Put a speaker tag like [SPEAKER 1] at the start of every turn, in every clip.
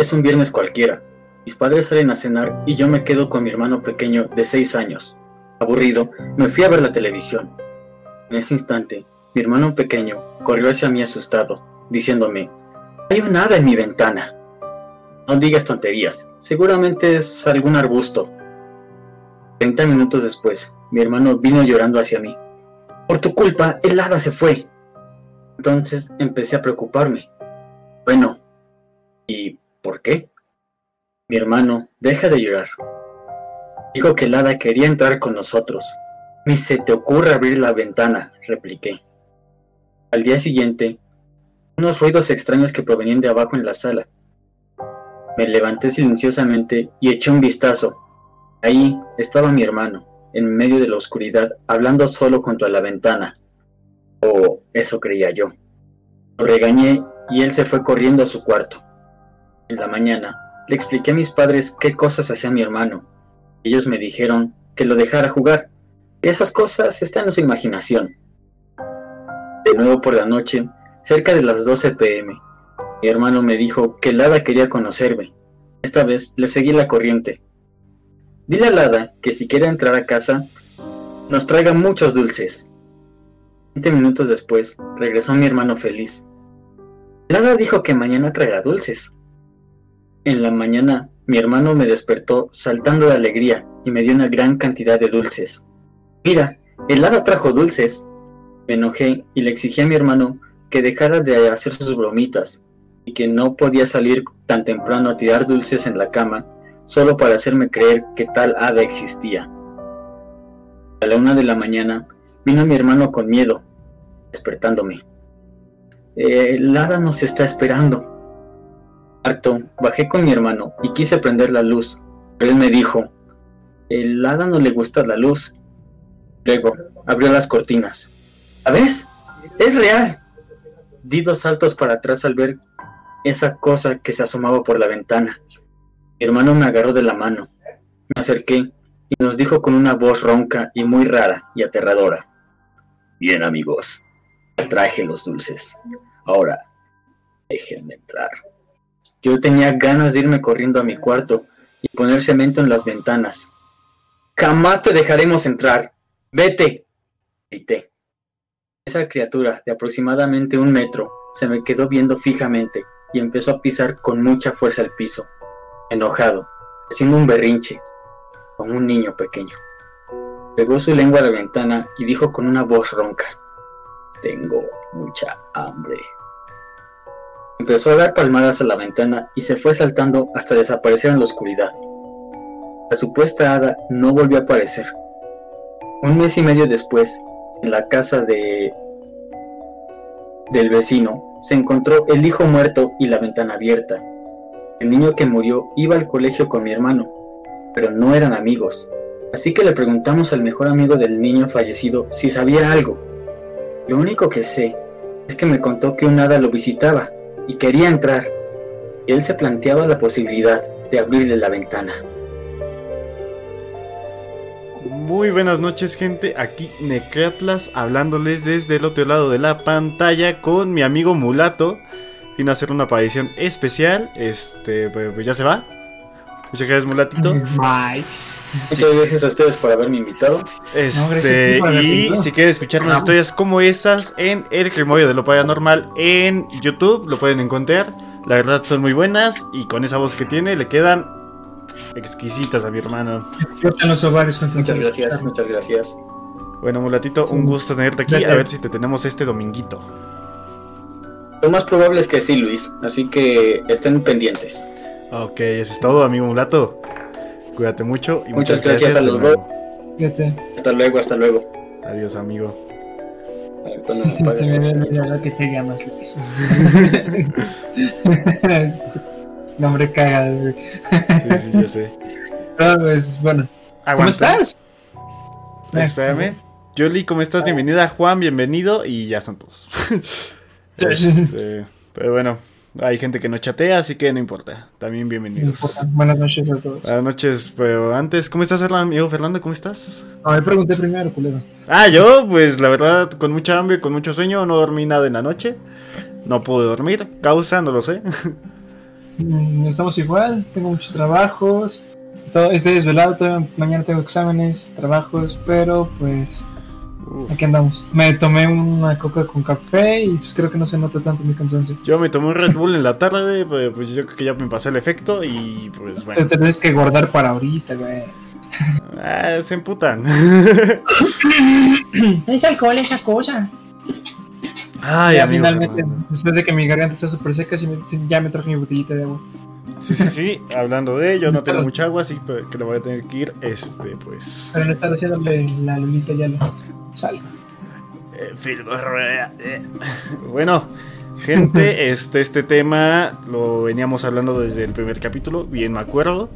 [SPEAKER 1] Es un viernes cualquiera. Mis padres salen a cenar y yo me quedo con mi hermano pequeño de 6 años. Aburrido, me fui a ver la televisión. En ese instante, mi hermano pequeño corrió hacia mí asustado, diciéndome, hay un hada en mi ventana. No digas tonterías, seguramente es algún arbusto. Treinta minutos después, mi hermano vino llorando hacia mí. Por tu culpa, el hada se fue. Entonces empecé a preocuparme. Bueno, ¿y por qué? Mi hermano, deja de llorar. Dijo que el hada quería entrar con nosotros. Ni se te ocurre abrir la ventana, repliqué. Al día siguiente, unos ruidos extraños que provenían de abajo en la sala. Me levanté silenciosamente y eché un vistazo. Ahí estaba mi hermano, en medio de la oscuridad, hablando solo junto a la ventana. O eso creía yo. Lo regañé y él se fue corriendo a su cuarto. En la mañana, le expliqué a mis padres qué cosas hacía mi hermano. Ellos me dijeron que lo dejara jugar, que esas cosas están en su imaginación. De nuevo por la noche, cerca de las 12 pm, mi hermano me dijo que Lada quería conocerme. Esta vez le seguí la corriente. Dile a Lada que si quiere entrar a casa, nos traiga muchos dulces. Veinte minutos después, regresó mi hermano feliz. Lada dijo que mañana traerá dulces. En la mañana, mi hermano me despertó saltando de alegría y me dio una gran cantidad de dulces. Mira, el hada trajo dulces. Me enojé y le exigí a mi hermano que dejara de hacer sus bromitas y que no podía salir tan temprano a tirar dulces en la cama solo para hacerme creer que tal hada existía. A la una de la mañana vino mi hermano con miedo, despertándome. el hada nos está esperando. Harto, bajé con mi hermano y quise prender la luz, pero él me dijo, el hada no le gusta la luz. Luego, abrió las cortinas. ¿Sabes? Es real. Di dos saltos para atrás al ver esa cosa que se asomaba por la ventana. Mi hermano me agarró de la mano. Me acerqué y nos dijo con una voz ronca y muy rara y aterradora. Bien amigos, traje los dulces. Ahora, déjenme entrar. Yo tenía ganas de irme corriendo a mi cuarto y poner cemento en las ventanas. Jamás te dejaremos entrar. Vete. Grité. Esa criatura de aproximadamente un metro se me quedó viendo fijamente y empezó a pisar con mucha fuerza el piso, enojado, haciendo un berrinche, como un niño pequeño. Pegó su lengua a la ventana y dijo con una voz ronca, Tengo mucha hambre. Empezó a dar palmadas a la ventana y se fue saltando hasta desaparecer en la oscuridad. La supuesta hada no volvió a aparecer. Un mes y medio después, en la casa de del vecino, se encontró el hijo muerto y la ventana abierta. El niño que murió iba al colegio con mi hermano, pero no eran amigos. Así que le preguntamos al mejor amigo del niño fallecido si sabía algo. Lo único que sé es que me contó que un hada lo visitaba y quería entrar, él se planteaba la posibilidad de abrirle la ventana.
[SPEAKER 2] Muy buenas noches gente, aquí Necratlas hablándoles desde el otro lado de la pantalla con mi amigo Mulato. Vino a hacer una aparición especial, este, pues, pues ya se va. Muchas gracias Mulatito.
[SPEAKER 1] Bye. Muchas gracias a ustedes por haberme invitado.
[SPEAKER 2] Este, y si quieren escuchar unas historias como esas en El Grimorio de lo Paranormal en YouTube, lo pueden encontrar. La verdad son muy buenas y con esa voz que tiene le quedan exquisitas a mi hermano.
[SPEAKER 1] Muchas gracias, muchas gracias.
[SPEAKER 2] Bueno, Mulatito, un gusto tenerte aquí. A ver si te tenemos este dominguito.
[SPEAKER 1] Lo más probable es que sí, Luis. Así que estén pendientes.
[SPEAKER 2] Ok, eso es todo, amigo Mulato. Cuídate mucho
[SPEAKER 1] y muchas, gracias, a los dos. Hasta luego, hasta luego.
[SPEAKER 2] Adiós, amigo.
[SPEAKER 3] Se me ve que te llamas Luis. Nombre cagado.
[SPEAKER 2] sí, sí, yo sé.
[SPEAKER 3] Ah, pues bueno. ¿Cómo estás?
[SPEAKER 2] Espérame. Yoli, ¿cómo estás? Bienvenida, Juan, bienvenido. Y ya son todos. este, pero bueno, hay gente que no chatea, así que no importa. También bienvenidos.
[SPEAKER 3] Buenas noches a todos.
[SPEAKER 2] Buenas noches, pero antes, ¿cómo estás, amigo Fernando? ¿Cómo estás?
[SPEAKER 3] A ver, pregunté primero, culero.
[SPEAKER 2] Ah, yo, pues la verdad, con mucha hambre, con mucho sueño, no dormí nada en la noche. No pude dormir. Causa, no lo sé.
[SPEAKER 3] Mm, Estamos igual, tengo muchos trabajos. Estoy, desvelado, mañana tengo exámenes, trabajos, pero pues. Aquí andamos. Me tomé una coca con café y pues creo que no se nota tanto mi cansancio.
[SPEAKER 2] Yo me tomé un Red Bull en la tarde, pues pues yo creo que ya me pasé el efecto y pues
[SPEAKER 3] Te
[SPEAKER 2] bueno,
[SPEAKER 3] tenés que guardar para ahorita, güey.
[SPEAKER 2] ah, se emputan.
[SPEAKER 3] Es alcohol esa cosa.
[SPEAKER 2] Ay,
[SPEAKER 3] ya
[SPEAKER 2] amigo,
[SPEAKER 3] finalmente, después de que mi garganta está súper seca, ya me traje mi botellita de agua.
[SPEAKER 2] Sí, sí, sí, hablando de ello, no tengo mucha agua, así que le voy a tener que ir, este, pues...
[SPEAKER 3] Pero no estar haciéndole la lulita ya lo sale.
[SPEAKER 2] eh. Bueno, gente, este, este tema lo veníamos hablando desde el primer capítulo, bien me acuerdo.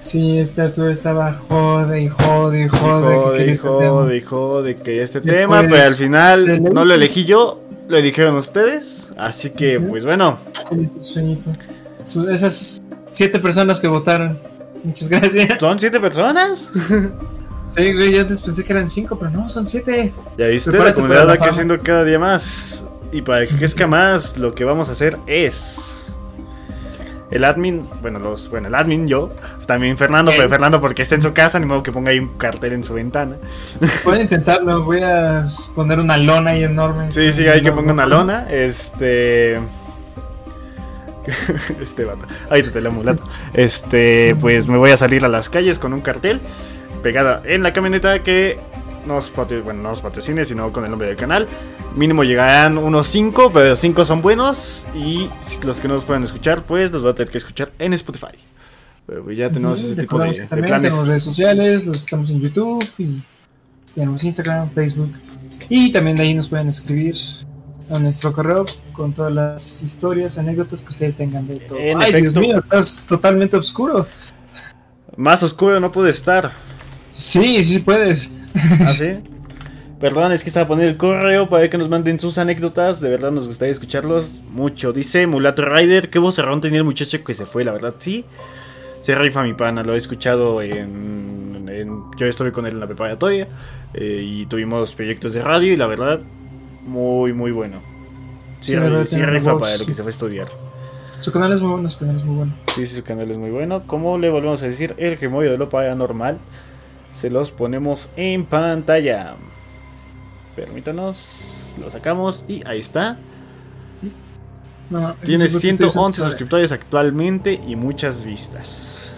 [SPEAKER 3] Sí, este Arturo estaba jode y jode y
[SPEAKER 2] Y
[SPEAKER 3] jode. que
[SPEAKER 2] jode,
[SPEAKER 3] quería este
[SPEAKER 2] jode,
[SPEAKER 3] tema.
[SPEAKER 2] jode que este tema, pero al final no lo elegí yo, lo eligieron ustedes, así que pues bueno,
[SPEAKER 3] Sí, su sueñito. Su- esas siete personas que votaron. Muchas gracias.
[SPEAKER 2] ¿son siete personas?
[SPEAKER 3] Sí, güey, yo antes pensé que eran cinco, pero no, son siete.
[SPEAKER 2] Ya viste, la
[SPEAKER 3] Prepárate
[SPEAKER 2] comunidad
[SPEAKER 3] la
[SPEAKER 2] va
[SPEAKER 3] fama.
[SPEAKER 2] creciendo cada día más. Y para que crezca más, lo que vamos a hacer es. El admin, bueno, los, bueno, el admin, yo, también Fernando, pero Fernando porque está en su casa, ni modo que ponga ahí un cartel en su ventana.
[SPEAKER 3] Pueden intentarlo, voy a poner una lona ahí enorme.
[SPEAKER 2] Sí, sí, hay que ponga una lona. Este. Este vato. Ahí te la mulato. Este, pues me voy a salir a las calles con un cartel pegada en la camioneta que nos, patro- bueno, no nos patrocine, sino con el nombre del canal. Mínimo llegarán unos 5, pero 5 son buenos. Y los que no nos puedan escuchar, pues los va a tener que escuchar en Spotify. Pero pues ya tenemos ese tipo de, planes.
[SPEAKER 3] Tenemos redes sociales, los estamos en YouTube y tenemos Instagram, Facebook. Y también de ahí nos pueden escribir a nuestro correo con todas las historias, anécdotas que ustedes tengan de todo.
[SPEAKER 2] En
[SPEAKER 3] Ay,
[SPEAKER 2] efecto.
[SPEAKER 3] Dios mío, estás totalmente oscuro.
[SPEAKER 2] Más oscuro no puede estar.
[SPEAKER 3] Sí, sí puedes.
[SPEAKER 2] ¿Ah, sí? Perdón, es que estaba poniendo el correo para que nos manden sus anécdotas. De verdad nos gustaría escucharlos mucho. Dice Mulato Rider, qué vocerrón tenía el muchacho que se fue, la verdad, sí. Se rifa mi pana, lo he escuchado en... en- yo estuve con él en la preparatoria eh, y tuvimos proyectos de radio y la verdad, muy, muy bueno. Sí,
[SPEAKER 3] Sí,
[SPEAKER 2] sí rifa
[SPEAKER 3] voz,
[SPEAKER 2] para lo que se fue a estudiar.
[SPEAKER 3] Su canal es muy bueno, su canal es muy bueno.
[SPEAKER 2] Sí, sí, su canal es muy bueno. Como le volvemos a decir, el Gemoyo de lo paranormal. Se los ponemos en pantalla. Permítanos, lo sacamos y ahí está.
[SPEAKER 3] No,
[SPEAKER 2] Tiene
[SPEAKER 3] sí fue que estoy
[SPEAKER 2] 111
[SPEAKER 3] usando-
[SPEAKER 2] suscriptores actualmente y muchas vistas.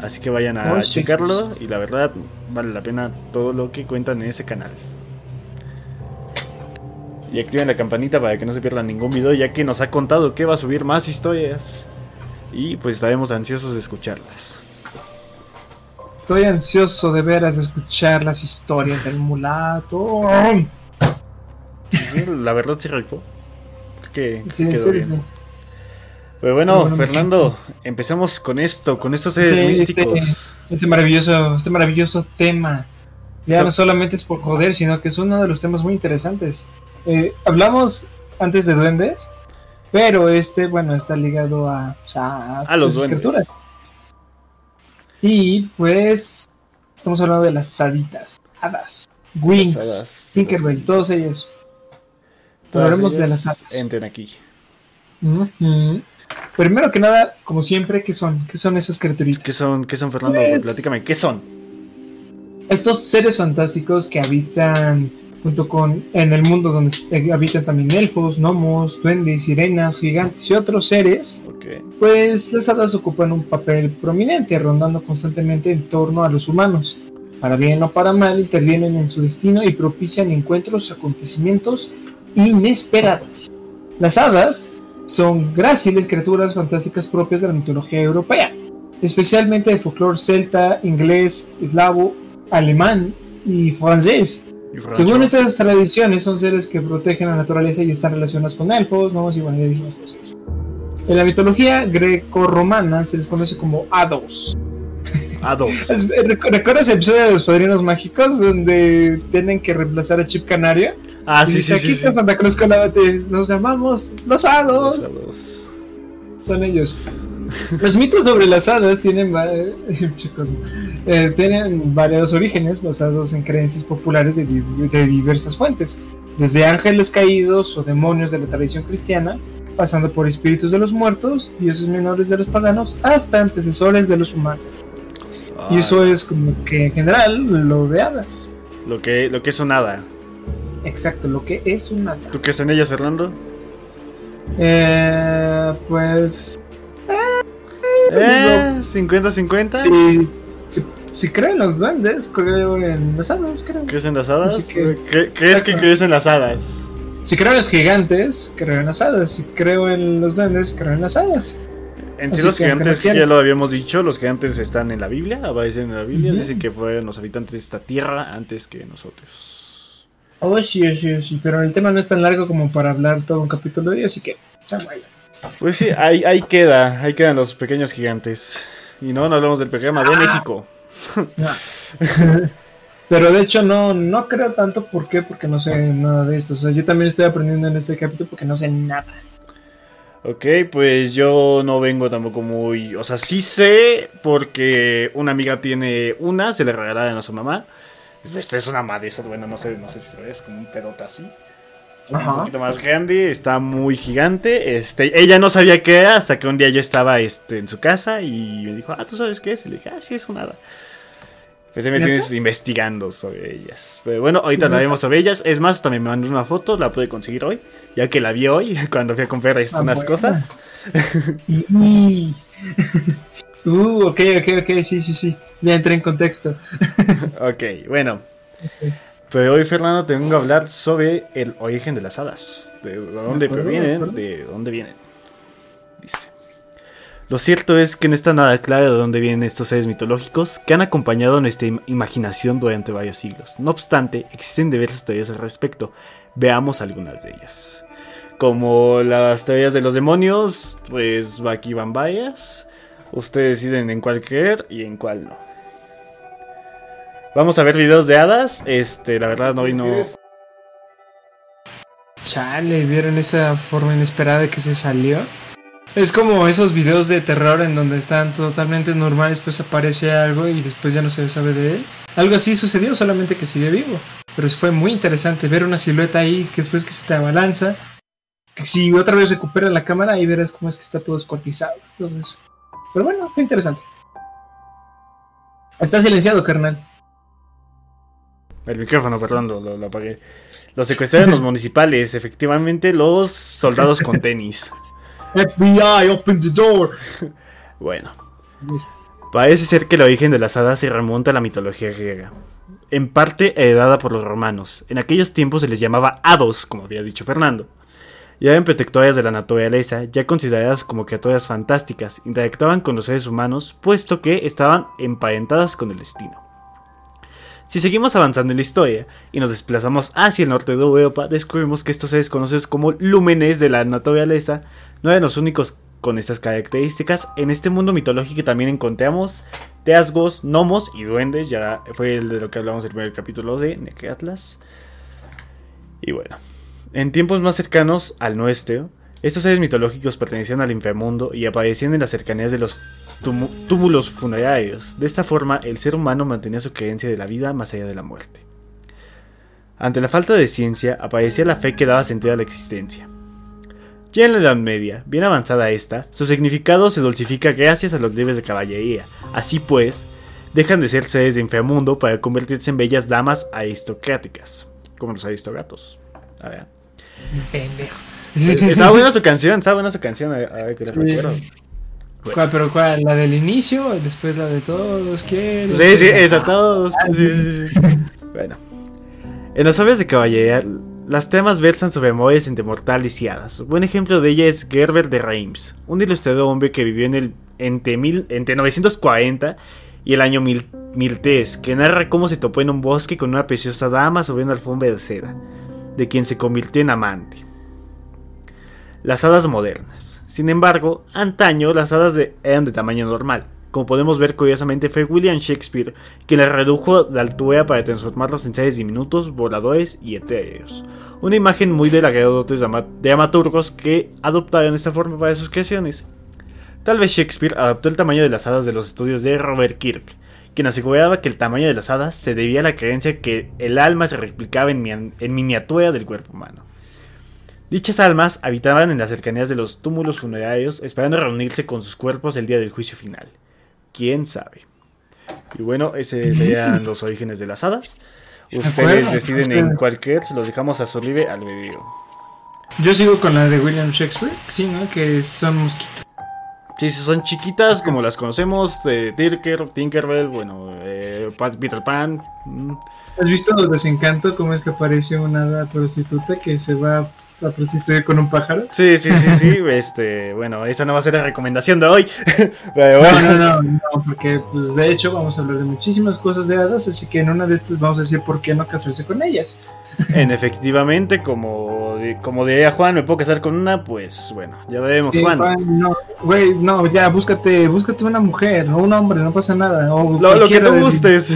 [SPEAKER 2] Así que vayan a checarlo y la verdad vale la pena todo lo que cuentan en ese canal. Y activen la campanita para que no se pierdan ningún video ya que nos ha contado que va a subir más historias. Y pues estaremos ansiosos de escucharlas.
[SPEAKER 3] Estoy ansioso de veras de escuchar las historias del mulato.
[SPEAKER 2] La verdad sí rifó. Que
[SPEAKER 3] Sí,
[SPEAKER 2] quedó bien.
[SPEAKER 3] sí.
[SPEAKER 2] Pero bueno,
[SPEAKER 3] Bueno,
[SPEAKER 2] Fernando, empecemos con esto, con estos seres
[SPEAKER 3] Sí, este-. Este maravilloso, este maravilloso tema. Ya
[SPEAKER 2] So-
[SPEAKER 3] no solamente es por joder, sino que es uno de los temas muy interesantes. Eh, hablamos antes de duendes, pero este, bueno, está ligado a,
[SPEAKER 2] A los
[SPEAKER 3] las
[SPEAKER 2] duendes.
[SPEAKER 3] criaturas. Y pues estamos hablando de las haditas, hadas,
[SPEAKER 2] hadas,
[SPEAKER 3] Tinkerbell, todos ellos.
[SPEAKER 2] todas
[SPEAKER 3] hablaremos de las hadas.
[SPEAKER 2] Entren aquí.
[SPEAKER 3] Primero que nada, como siempre, ¿qué son? ¿Qué son esas criaturitas?
[SPEAKER 2] ¿Qué son, qué son Fernando?
[SPEAKER 3] Pues-
[SPEAKER 2] Platícame, ¿qué son?
[SPEAKER 3] estos seres fantásticos que habitan junto con en el mundo donde habitan también elfos, gnomos, duendes, sirenas, gigantes y otros seres, pues las hadas ocupan un papel prominente, rondando constantemente en torno a los humanos. Para bien o para mal, intervienen en su destino y propician encuentros, acontecimientos inesperados. Las hadas son gráciles criaturas fantásticas propias de la mitología europea, especialmente del folclore celta, inglés, eslavo, alemán y francés. Según estas tradiciones, son seres que protegen la naturaleza y están relacionados con elfos, gnomos y bueno, ya dijimos todos ellos. En la mitología greco-romana se les conoce como hados.
[SPEAKER 2] Hados.
[SPEAKER 3] ¿Recuerdas el episodio de los padrinos mágicos donde tienen que reemplazar a Chip Canario?
[SPEAKER 2] Ah,
[SPEAKER 3] Y
[SPEAKER 2] sí,
[SPEAKER 3] dice,
[SPEAKER 2] sí,
[SPEAKER 3] aquí
[SPEAKER 2] sí.
[SPEAKER 3] está
[SPEAKER 2] sí.
[SPEAKER 3] Santa Cruz con la bate- nos llamamos los hados.
[SPEAKER 2] Los hados.
[SPEAKER 3] Son ellos. Los mitos sobre las hadas tienen, chicos, eh, tienen varios orígenes basados en creencias populares de, de diversas fuentes, desde ángeles caídos o demonios de la tradición cristiana, pasando por espíritus de los muertos, dioses menores de los paganos, hasta antecesores de los humanos. Y eso es como que en general lo de hadas.
[SPEAKER 2] Lo que, lo que es un hada.
[SPEAKER 3] Exacto, lo que es un hada.
[SPEAKER 2] ¿Tú crees en ellas, Fernando?
[SPEAKER 3] Eh, pues...
[SPEAKER 2] Eh, 50-50.
[SPEAKER 3] Sí, sí, sí creo en los duendes, creo en las hadas, creo.
[SPEAKER 2] ¿Crees en las hadas?
[SPEAKER 3] Que-
[SPEAKER 2] ¿Cre- ¿Crees que crees en las hadas?
[SPEAKER 3] Si creo en los gigantes, creo en las hadas. Si creo en los duendes, creo en las hadas.
[SPEAKER 2] En sí, los gigantes,
[SPEAKER 3] no
[SPEAKER 2] ya lo habíamos dicho, los gigantes están en la Biblia, aparecen en la Biblia, dicen que fueron los habitantes de esta tierra antes que nosotros.
[SPEAKER 3] Oh, sí, sí, sí, pero el tema no es tan largo como para hablar todo un capítulo de ello, así que... Samuel.
[SPEAKER 2] Pues sí, ahí, ahí queda, ahí quedan los pequeños gigantes. Y no, no hablamos del programa de
[SPEAKER 3] Ah.
[SPEAKER 2] México.
[SPEAKER 3] Pero de hecho no, no creo tanto, ¿por qué? Porque no sé nada de esto. O sea, yo también estoy aprendiendo en este capítulo porque no sé nada.
[SPEAKER 2] Ok, pues yo no vengo tampoco muy... O sea, sí sé porque una amiga tiene una, se le regalaron a su mamá. Esta es una esas, bueno, no sé, no sé si es como un pedota así. Un poquito más grande, está muy gigante. Este, ella no sabía qué era hasta que un día yo estaba este, en su casa y me dijo, ah, ¿tú sabes qué es? Y le dije, ah, sí, es un hada. Pues ahí me tienes investigando sobre ellas. Pero bueno, ahorita hablaremos sobre ellas. Es más, también me mandó una foto, la pude conseguir hoy, ya que la vi hoy cuando fui a comprar este,
[SPEAKER 3] Ah,
[SPEAKER 2] unas
[SPEAKER 3] buena.
[SPEAKER 2] cosas.
[SPEAKER 3] Y... uh, ok, ok, ok, sí, sí, sí. Ya entré en contexto.
[SPEAKER 2] Ok, bueno. Pero hoy, Fernando, te vengo a hablar sobre el origen de las hadas. De dónde provienen, de dónde vienen. Dice. Lo cierto es que no está nada claro de dónde vienen estos seres mitológicos que han acompañado nuestra im- imaginación durante varios siglos. No obstante, existen diversas teorías al respecto. Veamos algunas de ellas. Como las teorías de los demonios, pues aquí van varias. Ustedes deciden en cuál creer y en cuál no. Vamos a ver videos de hadas. Este, la verdad no vino.
[SPEAKER 3] Chale, ¿vieron esa forma inesperada de que se salió? Es como esos videos de terror en donde están totalmente normales, pues aparece algo y después ya no se sabe de él. Algo así sucedió, solamente que sigue vivo. Pero fue muy interesante ver una silueta ahí que después que se te abalanza. Que si otra vez recupera la cámara, ahí verás cómo es que está todo descuartizado. Todo eso. Pero bueno, fue interesante. Está silenciado, carnal.
[SPEAKER 2] El micrófono, perdón, lo, lo- lo apagué. Los secuestraron los municipales, efectivamente, los soldados con tenis.
[SPEAKER 3] FBI, open the door.
[SPEAKER 2] Bueno, parece ser que el origen de las hadas se remonta a la mitología griega. En parte heredada por los romanos. En aquellos tiempos se les llamaba hados, como había dicho Fernando. Y eran protectoras de la naturaleza, ya consideradas como criaturas fantásticas, interactuaban con los seres humanos, puesto que estaban emparentadas con el destino. Si seguimos avanzando en la historia y nos desplazamos hacia el norte de Europa, descubrimos que estos seres conocidos como lúmenes de la naturaleza no eran los únicos con estas características. En este mundo mitológico también encontramos teasgos, gnomos y duendes, ya fue el de lo que hablamos en el primer capítulo de Necreatlas. Y bueno, en tiempos más cercanos al nuestro, estos seres mitológicos pertenecían al inframundo y aparecían en las cercanías de los túmulos funerarios. De esta forma, el ser humano mantenía su creencia de la vida más allá de la muerte. Ante la falta de ciencia, aparecía la fe que daba sentido a la existencia. Ya en la Edad Media, bien avanzada esta, su significado se dulcifica gracias a los libros de caballería. Así pues, dejan de ser seres de inframundo para convertirse en bellas damas aristocráticas, como los aristogatos. A ver. Estaba buena su canción, estaba buena su canción, a ver, a ver que
[SPEAKER 3] Sí.
[SPEAKER 2] recuerdo.
[SPEAKER 3] ¿Cuál, pero cuál? ¿La del inicio? Después la de todos quieren.
[SPEAKER 2] Sí, sí, es a todos. Sí, sí, sí. Bueno. En las obras de caballería, las temas versan sobre amores entre mortales y hadas. Buen ejemplo de ella es Gerber de Reims, un ilustrador hombre que vivió en el entre, mil, entre 940 y el año 1000 1003, que narra cómo se topó en un bosque con una preciosa dama sobre una alfombra de seda, de quien se convirtió en amante. Las hadas modernas. Sin embargo, antaño las hadas eran de tamaño normal. Como podemos ver, curiosamente fue William Shakespeare quien las redujo de altura para transformarlos en seres diminutos, voladores y etéreos. Una imagen muy del de drama- dramaturgos que adoptaron esta forma para sus creaciones. Tal vez Shakespeare adaptó el tamaño de las hadas de los estudios de Robert Kirk, quien aseguraba que el tamaño de las hadas se debía a la creencia que el alma se replicaba en, mi- en miniatura del cuerpo humano. Dichas almas habitaban en las cercanías de los túmulos funerarios esperando reunirse con sus cuerpos el día del juicio final. ¿Quién sabe? Y bueno, ese serían los orígenes de las hadas. Ustedes deciden en cualquier, se los dejamos a Solive al video.
[SPEAKER 3] Yo sigo con la de William Shakespeare, sí, ¿no? Que son mosquitas.
[SPEAKER 2] Sí, son chiquitas como las conocemos, eh, Dirker, Tinkerbell, bueno, eh, Peter Pan. Mm.
[SPEAKER 3] ¿Has visto Desencanto? ¿Cómo es que aparece una hada prostituta que se va a prostituir con un pájaro?
[SPEAKER 2] Sí, sí, sí, sí. este, bueno, esa no va a ser la recomendación de hoy.
[SPEAKER 3] no, no, no, no, porque pues de hecho vamos a hablar de muchísimas cosas de hadas, así que en una de estas vamos a decir por qué no casarse con ellas.
[SPEAKER 2] En efectivamente, como, como diría Juan, me puedo casar con una, pues bueno, ya veremos, Juan.
[SPEAKER 3] No, güey, no, ya, búscate, búscate una mujer, o un hombre, no pasa nada. O
[SPEAKER 2] lo, que tú gustes.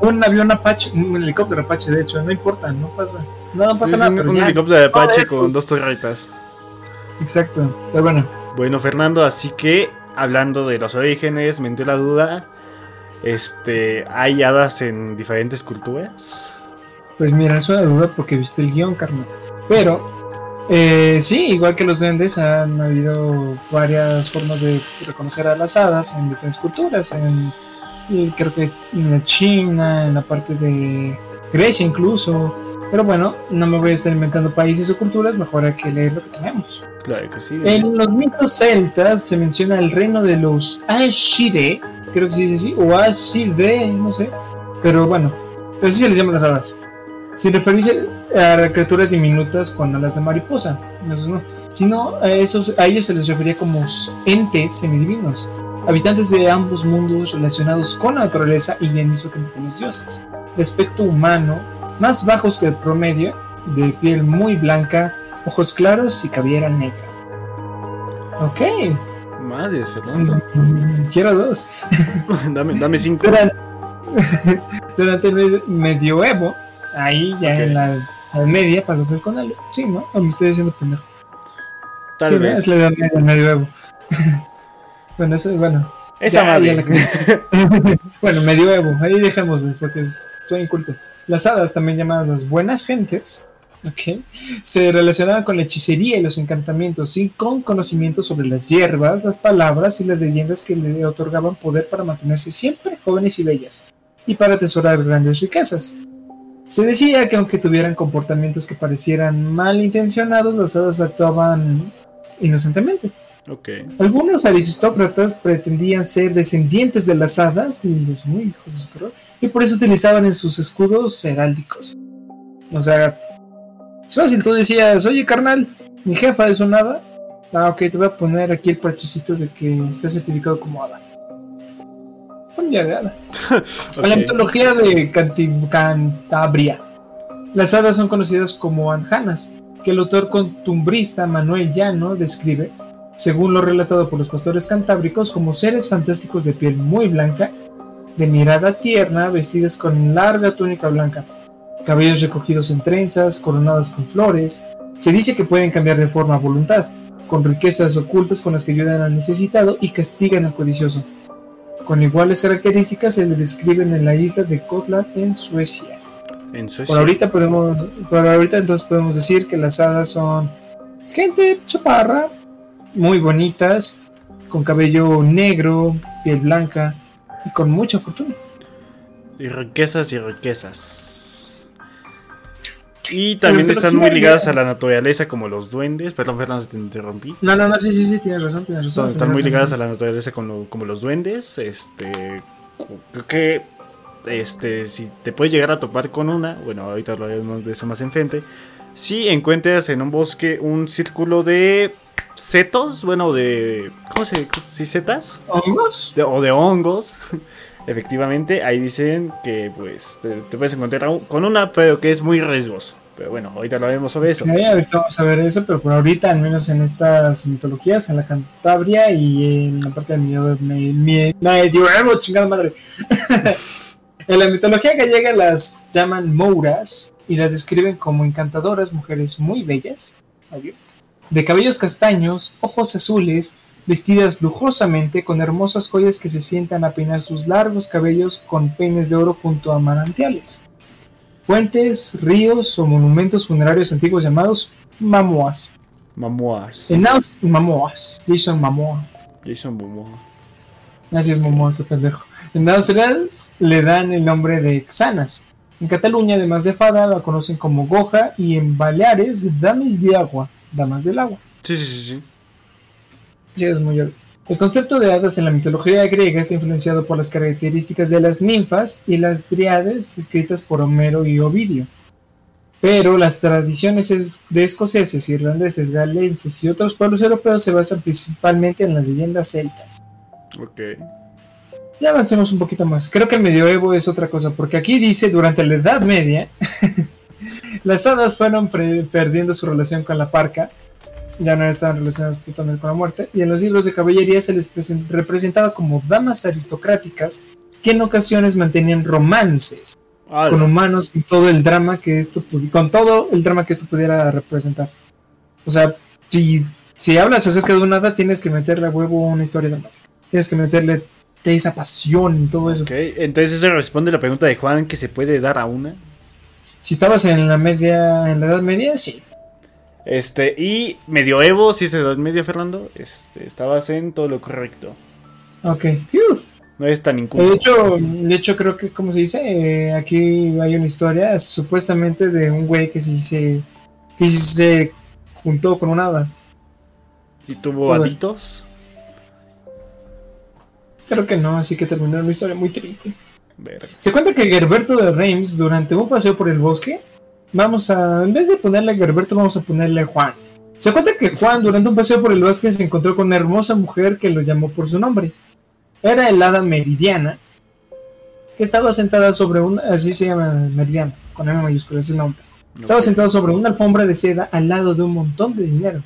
[SPEAKER 3] Un avión Apache, un helicóptero Apache, de hecho, no importa, no pasa. No, pasa nada.
[SPEAKER 2] Un, helicóptero de Apache con dos torretas.
[SPEAKER 3] Exacto, pero bueno.
[SPEAKER 2] Bueno, Fernando, así que hablando de los orígenes, me entró la duda. Este, ¿hay hadas en diferentes culturas?
[SPEAKER 3] Pues mira, es una duda porque viste el guion, carnal. Pero, eh, sí, igual que los duendes, han habido varias formas de reconocer a las hadas en diferentes culturas. En, creo que en la China, en la parte de Grecia incluso. Pero bueno, no me voy a estar inventando países o culturas, mejor hay que leer lo que tenemos.
[SPEAKER 2] Claro que sí.
[SPEAKER 3] En los mitos celtas se menciona el reino de los Ashide, creo que se dice así, o Ashide, no sé. Pero bueno, así se les llama las hadas sin referirse a criaturas diminutas cuando las de mariposa, esos no, sino a, esos, a ellos se les refería como entes semidivinos, habitantes de ambos mundos relacionados con la naturaleza y al mismo tiempo con los dioses, de aspecto humano, más bajos que el promedio, de piel muy blanca, ojos claros y cabellera negra. Ok.
[SPEAKER 2] Madre, Fernando.
[SPEAKER 3] Mm, quiero dos.
[SPEAKER 2] dame, dame cinco.
[SPEAKER 3] Durante, durante el medioevo, Ahí ya en la, media para los con algo. Sí, ¿no? O me estoy diciendo pendejo.
[SPEAKER 2] Tal sí, vez.
[SPEAKER 3] Es la edad media, medioevo. bueno, eso, bueno.
[SPEAKER 2] Esa madre.
[SPEAKER 3] bueno, medioevo, ahí dejémosle, porque estoy inculto. Las hadas, también llamadas las buenas gentes, okay, se relacionaban con la hechicería y los encantamientos, y con conocimientos sobre las hierbas, las palabras y las leyendas que le otorgaban poder para mantenerse siempre jóvenes y bellas, y para atesorar grandes riquezas. Se decía que aunque tuvieran comportamientos que parecieran malintencionados, las hadas actuaban inocentemente.
[SPEAKER 2] Okay.
[SPEAKER 3] Algunos aristócratas pretendían ser descendientes de las hadas, y por eso utilizaban en sus escudos heráldicos. O sea, es fácil, tú decías, oye carnal, mi jefa es un hada. Ah, ok, te voy a poner aquí el parchecito de que está certificado como hada. La mitología de Cantabria. Las hadas son conocidas como anjanas, que el autor contumbrista Manuel Llano describe, según lo relatado por los pastores cantábricos, como seres fantásticos de piel muy blanca, de mirada tierna, vestidas con larga túnica blanca, cabellos recogidos en trenzas, coronadas con flores. Se dice que pueden cambiar de forma a voluntad, con riquezas ocultas con las que ayudan al necesitado y castigan al codicioso con iguales características se describen en la isla de Gotland en Suecia.
[SPEAKER 2] En Suecia.
[SPEAKER 3] Por ahorita podemos, por ahorita entonces podemos decir que las hadas son gente chaparra, muy bonitas, con cabello negro, piel blanca y con mucha fortuna.
[SPEAKER 2] Y riquezas y riquezas. Y también están muy ligadas a la naturaleza como los duendes. Perdón, Fernando, te interrumpí.
[SPEAKER 3] No, no, no, sí, sí, sí, tienes razón, tienes razón.
[SPEAKER 2] Están, muy ligadas a la naturaleza como, como los duendes. Este, creo que este, si te puedes llegar a topar con una, bueno, ahorita hablaremos de eso más enfrente. Si encuentras en un bosque un círculo de setos, bueno, de. ¿Cómo se dice? ¿Setas?
[SPEAKER 3] ¿Hongos?
[SPEAKER 2] o de hongos. Efectivamente, ahí dicen que pues te, puedes encontrar con una, pero que es muy riesgoso. Pero bueno, ahorita hablaremos sobre eso.
[SPEAKER 3] Sí, ahorita vamos a ver eso, pero por ahorita, al menos en estas mitologías, en la Cantabria y en la parte del medio, medio, chingada madre. en la mitología gallega las llaman mouras y las describen como encantadoras mujeres muy bellas, de cabellos castaños, ojos azules, vestidas lujosamente con hermosas joyas que se sientan a peinar sus largos cabellos con peines de oro junto a manantiales. fuentes, ríos o monumentos funerarios antiguos llamados mamoas.
[SPEAKER 2] Mamoas.
[SPEAKER 3] En Aus mamoas, Jason Mamoa.
[SPEAKER 2] Jason Momoa.
[SPEAKER 3] Así es Momoa, qué pendejo. En Austria le dan el nombre de Xanas. En Cataluña, además de Fada, la conocen como Goja y en Baleares, Dames de Agua, Damas del Agua.
[SPEAKER 2] Sí, sí, sí, sí.
[SPEAKER 3] Sí, es muy obvio. El concepto de hadas en la mitología griega está influenciado por las características de las ninfas y las driades descritas por Homero y Ovidio. Pero las tradiciones es- de escoceses, irlandeses, galenses y otros pueblos europeos se basan principalmente en las leyendas celtas.
[SPEAKER 2] Ok.
[SPEAKER 3] Ya avancemos un poquito más. Creo que el medioevo es otra cosa, porque aquí dice durante la Edad Media, las hadas fueron perdiendo su relación con la parca, ya no estaban relacionadas totalmente con la muerte, y en los libros de caballería se les presen- representaba como damas aristocráticas que en ocasiones mantenían romances con humanos con todo el drama que esto con todo el drama que esto pudiera representar. O sea, si, si hablas acerca de una hada, tienes que meterle a huevo una historia dramática. Tienes que meterle de esa pasión y todo eso.
[SPEAKER 2] Entonces eso responde la pregunta de Juan que se puede dar a una.
[SPEAKER 3] Si estabas en la media, en la edad media, sí.
[SPEAKER 2] Este, y medioevo, si es de edad media, Fernando, este, estabas en todo lo correcto.
[SPEAKER 3] Ok.
[SPEAKER 2] No es tan
[SPEAKER 3] De
[SPEAKER 2] inculto.
[SPEAKER 3] hecho, de hecho creo que, como se dice, Eh, aquí hay una historia supuestamente de un güey que sí se, que sí se juntó con una hada.
[SPEAKER 2] ¿Y tuvo haditos?
[SPEAKER 3] Creo que no, así que terminó una historia muy triste.
[SPEAKER 2] Verga.
[SPEAKER 3] Se cuenta que Gerberto de Reims, durante un paseo por el bosque, vamos a, en vez de ponerle Gerberto, vamos a ponerle Juan. Se cuenta que Juan, durante un paseo por el bosque, se encontró con una hermosa mujer que lo llamó por su nombre. Era el hada Meridiana, que estaba sentada sobre un, así se llama Meridiana, con M mayúscula, es el nombre. Estaba sentado sobre una alfombra de seda al lado de un montón de dinero.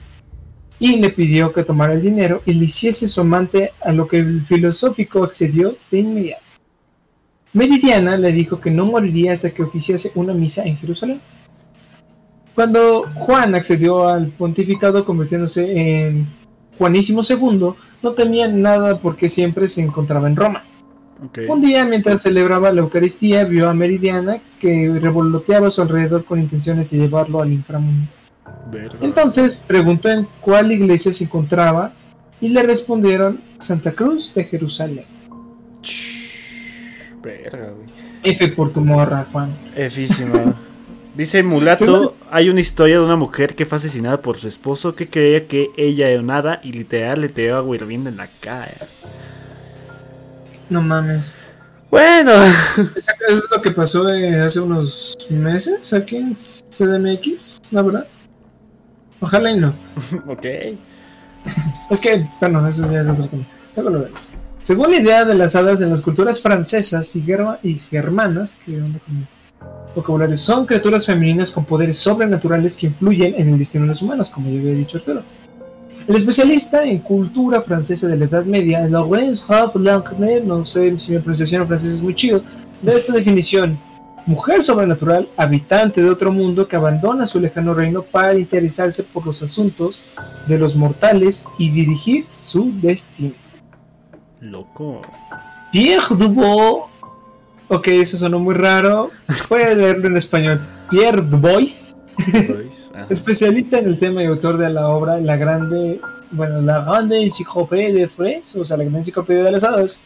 [SPEAKER 3] Y le pidió que tomara el dinero y le hiciese su amante, a lo que el filosófico accedió de inmediato. Meridiana le dijo que no moriría hasta que oficiase una misa en Jerusalén. Cuando Juan accedió al pontificado convirtiéndose en Juanísimo II, no temía nada porque siempre se encontraba en Roma. Un día, mientras celebraba la Eucaristía, vio a Meridiana que revoloteaba a su alrededor con intenciones de llevarlo al inframundo. Entonces preguntó en cuál iglesia se encontraba y le respondieron Santa Cruz de Jerusalén.
[SPEAKER 2] Verga, güey.
[SPEAKER 3] F por tu morra, Juan.
[SPEAKER 2] Efísima. Dice Mulato, hay una historia de una mujer que fue asesinada por su esposo que creía que ella era nada y literal le tiraba agua hirviendo en la cara.
[SPEAKER 3] No mames.
[SPEAKER 2] Bueno,
[SPEAKER 3] Eso es lo que pasó eh, hace unos meses aquí en CDMX, la verdad. Ojalá y no.
[SPEAKER 2] ok.
[SPEAKER 3] Es que, bueno, eso ya es otro tema. Luego lo vemos. Según la idea de las hadas en las culturas francesas y, germa- y germanas, que onda con vocabulario, son criaturas femeninas con poderes sobrenaturales que influyen en el destino de los humanos, como ya había dicho Arturo. El especialista en cultura francesa de la Edad Media, Laurence Raff Lancner, no sé si mi pronunciación francés es muy chido, da esta definición. Mujer sobrenatural, habitante de otro mundo que abandona su lejano reino para interesarse por los asuntos de los mortales y dirigir su destino.
[SPEAKER 2] Loco.
[SPEAKER 3] Pierre Dubois. Ok, eso sonó muy raro. Voy a leerlo en español. Pierre Dubois,
[SPEAKER 2] ah,
[SPEAKER 3] especialista en el tema y autor de la obra La Grande, bueno, La Grande Encyclopédie de Fres, o sea, la Gran Enciclopedia de las Hadas.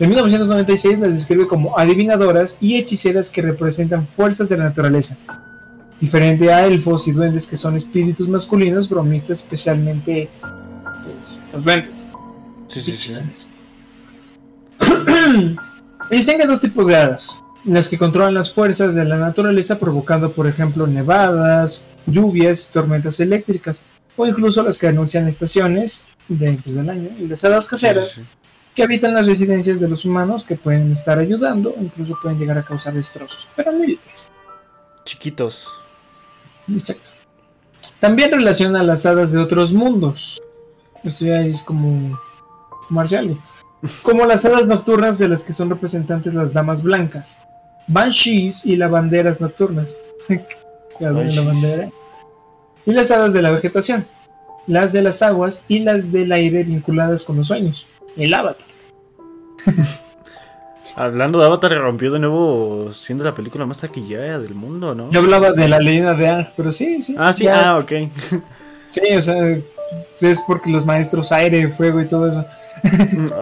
[SPEAKER 3] En 1996 las describe como adivinadoras y hechiceras que representan fuerzas de la naturaleza, diferente a elfos y duendes que son espíritus masculinos bromistas, especialmente pues, los duendes.
[SPEAKER 2] sí, sí, sí.
[SPEAKER 3] Distinguen dos tipos de hadas, las que controlan las fuerzas de la naturaleza provocando, por ejemplo, nevadas, lluvias tormentas eléctricas, o incluso las que anuncian estaciones de, pues, del año, y las hadas caseras
[SPEAKER 2] Sí, sí,
[SPEAKER 3] que habitan las residencias de los humanos que pueden estar ayudando incluso pueden llegar a causar destrozos, pero muy leves.
[SPEAKER 2] Chiquitos.
[SPEAKER 3] Exacto. También relaciona a las hadas de otros mundos. Esto ya es como fumarse algo. Como las hadas nocturnas de las que son representantes las damas blancas, banshees y lavanderas nocturnas. Lavanderas. Y las hadas de la vegetación, las de las aguas y las del aire vinculadas con los sueños. El avatar.
[SPEAKER 2] Hablando de Avatar, rompió de nuevo siendo la película más taquillera del mundo, ¿no?
[SPEAKER 3] Yo hablaba de la leyenda de Ang, pero sí, sí.
[SPEAKER 2] Ah, sí,
[SPEAKER 3] ya-
[SPEAKER 2] ah, ok.
[SPEAKER 3] Sí, o sea, es porque los maestros aire, fuego y todo eso.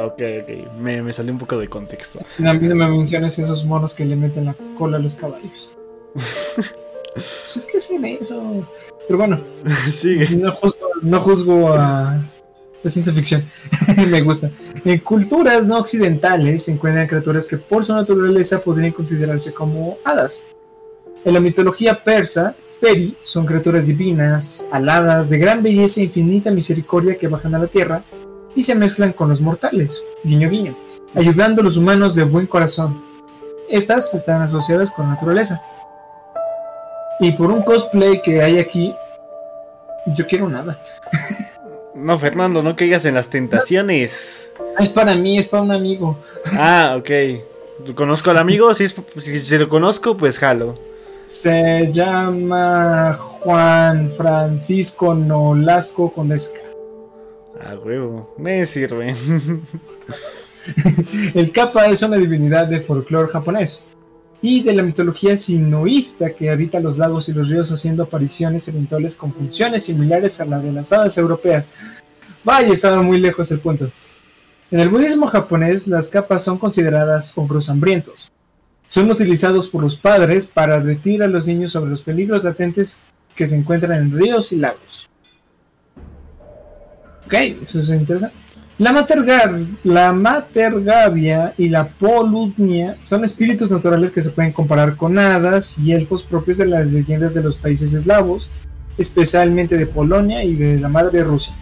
[SPEAKER 2] ok, ok. Me, me salió un poco de contexto.
[SPEAKER 3] A mí no me menciones esos monos que le meten la cola a los caballos. pues es que hacen eso. Pero bueno,
[SPEAKER 2] Sigue.
[SPEAKER 3] no juzgo, no juzgo a la ciencia ficción. me gusta. En culturas no occidentales se encuentran criaturas que por su naturaleza podrían considerarse como hadas. En la mitología persa, Peri son criaturas divinas, aladas, de gran belleza e infinita misericordia que bajan a la tierra y se mezclan con los mortales, guiño guiño, ayudando a los humanos de buen corazón. Estas están asociadas con la naturaleza. Y por un cosplay que hay aquí, yo quiero nada.
[SPEAKER 2] No, Fernando, no caigas en las tentaciones.
[SPEAKER 3] Ah, Es para mí, es para un amigo.
[SPEAKER 2] Ah, ok. ¿Conozco al amigo? Si, es, si, si lo conozco, pues jalo.
[SPEAKER 3] Se llama Juan Francisco Nolasco Condesca.
[SPEAKER 2] Ah, huevo. Me sirve.
[SPEAKER 3] El Kappa es una divinidad de folclore japonés y de la mitología sinoísta que habita los lagos y los ríos haciendo apariciones eventuales con funciones similares a la de las hadas europeas. Vaya, estaba muy lejos el punto. En el budismo japonés, las capas son consideradas ogros hambrientos. Son utilizados por los padres para advertir a los niños sobre los peligros latentes que se encuentran en ríos y lagos. Ok, eso es interesante. La, matergar, la matergavia y la poludnia son espíritus naturales que se pueden comparar con hadas y elfos propios de las leyendas de los países eslavos, especialmente de Polonia y de la madre Rusia.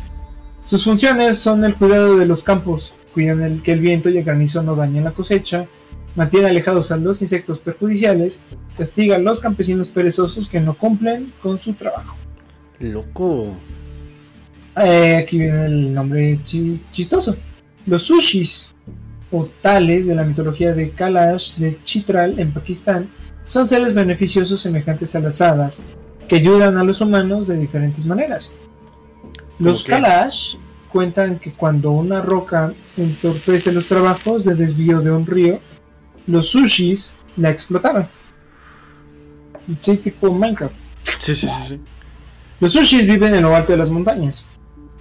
[SPEAKER 3] Sus funciones son el cuidado de los campos, cuidan el que el viento y el granizo no dañen la cosecha, mantiene alejados a los insectos perjudiciales, castiga a los campesinos perezosos que no cumplen con su trabajo.
[SPEAKER 2] Loco.
[SPEAKER 3] Eh, aquí viene el nombre chi- chistoso. Los sushis, o tales de la mitología de Kalash de Chitral en Pakistán, son seres beneficiosos semejantes a las hadas, que ayudan a los humanos de diferentes maneras. Los. Kalash cuentan que cuando una roca entorpece los trabajos de desvío de un río, los sushis la explotaban. Sí, tipo Minecraft.
[SPEAKER 2] Sí, sí, sí. sí.
[SPEAKER 3] Los sushis viven en lo alto de las montañas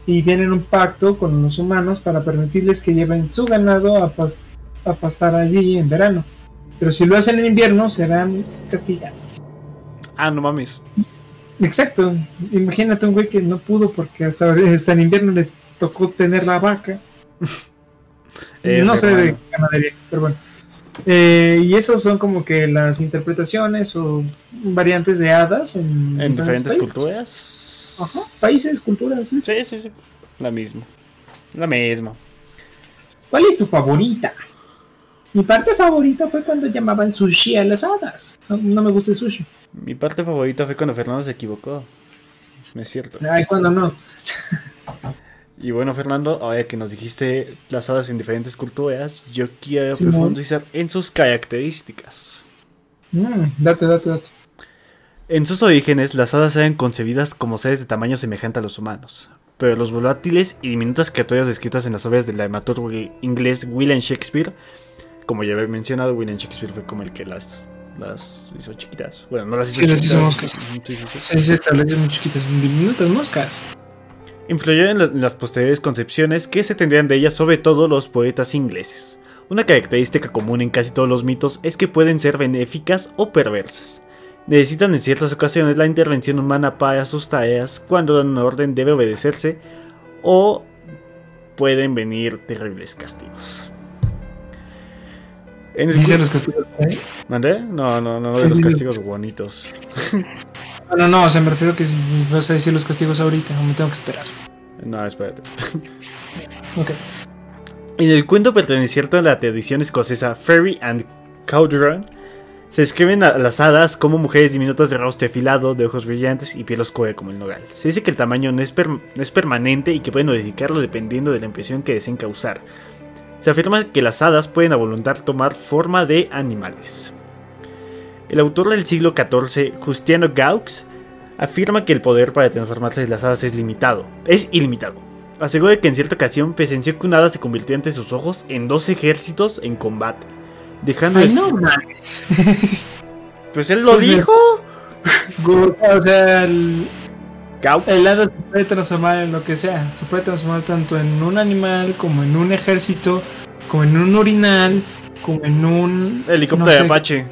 [SPEAKER 3] y tienen un pacto con los humanos para permitirles que lleven su ganado a, pas- a pastar allí en verano. Pero si lo hacen en invierno serán castigados.
[SPEAKER 2] Ah, no mames.
[SPEAKER 3] Exacto. Imagínate un güey que no pudo porque hasta, hasta en invierno le tocó tener la vaca.
[SPEAKER 2] Eh,
[SPEAKER 3] no sé de
[SPEAKER 2] hermano.
[SPEAKER 3] ganadería, pero bueno. Eh, y esas son como que las interpretaciones o variantes de hadas en,
[SPEAKER 2] En diferentes
[SPEAKER 3] países.
[SPEAKER 2] culturas.
[SPEAKER 3] Ajá, países, culturas. sí.
[SPEAKER 2] Sí, sí, sí. La misma. La misma.
[SPEAKER 3] ¿Cuál es tu favorita? Mi parte favorita fue cuando llamaban sushi a las hadas. No, no me gusta el sushi.
[SPEAKER 2] Mi parte favorita fue cuando Fernando se equivocó. No es cierto.
[SPEAKER 3] Ay, cuando no.
[SPEAKER 2] Y bueno, Fernando, ahora que nos dijiste las hadas en diferentes culturas, yo quiero
[SPEAKER 3] Simón.
[SPEAKER 2] profundizar en sus características.
[SPEAKER 3] Mm, date, date, date.
[SPEAKER 2] En sus orígenes, las hadas eran concebidas como seres de tamaño semejante a los humanos, pero los volátiles y diminutas criaturas descritas en las obras del dramaturgo inglés William Shakespeare, como ya había mencionado, William Shakespeare fue como el que las, las hizo chiquitas. Bueno, no las hizo
[SPEAKER 3] Sí, las hizo
[SPEAKER 2] chiquitas.
[SPEAKER 3] moscas.
[SPEAKER 2] Ujú, sí, sí, sí.
[SPEAKER 3] Sí, sí, tal vez muy chiquitas, diminutas moscas.
[SPEAKER 2] Influyó en, la- en las posteriores concepciones que se tendrían de ellas sobre todo los poetas ingleses. Una característica común en casi todos los mitos es que pueden ser benéficas o perversas. Necesitan en ciertas ocasiones la intervención humana para sus tareas, cuando dan una orden debe obedecerse o pueden venir terribles castigos. En el
[SPEAKER 3] Dice los castigos. ¿eh?
[SPEAKER 2] ¿Mandé? No, no, no, de los castigos bonitos.
[SPEAKER 3] No, no, no, o sea, me refiero que si vas a decir los castigos ahorita, no me tengo que esperar.
[SPEAKER 2] No, espérate.
[SPEAKER 3] Ok.
[SPEAKER 2] En el cuento perteneciente a la tradición escocesa Fairy and Cauldron, se describen a las hadas como mujeres diminutas de rostro afilado, de ojos brillantes y piel oscura como el nogal. Se dice que el tamaño no es, per- no es permanente y que pueden modificarlo dependiendo de la impresión que deseen causar. Se afirma que las hadas pueden a voluntad tomar forma de animales. El autor del siglo XIV, Justiano Gaux, afirma que el poder para transformarse en las hadas es limitado, es ilimitado. Asegura que en cierta ocasión presenció que una hada se convirtió ante sus ojos en dos ejércitos en combate. Dejando.
[SPEAKER 3] Ay, no.
[SPEAKER 2] Pues él lo
[SPEAKER 3] Pues,
[SPEAKER 2] dijo.
[SPEAKER 3] O sea, el,
[SPEAKER 2] Gau.
[SPEAKER 3] el hada se puede transformar en lo que sea. Se puede transformar tanto en un animal, como en un ejército, como en un urinal, como en un.
[SPEAKER 2] Helicóptero
[SPEAKER 3] no
[SPEAKER 2] de Apache.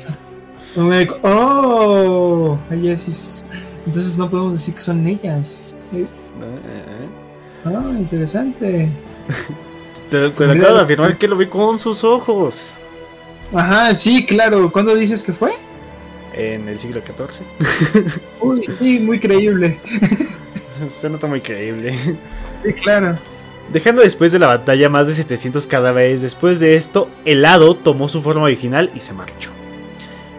[SPEAKER 3] ¡Oh! Ellas Entonces no podemos decir que son ellas. Eh, Ah, interesante.
[SPEAKER 2] Te, te acabo de afirmar que lo vi con sus ojos.
[SPEAKER 3] Ajá, sí, claro. ¿Cuándo dices que fue?
[SPEAKER 2] En el siglo XIV.
[SPEAKER 3] Uy, sí, muy creíble.
[SPEAKER 2] Se nota muy creíble.
[SPEAKER 3] Sí, claro.
[SPEAKER 2] Dejando después de la batalla más de 700 cadáveres, después de esto, el hado tomó su forma original y se marchó.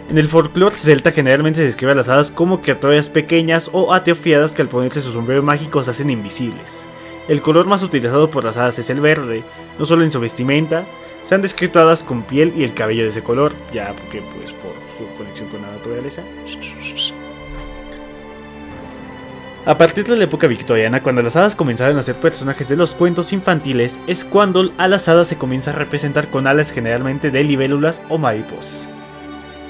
[SPEAKER 2] En el folclore celta generalmente se describe a las hadas como criaturas pequeñas o atrofiadas que al ponerse su sombrero mágico se hacen invisibles. El color más utilizado por las hadas es el verde, no solo en su vestimenta, se han descrito hadas con piel y el cabello de ese color, ya porque pues por su conexión con la naturaleza. A partir de la época victoriana, cuando las hadas comenzaron a ser personajes de los cuentos infantiles, es cuando a las hadas se comienza a representar con alas generalmente de libélulas o mariposas.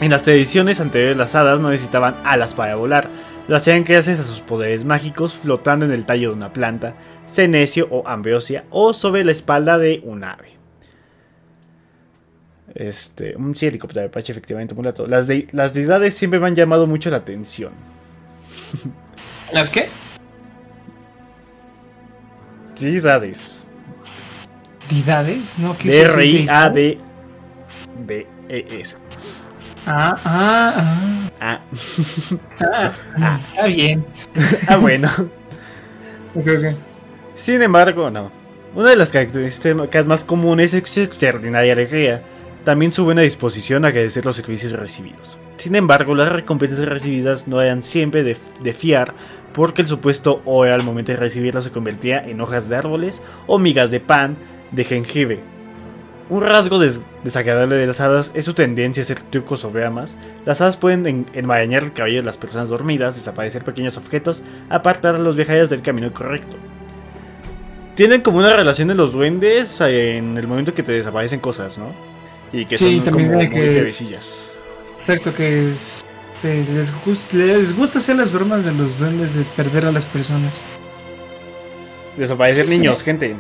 [SPEAKER 2] En las tradiciones anteriores las hadas no necesitaban alas para volar, lo hacían gracias a sus poderes mágicos flotando en el tallo de una planta, senecio o ambrosia, o sobre la espalda de un ave. Este, un sí, helicóptero de Apache, efectivamente, mulato. Las, de- las deidades siempre me han llamado mucho la atención.
[SPEAKER 3] ¿Las qué?
[SPEAKER 2] Deidades.
[SPEAKER 3] ¿Didades? No, ¿qué es Ah, ah,
[SPEAKER 2] Ah,
[SPEAKER 3] ah. ah, Está bien.
[SPEAKER 2] ah, bueno. Sin embargo, no. Una de las características más comunes es su extraordinaria alegría. También su buena disposición a agradecer los servicios recibidos. Sin embargo, las recompensas recibidas no eran siempre de, de fiar, porque el supuesto oro al momento de recibirlo se convertía en hojas de árboles o migas de pan de jengibre. Un rasgo des- desagradable de las hadas es su tendencia a hacer trucos o dramas. Las hadas pueden en- enmarañar el cabello de las personas dormidas, desaparecer pequeños objetos, apartar a los viajeros del camino correcto. Tienen como una relación de los duendes en el momento que te desaparecen cosas, ¿no? Y que
[SPEAKER 3] Sí,
[SPEAKER 2] son
[SPEAKER 3] también
[SPEAKER 2] como muy
[SPEAKER 3] que-
[SPEAKER 2] cabecillas.
[SPEAKER 3] Exacto, que es- te- les, gust- les gusta hacer las bromas de los duendes de perder a las personas.
[SPEAKER 2] Desaparecer
[SPEAKER 3] Sí, sí.
[SPEAKER 2] niños, gente.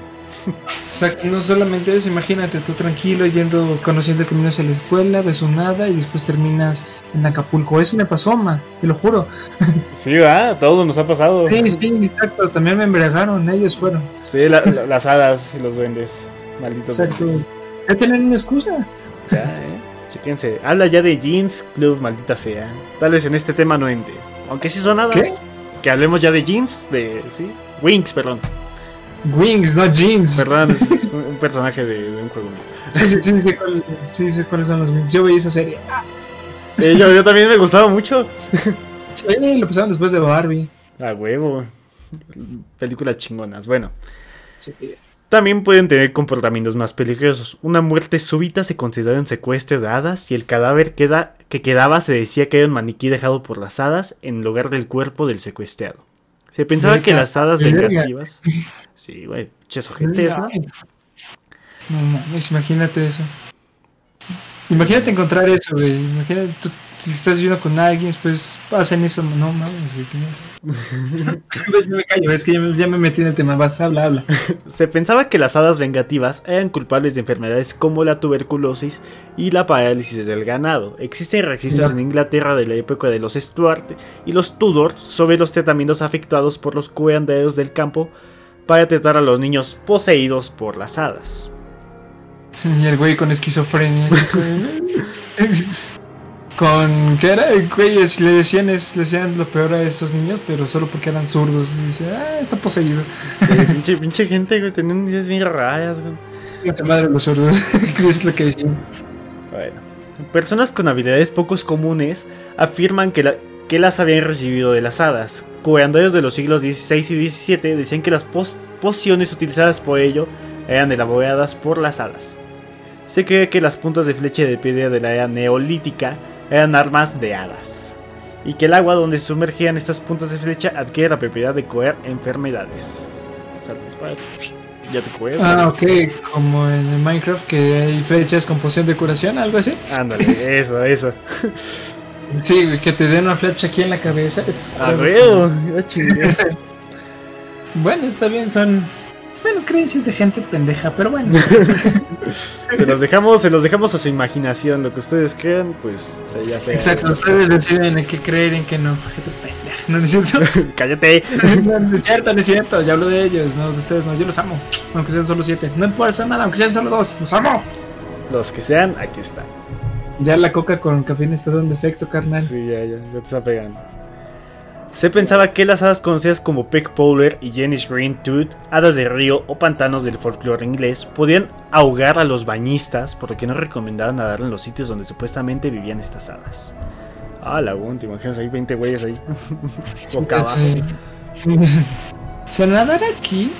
[SPEAKER 3] Exacto, no solamente eso, imagínate tú tranquilo yendo, conociendo el camino hacia la escuela, ves un nada y después terminas en Acapulco. Eso me pasó, ma, te lo juro.
[SPEAKER 2] Sí, ¿verdad? Todo nos ha pasado.
[SPEAKER 3] Sí, sí, exacto, también me embriagaron, ellos fueron.
[SPEAKER 2] Sí, la- la- las hadas y los duendes. Malditos
[SPEAKER 3] Exacto.
[SPEAKER 2] duendes.
[SPEAKER 3] Ya tienen una excusa.
[SPEAKER 2] Ya, eh. Chéquense. Habla ya de Jeans Club, maldita sea. Tal vez en este tema no entre. Aunque sí son hadas.
[SPEAKER 3] ¿Qué?
[SPEAKER 2] Que hablemos ya de Jeans, de. ¿Sí? Wings, perdón.
[SPEAKER 3] Wings, no jeans.
[SPEAKER 2] Perdón, es un personaje de, de un juego.
[SPEAKER 3] Sí, sí, sí, sé cuál- sí, sé cuáles son los Wings. Yo veía esa serie.
[SPEAKER 2] Sí, yo, yo también me gustaba mucho.
[SPEAKER 3] Sí, lo pasaron después de Barbie.
[SPEAKER 2] A huevo. Películas chingonas. Bueno.
[SPEAKER 3] Sí.
[SPEAKER 2] También pueden tener comportamientos más peligrosos. Una muerte súbita se considera un secuestro de hadas y el cadáver queda- que quedaba se decía que era un maniquí dejado por las hadas en lugar del cuerpo del secuestrado. Se pensaba
[SPEAKER 3] Verga,
[SPEAKER 2] que las hadas vengativas... Sí, güey, ches ojetes, ¿no?
[SPEAKER 3] No mames, imagínate eso. Imagínate encontrar eso, güey. Imagínate tú, si estás viviendo con alguien, después pasan eso. No mames, güey. Yo me callo, es que ya me, ya me metí en el tema. Vas, habla, habla.
[SPEAKER 2] Se pensaba que las hadas vengativas eran culpables de enfermedades como la tuberculosis y la parálisis del ganado. Existen registros en Inglaterra de la época de los Stuart y los Tudor sobre los tratamientos afectados por los curanderos del campo para tratar a los niños poseídos por las hadas.
[SPEAKER 3] Y el güey con esquizofrenia. con, ¿Qué era? Güey, es- le decían, es- le decían lo peor a esos niños, pero solo porque eran zurdos. Y dice, ah, está poseído.
[SPEAKER 2] Sí, pinche, pinche gente, güey, tenían ideas bien raras, güey.
[SPEAKER 3] Fíjate madre los zurdos. ¿Qué es lo que decían?
[SPEAKER 2] Bueno, personas con habilidades pocos comunes afirman que, la- que las habían recibido de las hadas. Curanderos de los siglos XVI y XVII decían que las pociones utilizadas por ello eran elaboradas por las hadas. Se cree que las puntas de flecha de piedra de la era neolítica eran armas de hadas. Y que el agua donde se sumergían estas puntas de flecha adquiere la propiedad de curar enfermedades. O sea, Ya te.
[SPEAKER 3] Ah, ok, como en Minecraft que hay flechas con poción de curación, algo así.
[SPEAKER 2] Ándale, eso, eso.
[SPEAKER 3] Sí, que te den una flecha aquí en la cabeza. Es
[SPEAKER 2] A
[SPEAKER 3] juego.
[SPEAKER 2] huevo, ya chingué.
[SPEAKER 3] Bueno, está bien, son. Bueno, creencias de gente pendeja, pero bueno.
[SPEAKER 2] Se los dejamos, se los dejamos a su imaginación, lo que ustedes crean, pues se- ya sea.
[SPEAKER 3] Exacto, ustedes deciden en qué creer en qué no. Gente pendeja. No, es cierto.
[SPEAKER 2] Cállate.
[SPEAKER 3] No, no es cierto, no es cierto. Yo hablo de ellos, no de ustedes, no. Yo los amo. Aunque sean solo siete. No importa nada, aunque sean solo dos. Los amo.
[SPEAKER 2] Los que sean, aquí están.
[SPEAKER 3] Ya la coca con cafeína está dando efecto, carnal.
[SPEAKER 2] Sí, ya, ya, ya te está pegando. Se pensaba que las hadas conocidas como Peg Powler y Janice Green Tooth, hadas de río o pantanos del folclore inglés, podían ahogar a los bañistas, por lo que no recomendaban nadar en los sitios donde supuestamente vivían estas hadas. Ah, la te imaginas ahí 20 güeyes ahí. Boca abajo.
[SPEAKER 3] ¿Se nadar aquí?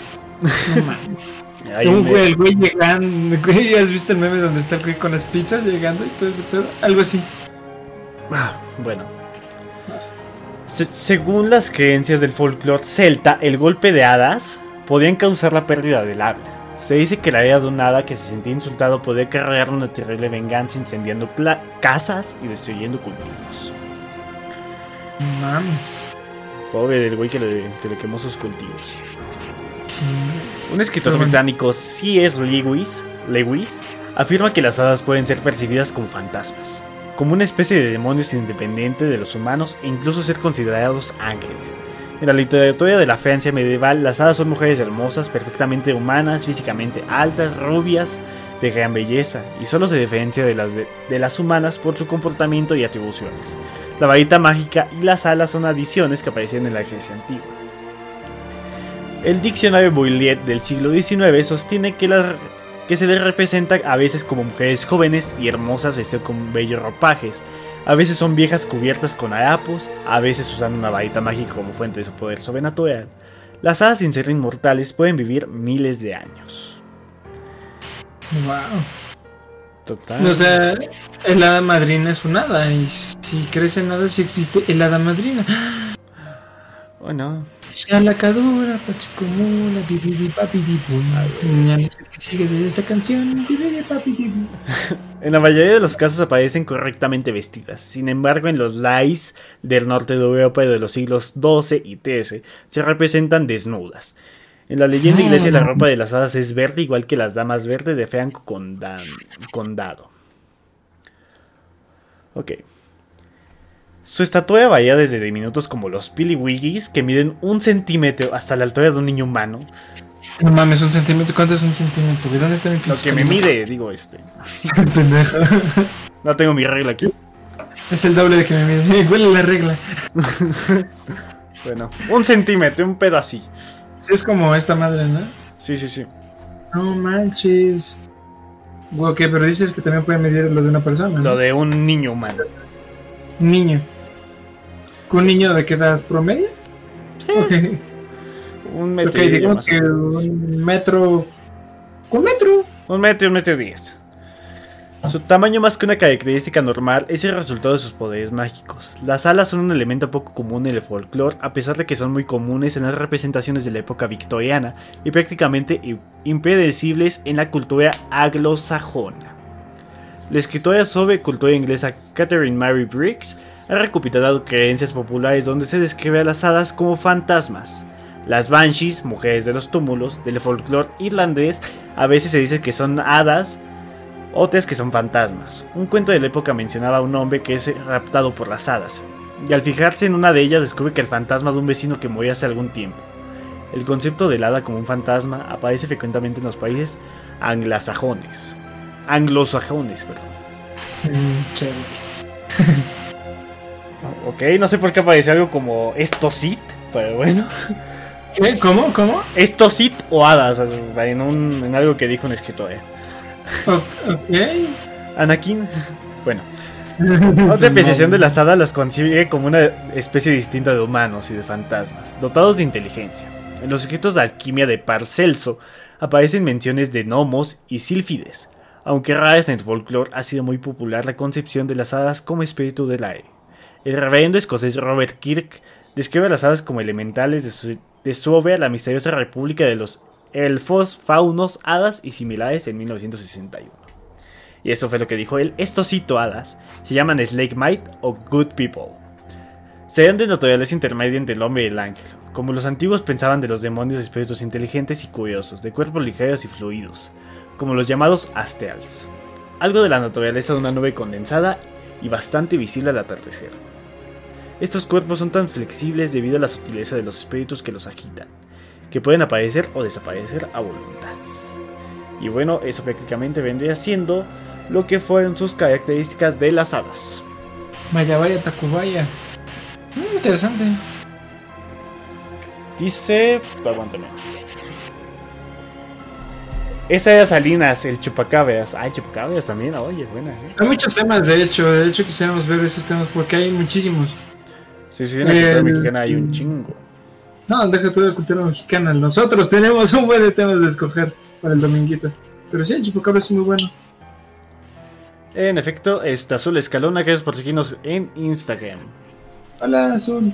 [SPEAKER 3] No mames. Un güey, el güey llegando. Güey, ¿has visto el meme donde está el güey con las pizzas llegando y todo ese pedo? Algo así.
[SPEAKER 2] Ah, bueno. Se- según las creencias del folclore celta, el golpe de hadas podían causar la pérdida del habla. Se dice que la idea de un hada que se sentía insultado podía cargar una terrible venganza incendiando casas y destruyendo cultivos.
[SPEAKER 3] Mames.
[SPEAKER 2] Pobre del güey que le, que le quemó sus cultivos.
[SPEAKER 3] Sí.
[SPEAKER 2] Un escritor
[SPEAKER 3] Pero bueno.
[SPEAKER 2] británico, C.S. Lewis, Lewis, afirma que las hadas pueden ser percibidas como fantasmas, como una especie de demonios independiente de los humanos e incluso ser considerados ángeles. En la literatura de la Francia medieval, las hadas son mujeres hermosas, perfectamente humanas, físicamente altas, rubias, de gran belleza, y solo se diferencia de las, de, de las humanas por su comportamiento y atribuciones. La varita mágica y las alas son adiciones que aparecieron en la Grecia antigua. El diccionario Boylet del siglo XIX sostiene que, la- que se les representa a veces como mujeres jóvenes y hermosas vestidas con bellos ropajes. A veces son viejas cubiertas con harapos, a veces usan una varita mágica como fuente de su poder sobrenatural. Las hadas sin ser inmortales pueden vivir miles de años.
[SPEAKER 3] Wow.
[SPEAKER 2] Total.
[SPEAKER 3] O sea, el hada madrina es un hada. Y si crees en nada, si existe el hada madrina.
[SPEAKER 2] Bueno,
[SPEAKER 3] Pachicomula, sigue de esta canción.
[SPEAKER 2] En la mayoría de los casos aparecen correctamente vestidas. Sin embargo, en los lais del norte de Europa de los siglos XII y XIII se representan desnudas. En la leyenda inglesa la ropa de las hadas es verde igual que las damas verdes de Franco Condado. Ok. Su estatura varía desde diminutos como los piliwigis que miden un centímetro hasta la altura de un niño humano.
[SPEAKER 3] No mames, un centímetro. ¿Cuánto es un centímetro? ¿Dónde está mi
[SPEAKER 2] Lo que me mide, digo este.
[SPEAKER 3] Pendejo.
[SPEAKER 2] No tengo mi regla aquí.
[SPEAKER 3] Es el doble de que me mide. Huele la regla.
[SPEAKER 2] Bueno, un centímetro, un pedo así.
[SPEAKER 3] Sí, es como esta madre, ¿no?
[SPEAKER 2] Sí, sí, sí.
[SPEAKER 3] No manches. Ok, pero dices que también puede medir lo de una persona. ¿no?
[SPEAKER 2] Lo de un niño humano.
[SPEAKER 3] Niño. ¿Un niño de qué edad promedio? Ok.
[SPEAKER 2] Un metro.
[SPEAKER 3] Ok,
[SPEAKER 2] y
[SPEAKER 3] digamos que un metro. ¿Un metro?
[SPEAKER 2] Un metro, un metro y diez. Su tamaño más que una característica normal es el resultado de sus poderes mágicos. Las alas son un elemento poco común en el folclore, a pesar de que son muy comunes en las representaciones de la época victoriana y prácticamente impredecibles en la cultura anglosajona. La escritora sobre cultura inglesa Catherine Mary Briggs ha recopilado creencias populares donde se describe a las hadas como fantasmas. Las banshees, mujeres de los túmulos, del folclore irlandés, a veces se dice que son hadas, otras que son fantasmas. Un cuento de la época mencionaba a un hombre que es raptado por las hadas, y al fijarse en una de ellas descubre que el fantasma de un vecino que murió hace algún tiempo. El concepto del hada como un fantasma aparece frecuentemente en los países anglosajones. Anglosajones, perdón.
[SPEAKER 3] Mm.
[SPEAKER 2] Ok, no sé por qué aparece algo como estosit, pero bueno.
[SPEAKER 3] ¿Qué? ¿Cómo? ¿Cómo?
[SPEAKER 2] Estosit o hadas, en, un- en algo que dijo un escritor.
[SPEAKER 3] O- Ok.
[SPEAKER 2] Anakin. Bueno, Otra apreciación de las hadas las concibe como una especie distinta de humanos y de fantasmas, dotados de inteligencia. En los escritos de alquimia de Paracelso aparecen menciones de gnomos y sílfides, aunque raras en el folclore ha sido muy popular la concepción de las hadas como espíritu del aire. El reverendo escocés Robert Kirk describe a las hadas como elementales de su, de su obra La misteriosa República de los elfos, faunos, hadas y similares en 1961. Y eso fue lo que dijo él. Estos cito hadas se llaman Slake Might o Good People. Serían de naturaleza intermedia entre el hombre y el ángel. Como los antiguos pensaban de los demonios espíritus inteligentes y curiosos, de cuerpos ligeros y fluidos, como los llamados Asteals. Algo de la naturaleza de una nube condensada y bastante visible al atardecer. Estos cuerpos son tan flexibles debido a la sutileza de los espíritus que los agitan, que pueden aparecer o desaparecer a voluntad. Y bueno, eso prácticamente vendría siendo lo que fueron sus características de las hadas.
[SPEAKER 3] Vaya, vaya, Tacubaya. Mm, interesante.
[SPEAKER 2] Dice. Aguántame. Esa era Salinas, el chupacabras. Ah, el chupacabras también, oye, buena. ¿eh?
[SPEAKER 3] Hay muchos temas, de hecho. De hecho, quisiéramos ver esos temas porque hay muchísimos.
[SPEAKER 2] Sí, sí, en la cultura mexicana hay un chingo.
[SPEAKER 3] No, deja tú de cultura mexicana. Nosotros tenemos un buen de temas de escoger para el dominguito. Pero sí, el chupacabra es muy bueno.
[SPEAKER 2] En efecto, está Azul Escalona, gracias por seguirnos en Instagram.
[SPEAKER 3] Hola, Azul.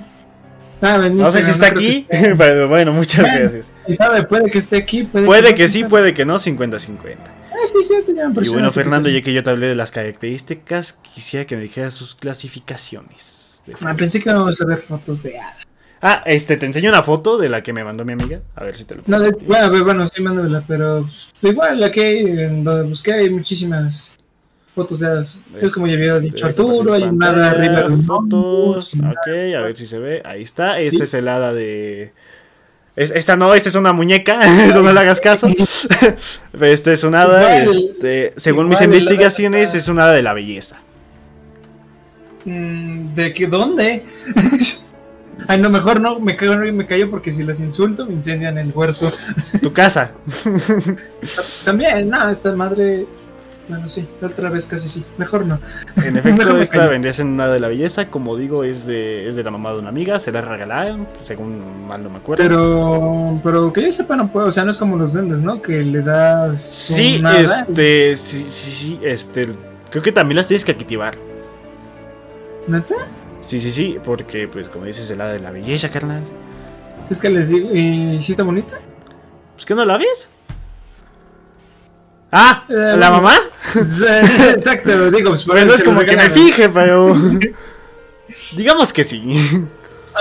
[SPEAKER 3] Ah,
[SPEAKER 2] No sé si está aquí,
[SPEAKER 3] que
[SPEAKER 2] pero bueno, muchas gracias.
[SPEAKER 3] ¿Quién sabe? Puede que esté aquí. Puede,
[SPEAKER 2] que sí, puede que no, 50-50.
[SPEAKER 3] sabe. Ah, sí, sí, tenía
[SPEAKER 2] Y bueno, Fernando,
[SPEAKER 3] te-
[SPEAKER 2] ya que yo te hablé de las características, quisiera que me dijeras sus clasificaciones.
[SPEAKER 3] Ah, pensé que íbamos a ver fotos de Ada.
[SPEAKER 2] Ah, este, te enseño una foto de la que me mandó mi amiga. A ver si te lo
[SPEAKER 3] No, de- bueno, bueno, sí, mándamela, pero pues, igual aquí en donde busqué hay muchísimas fotos de hadas. Es como ya había dicho
[SPEAKER 2] Este,
[SPEAKER 3] Arturo, hay nada
[SPEAKER 2] pantalla,
[SPEAKER 3] arriba de un
[SPEAKER 2] fotos. Ok, a ver si se ve. Ahí está. Este
[SPEAKER 3] Sí.
[SPEAKER 2] es el hada de. Es- esta no, esta es una muñeca. Eso no le hagas caso. Este es un hada. Este, según mis
[SPEAKER 3] hada
[SPEAKER 2] investigaciones, es un hada de la belleza.
[SPEAKER 3] Mm, ¿De qué? ¿Dónde? Ay, no, mejor no, me callo, me callo porque si las insulto me incendian el huerto.
[SPEAKER 2] Tu casa.
[SPEAKER 3] También, no, esta madre. Bueno, sí, la otra vez casi sí. Mejor no.
[SPEAKER 2] En efecto, esta vendría siendo una de la belleza. Como digo, es de, es de la mamá de una amiga. Se la regalaron, según mal no me acuerdo.
[SPEAKER 3] Pero, pero que yo sepa, no puedo. O sea, no es como los duendes, ¿no? Que le das.
[SPEAKER 2] Sí, este, sí, sí, sí, este, creo que también las tienes que activar.
[SPEAKER 3] ¿Neta?
[SPEAKER 2] Sí, sí, sí, porque, pues, como dices, el hada de la belleza, carnal.
[SPEAKER 3] Es que les digo. ¿Y sí está bonita?
[SPEAKER 2] Pues, ¿qué no la ves? Ah,
[SPEAKER 3] Eh,
[SPEAKER 2] ¿la mamá?
[SPEAKER 3] Exacto, digo, pues por
[SPEAKER 2] Bueno,
[SPEAKER 3] eso
[SPEAKER 2] es como
[SPEAKER 3] lo
[SPEAKER 2] que me fije, pero... Digamos que sí.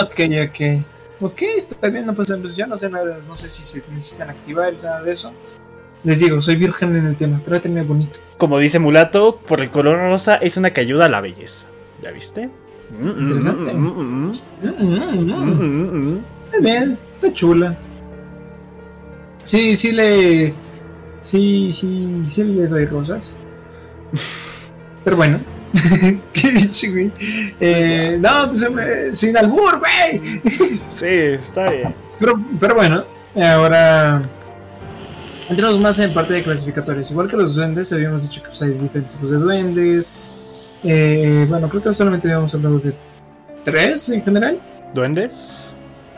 [SPEAKER 3] Ok, ok. Ok, está bien, no pasa pues yo no sé nada, no sé si se necesitan activar nada de eso. Les digo, soy virgen en el tema, trátenme bonito.
[SPEAKER 2] Como dice Mulato, por el color rosa es una que ayuda a la belleza. ¿Ya viste?
[SPEAKER 3] Interesante. Está bien, está chula. Sí, sí le. Sí, sí, sí le doy rosas. Pero bueno. Qué dicho, güey. Eh, no, pues hombre, sin albur, güey.
[SPEAKER 2] Sí, está bien.
[SPEAKER 3] Pero, pero bueno, ahora entramos más en parte de clasificatorias. Igual que los duendes, habíamos dicho que pues, hay diferentes tipos de duendes. Eh, bueno, creo que solamente habíamos hablado de tres en general.
[SPEAKER 2] ¿Duendes?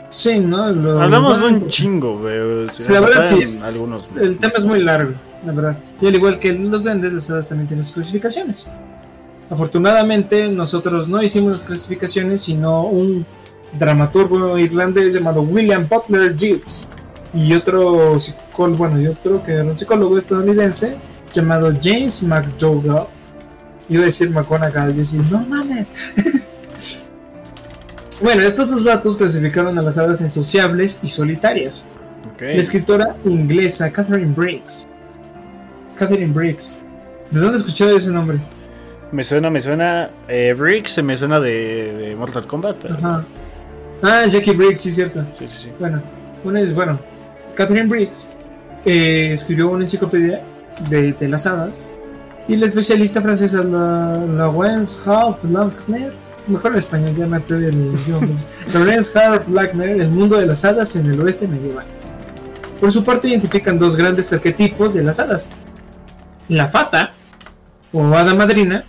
[SPEAKER 3] Sí, ¿no? Lo-
[SPEAKER 2] Hablamos de un chingo, pero...
[SPEAKER 3] sí, la verdad, sí, es-
[SPEAKER 2] algunos
[SPEAKER 3] el tema es muy largo, la verdad. Y al igual que los duendes, las hadas también tienen sus clasificaciones. Afortunadamente, nosotros no hicimos las clasificaciones, sino un dramaturgo irlandés llamado William Butler Yeats y otro psicólogo, bueno, y otro que era un psicólogo estadounidense llamado James McDougall. Iba a decir McGonagall y decir, no mames. bueno, estos dos vatos clasificaron a las hadas en sociables y solitarias. La escritora inglesa Catherine Briggs. Catherine Briggs. ¿De dónde he escuchado ese nombre?
[SPEAKER 2] Me suena, me suena... Eh, Briggs se me suena de, de Mortal Kombat, pero...
[SPEAKER 3] Ajá. Ah, Jackie Briggs, sí, cierto.
[SPEAKER 2] Sí, sí, sí.
[SPEAKER 3] Bueno, una es, bueno, Catherine Briggs eh, escribió una enciclopedia de, de las hadas y la especialista francesa, la, Laurence Half Lackner, mejor en español, harté del idioma, Laurence Half Lackner, el mundo de las hadas en el oeste medieval. Por su parte identifican dos grandes arquetipos de las hadas. La fata, o hada madrina,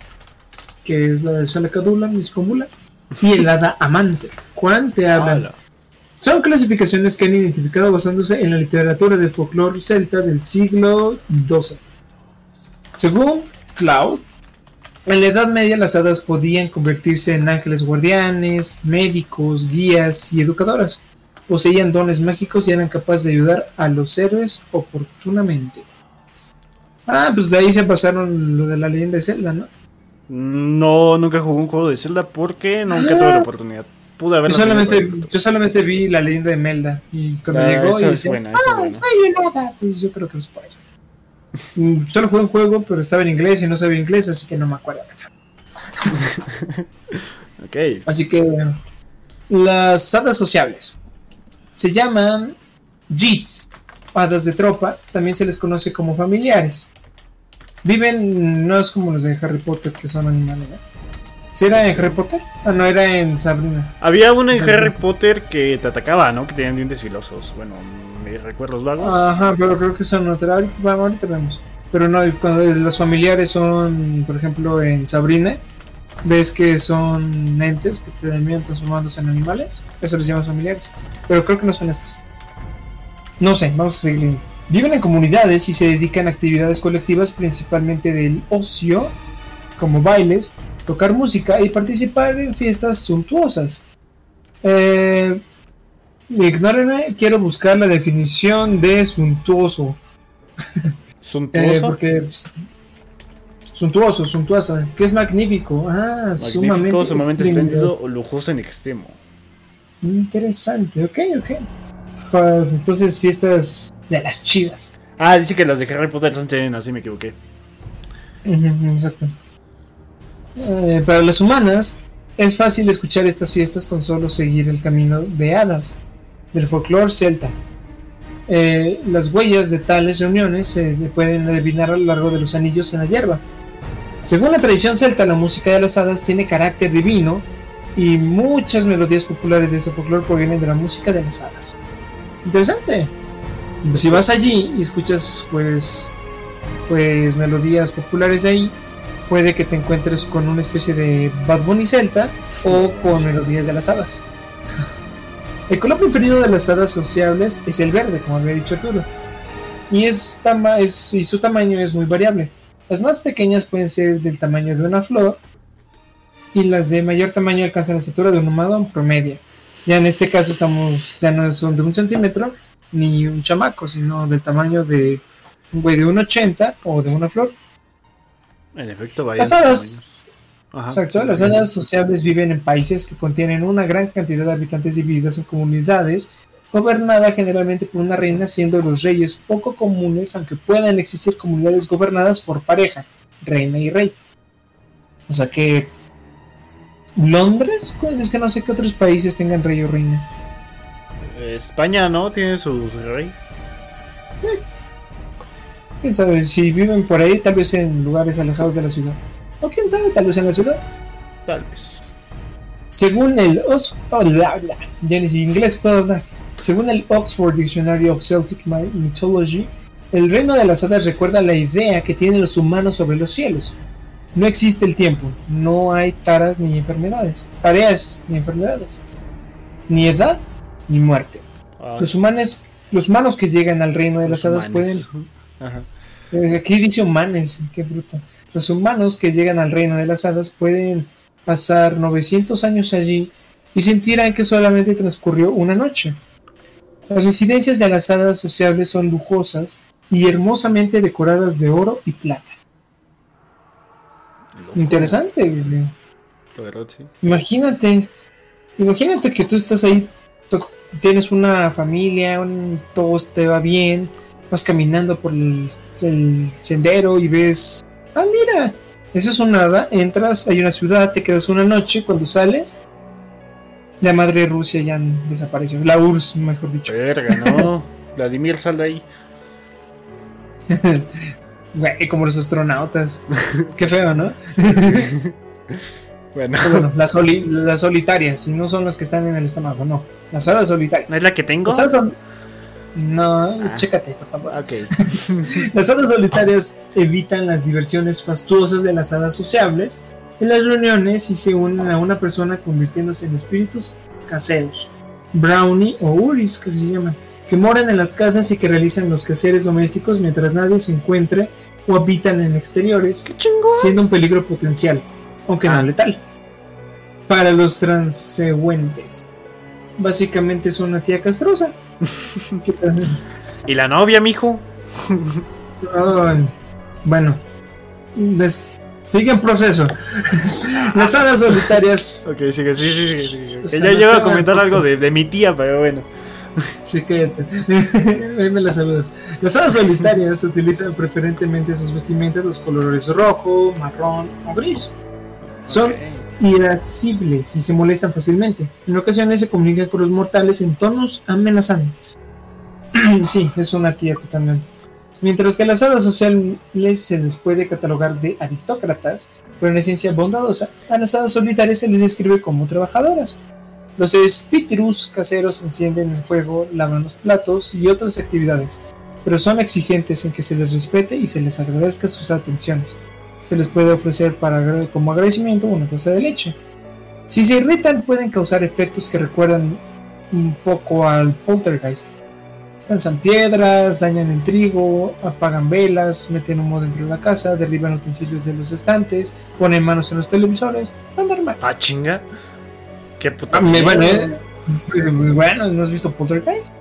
[SPEAKER 3] que es la de Salacadula, Miscomula, y el hada amante. ¿Cuál te hablan?
[SPEAKER 2] Hola.
[SPEAKER 3] Son clasificaciones que han identificado basándose en la literatura del folclore celta del siglo XII. Según Cloud, en la Edad Media las hadas podían convertirse en ángeles guardianes, médicos, guías y educadoras. poseían dones mágicos y eran capaces de ayudar a los héroes oportunamente. Ah, pues de ahí se pasaron lo de la leyenda de Zelda, ¿no?
[SPEAKER 2] No, nunca jugué un juego de Zelda porque nunca tuve la oportunidad. Pude haber
[SPEAKER 3] Yo solamente, yo solamente vi la leyenda de Melda y cuando llegó y
[SPEAKER 2] esa es
[SPEAKER 3] decía,
[SPEAKER 2] buena, esa es
[SPEAKER 3] "Ah,
[SPEAKER 2] buena".
[SPEAKER 3] soy un hada", pues yo creo que es por eso. Mm, Solo jugué un juego, pero estaba en inglés y no sabía inglés, así que no me acuerdo.
[SPEAKER 2] Ok.
[SPEAKER 3] Así que las hadas sociables se llaman Jits, hadas de tropa, también se les conoce como familiares. Viven, no es como los de Harry Potter que son animales, ¿no? ¿Sí era en Harry Potter? Ah, no, era en Sabrina.
[SPEAKER 2] Había uno en. Harry Potter que te atacaba, ¿no? Que tenían dientes filosos. Bueno, me recuerdos vagos.
[SPEAKER 3] Ajá, pero creo que son otra. Ahorita, ahorita vemos. Pero no, cuando los familiares son, por ejemplo, en Sabrina, ves que son entes que terminan transformándose en animales. Eso les llaman familiares. Pero creo que no son estos. No sé, vamos a seguir. Viven en comunidades y se dedican a actividades colectivas, principalmente del ocio, como bailes, tocar música y participar en fiestas suntuosas. Eh, ignórenme, quiero buscar la definición de suntuoso.
[SPEAKER 2] Suntuoso.
[SPEAKER 3] Eh, porque pues, suntuoso, suntuosa, que es magnífico. Ah,
[SPEAKER 2] Magnífico,
[SPEAKER 3] sumamente,
[SPEAKER 2] sumamente
[SPEAKER 3] espléndido.
[SPEAKER 2] o lujoso en extremo.
[SPEAKER 3] Interesante, ok, ok. Entonces, fiestas de las chivas.
[SPEAKER 2] Ah, dice que las de Harry Potter son serenas, así me equivoqué.
[SPEAKER 3] Exacto. Eh, para las humanas, es fácil escuchar estas fiestas con solo seguir el camino de hadas, del folclore celta. Eh, las huellas de tales reuniones se pueden adivinar a lo largo de los anillos en la hierba. Según la tradición celta, la música de las hadas tiene carácter divino y muchas melodías populares de este folclore provienen de la música de las hadas. Interesante. Si vas allí y escuchas pues pues melodías populares de ahí, puede que te encuentres con una especie de Bad Bunny celta o con melodías de las hadas. El color preferido de las hadas sociables es el verde, como había dicho Arturo. Y, es tama- es- y su tamaño es muy variable. Las más pequeñas pueden ser del tamaño de una flor y las de mayor tamaño alcanzan la estatura de un humano en promedio. Ya en este caso estamos, ya no son de un centímetro ni un chamaco, sino del tamaño de un güey de un 80 o de una flor.
[SPEAKER 2] En efecto, vaya.
[SPEAKER 3] Las hadas,
[SPEAKER 2] Ajá,
[SPEAKER 3] las
[SPEAKER 2] sí.
[SPEAKER 3] hadas sociables viven en países que contienen una gran cantidad de habitantes divididas en comunidades, gobernada generalmente por una reina, siendo los reyes poco comunes, aunque puedan existir comunidades gobernadas por pareja, reina y rey. O sea que Londres, es que no sé qué otros países tengan rey o reina.
[SPEAKER 2] España, ¿no? Tiene su rey.
[SPEAKER 3] Quién sabe, si viven por ahí, tal vez en lugares alejados de la ciudad. O quién sabe, tal vez en la ciudad.
[SPEAKER 2] Tal vez.
[SPEAKER 3] Según el Oxford, ya ni si inglés puedo hablar. Según el Oxford Dictionary of Celtic My- Mythology, el reino de las hadas recuerda la idea que tienen los humanos sobre los cielos. No existe el tiempo, no hay taras ni enfermedades, tareas ni enfermedades, ni edad ni muerte.
[SPEAKER 2] Ah,
[SPEAKER 3] Los humanos, los humanos que llegan al reino de
[SPEAKER 2] los
[SPEAKER 3] las hadas
[SPEAKER 2] humanes.
[SPEAKER 3] pueden
[SPEAKER 2] Ajá.
[SPEAKER 3] eh, Aquí dice humanos, qué bruto. Los humanos que llegan al reino de las hadas pueden pasar 900 años allí y sentirán que solamente transcurrió una noche. Las residencias de las hadas sociables son lujosas y hermosamente decoradas de oro y plata.
[SPEAKER 2] Loco,
[SPEAKER 3] Interesante.
[SPEAKER 2] verdad, sí.
[SPEAKER 3] Imagínate, imagínate que tú estás ahí, tienes una familia, un- todo te va bien, vas caminando por el, el sendero y ves, ah mira, eso es un nada, entras, hay una ciudad, te quedas una noche, cuando sales, la madre Rusia ya desapareció, la URSS mejor dicho.
[SPEAKER 2] Verga, no. Vladimir, sal de ahí.
[SPEAKER 3] Güey, como los astronautas, qué feo, ¿no?
[SPEAKER 2] Bueno,
[SPEAKER 3] las, soli- las solitarias, y no son las que están en el estómago, no, las hadas solitarias.
[SPEAKER 2] ¿no es la que tengo?
[SPEAKER 3] Las hadas son- No,
[SPEAKER 2] Ah.
[SPEAKER 3] chécate, por favor.
[SPEAKER 2] Ok.
[SPEAKER 3] Las hadas solitarias evitan las diversiones fastuosas de las hadas sociables en las reuniones y se unen a una persona convirtiéndose en espíritus caseros, brownie o uris, que se llaman, que moran en las casas y que realizan los quehaceres domésticos mientras nadie se encuentre o habitan en exteriores, siendo un peligro potencial, aunque
[SPEAKER 2] Ah.
[SPEAKER 3] no letal, para los transeúntes. Básicamente es una tía castrosa.
[SPEAKER 2] ¿Y la novia, mijo?
[SPEAKER 3] Bueno, les- sigue en proceso. Las hadas solitarias,
[SPEAKER 2] Ok, sigue, sí, sí, sí, sí.
[SPEAKER 3] O
[SPEAKER 2] Que
[SPEAKER 3] sea,
[SPEAKER 2] ya
[SPEAKER 3] no
[SPEAKER 2] llevo a comentar algo de, de mi tía, pero bueno.
[SPEAKER 3] sí, cállate. Ahí me las saludas. Las hadas solitarias utilizan preferentemente sus vestimentas los colores rojo, marrón o gris. Son. Irascibles y se molestan fácilmente. En ocasiones se comunican con los mortales en tonos amenazantes. sí, es una tía totalmente. Mientras que las hadas sociales se les puede catalogar de aristócratas, pero en esencia bondadosa, a las hadas solitarias se les describe como trabajadoras. Los espíritus caseros encienden el fuego, lavan los platos y otras actividades, pero son exigentes en que se les respete y se les agradezca sus atenciones se les puede ofrecer para, como agradecimiento una taza de leche. Si se irritan pueden causar efectos que recuerdan un poco al poltergeist. Lanzan piedras, dañan el trigo, apagan velas, meten humo dentro de la casa, derriban utensilios de los estantes, ponen manos en los televisores, lo normal.
[SPEAKER 2] Ah, chinga. Qué puta.
[SPEAKER 3] Ah, me- bueno, eh, muy bueno, ¿no has visto poltergeist?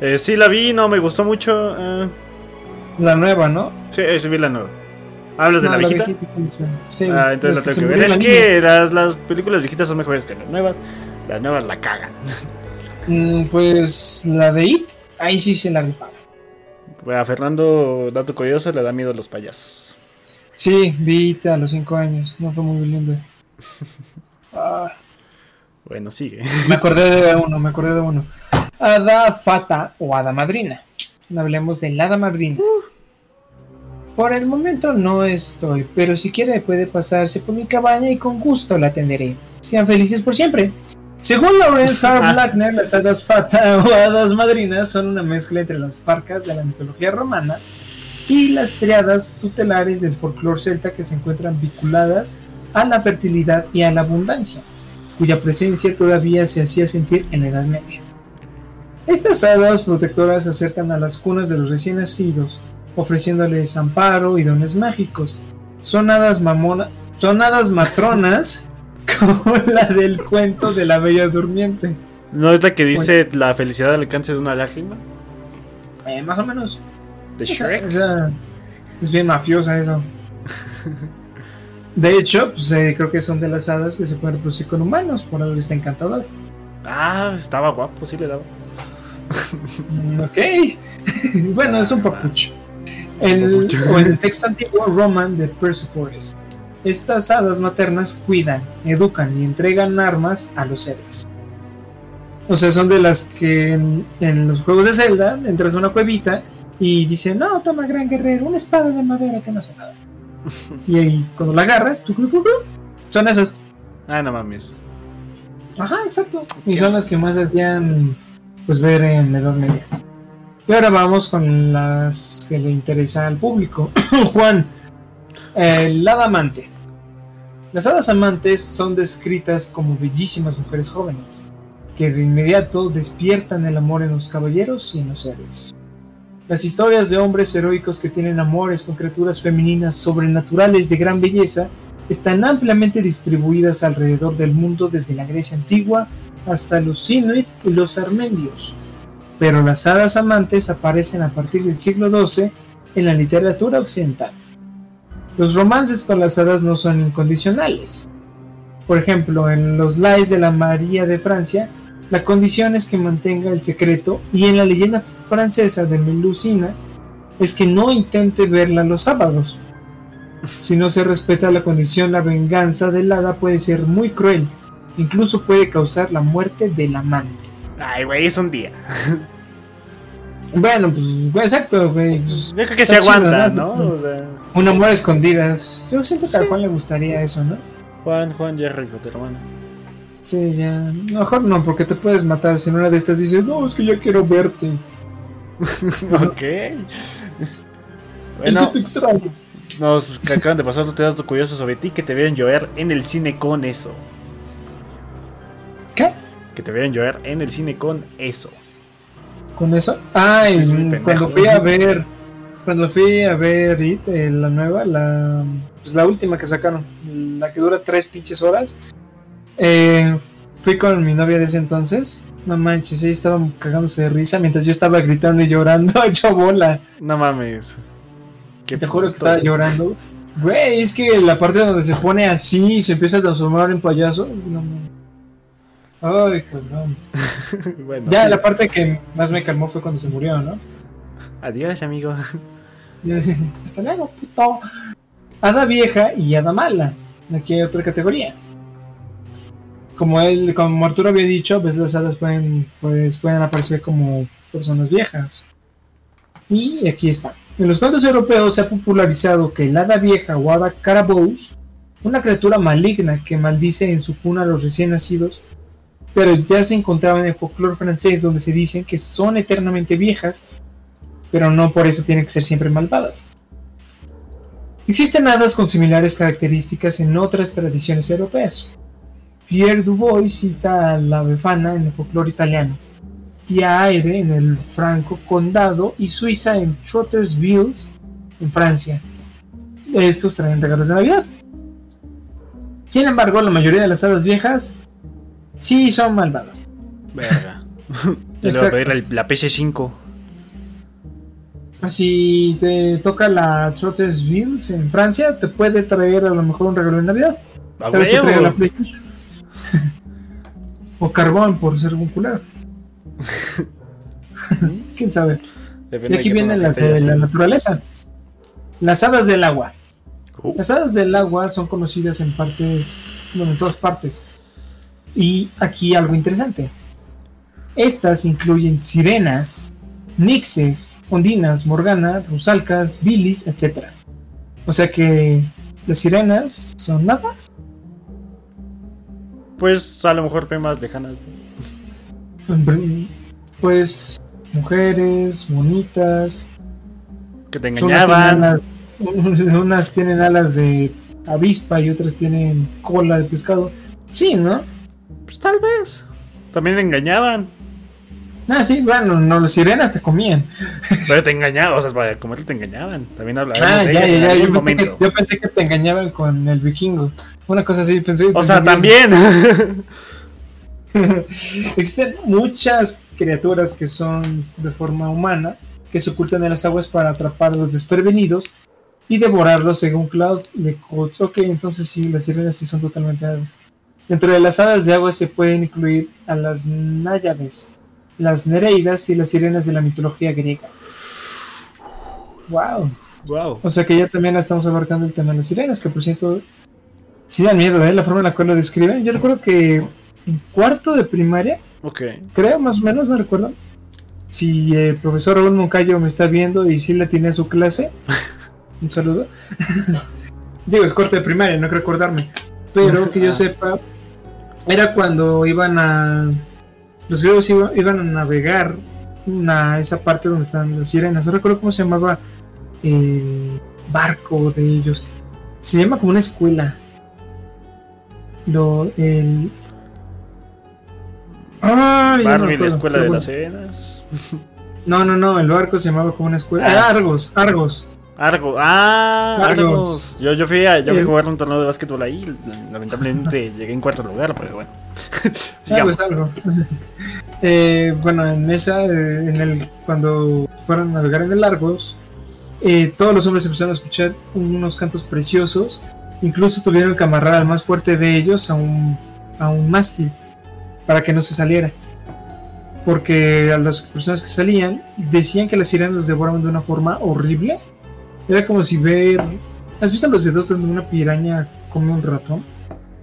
[SPEAKER 2] Eh, sí, la vi, no me gustó mucho. eh,
[SPEAKER 3] La nueva, ¿no?
[SPEAKER 2] sí, eh, sí, vi la nueva. ¿Hablas de la viejita?
[SPEAKER 3] muy buena. Sí,
[SPEAKER 2] Ah, entonces la
[SPEAKER 3] este,
[SPEAKER 2] tengo que ver. Es
[SPEAKER 3] la
[SPEAKER 2] que las, las películas viejitas son mejores que las nuevas. Las nuevas la cagan.
[SPEAKER 3] Mm, Pues la de It, ahí sí se la rifaron.
[SPEAKER 2] A Fernando, dato curioso, le da miedo a los payasos.
[SPEAKER 3] Sí, vi It a los 5 años, no fue muy lindo. Ah,
[SPEAKER 2] Bueno, sigue.
[SPEAKER 3] me acordé de uno, me acordé de uno. Hada Fata o Hada Madrina. Hablemos de la Hada Madrina. Por el momento no estoy, pero si quiere puede pasarse por mi cabaña y con gusto la atenderé. Sean felices por siempre. Según Lawrence Hart
[SPEAKER 2] Ah.
[SPEAKER 3] Blackner, las hadas fata o hadas madrinas son una mezcla entre las parcas de la mitología romana y las triadas tutelares del folclore celta que se encuentran vinculadas a la fertilidad y a la abundancia, cuya presencia todavía se hacía sentir en la Edad Media. Estas hadas protectoras se acercan a las cunas de los recién nacidos, ofreciéndoles amparo y dones mágicos. Son hadas mamona, son hadas matronas como la del cuento de la Bella Durmiente.
[SPEAKER 2] ¿No es la que dice la felicidad al alcance de una lágrima?
[SPEAKER 3] Eh, más o menos.
[SPEAKER 2] ¿De Shrek?
[SPEAKER 3] esa- es bien mafiosa eso. De hecho, pues, eh, creo que son de las hadas que se pueden reproducir con humanos, por algo está encantador.
[SPEAKER 2] Ah, estaba guapo, sí le daba.
[SPEAKER 3] Ok. bueno, es un papucho. El, o en el texto antiguo Roman de Persephores. Estas hadas maternas cuidan, educan y entregan armas a los héroes. O sea, son de las que en, en los juegos de Zelda entras a una cuevita y dicen, no, toma gran guerrero, una espada de madera que no hace nada. y ahí cuando la agarras, tu, son esas.
[SPEAKER 2] Ah, no mames.
[SPEAKER 3] Ajá, exacto. Y son las que más hacían pues ver en la Edad Media. Y ahora vamos con las que le interesa al público. Juan, el hada amante. Las hadas amantes son descritas como bellísimas mujeres jóvenes, que de inmediato despiertan el amor en los caballeros y en los héroes. Las historias de hombres heroicos que tienen amores con criaturas femeninas sobrenaturales de gran belleza están ampliamente distribuidas alrededor del mundo desde la Grecia antigua hasta los Inuit y los armenios. Pero las hadas amantes aparecen a partir del siglo XII en la literatura occidental. Los romances con las hadas no son incondicionales. Por ejemplo, en los Lais de la María de Francia, la condición es que mantenga el secreto y en la leyenda francesa de Melusina es que no intente verla los sábados. Si no se respeta la condición, la venganza del hada puede ser muy cruel. Incluso puede causar la muerte del amante.
[SPEAKER 2] Ay, güey, es un día.
[SPEAKER 3] Bueno, pues exacto, güey. pues,
[SPEAKER 2] Yo creo que se aguanta,
[SPEAKER 3] ¿no?
[SPEAKER 2] ¿no? O sea,
[SPEAKER 3] un amor a escondidas. Yo siento que a Juan le gustaría eso, ¿no?
[SPEAKER 2] Juan, Juan, ya rico, tu hermano.
[SPEAKER 3] Sí, ya. Mejor no, porque te puedes matar. Si en una de estas dices, no, es que yo quiero verte.
[SPEAKER 2] ok.
[SPEAKER 3] Es que
[SPEAKER 2] Bueno,
[SPEAKER 3] te extraño.
[SPEAKER 2] nos acaban de pasar otro dato curioso sobre ti que te vieron llover en el cine con eso.
[SPEAKER 3] ¿Qué?
[SPEAKER 2] Que te vieron llover en el cine con eso.
[SPEAKER 3] ¿Con eso? Ah,
[SPEAKER 2] Sí, pendejo.
[SPEAKER 3] cuando fui a ver. Cuando fui a ver It, eh, la nueva, la, pues la última que sacaron, la que dura tres pinches horas, eh, fui con mi novia de ese entonces. No manches, ella estaba cagándose de risa mientras yo estaba gritando y llorando, hecho bola.
[SPEAKER 2] No mames.
[SPEAKER 3] Qué Te juro que estaba llorando. Güey, es que la parte donde se pone así y se empieza a transformar en payaso. No, Ay, cabrón. bueno, ya la parte que más me calmó fue cuando se murió, ¿no?
[SPEAKER 2] Adiós, amigo.
[SPEAKER 3] Hasta luego, puto. Hada vieja y hada mala. Aquí hay otra categoría. Como él, como Arturo había dicho, a veces las hadas pueden, pues, pueden aparecer como personas viejas. Y aquí está. En los cuentos europeos se ha popularizado que el hada vieja o hada carabous, una criatura maligna que maldice en su cuna a los recién nacidos, pero ya se encontraba en el folclore francés donde se dicen que son eternamente viejas, pero no por eso tienen que ser siempre malvadas. Existen hadas con similares características en otras tradiciones europeas. Pierre Dubois cita a la Befana en el folclore italiano, Tia Aire en el Franco Condado y Suiza en Trottersville en Francia. Estos traen regalos de Navidad. Sin embargo, la mayoría de las hadas viejas sí son malvadas.
[SPEAKER 2] Verga. Yo le voy a pedir la PS5.
[SPEAKER 3] Si te toca la Trottersville en Francia, te puede traer a lo mejor un regalo de Navidad. ¿Sabes si trae la PlayStation? o carbón por ser un culero. ¿Quién sabe? y aquí vienen las de la naturaleza. Las hadas del agua. Uh. Las hadas del agua son conocidas en partes, bueno, en todas partes. Y aquí algo interesante. Estas incluyen sirenas, nixes, ondinas, morgana, rusalcas, bilis, etc. O sea que las sirenas son nadas.
[SPEAKER 2] Pues a lo mejor más lejanas.
[SPEAKER 3] Pues mujeres bonitas.
[SPEAKER 2] Que te engañaban.
[SPEAKER 3] unas tienen alas de avispa y otras tienen cola de pescado. Sí, ¿no?
[SPEAKER 2] Pues tal vez. También engañaban.
[SPEAKER 3] Ah, sí, bueno, no, las sirenas te comían.
[SPEAKER 2] Pero te engañaban, o sea, para comer te engañaban. También hablaban
[SPEAKER 3] ah, ya, ya, ya. Yo pensé, que, yo pensé, que, te engañaban con el vikingo. Una cosa así, pensé.
[SPEAKER 2] O sea, también.
[SPEAKER 3] Existen muchas criaturas que son de forma humana, que se ocultan en las aguas para atrapar a los desprevenidos y devorarlos según Cloud de Ok, entonces sí, las sirenas sí son totalmente hadas. Dentro de las hadas de agua se pueden incluir a las náyades, las nereidas y las sirenas de la mitología griega. Wow.
[SPEAKER 2] Wow.
[SPEAKER 3] O sea que ya también estamos abarcando el tema de las sirenas, que por cierto, sí da miedo, ¿eh? La forma en la cual lo describen. Yo recuerdo que en cuarto de primaria,
[SPEAKER 2] okay.
[SPEAKER 3] creo más o menos, no recuerdo. Si el profesor Raúl Moncayo me está viendo y si le tiene a su clase, un saludo. Digo, es cuarto de primaria, no creo recordarme. Pero que yo sepa, era cuando iban a. Los griegos iban a navegar a esa parte donde están las sirenas. No recuerdo cómo se llamaba el barco de ellos. Se llama como una escuela. Lo, el...
[SPEAKER 2] Ay, Barbie, la escuela de las sirenas.
[SPEAKER 3] No, no, no, el barco se llamaba como una escuela. Ah. Argos, Argos.
[SPEAKER 2] Argo, ah, Argos. Yo, yo, fui a, yo fui a jugar un torneo de básquetbol ahí. Lamentablemente llegué en cuarto lugar, pero bueno.
[SPEAKER 3] Argos, algo. eh, bueno, en esa, eh, en el, cuando fueron a navegar en el Argos, eh, todos los hombres empezaron a escuchar unos cantos preciosos. Incluso tuvieron que amarrar al más fuerte de ellos a un, a un mástil para que no se saliera. Porque a las personas que salían decían que las sirenas los devoraban de una forma horrible era como si ver. ¿Has visto los videos donde una piraña come un ratón?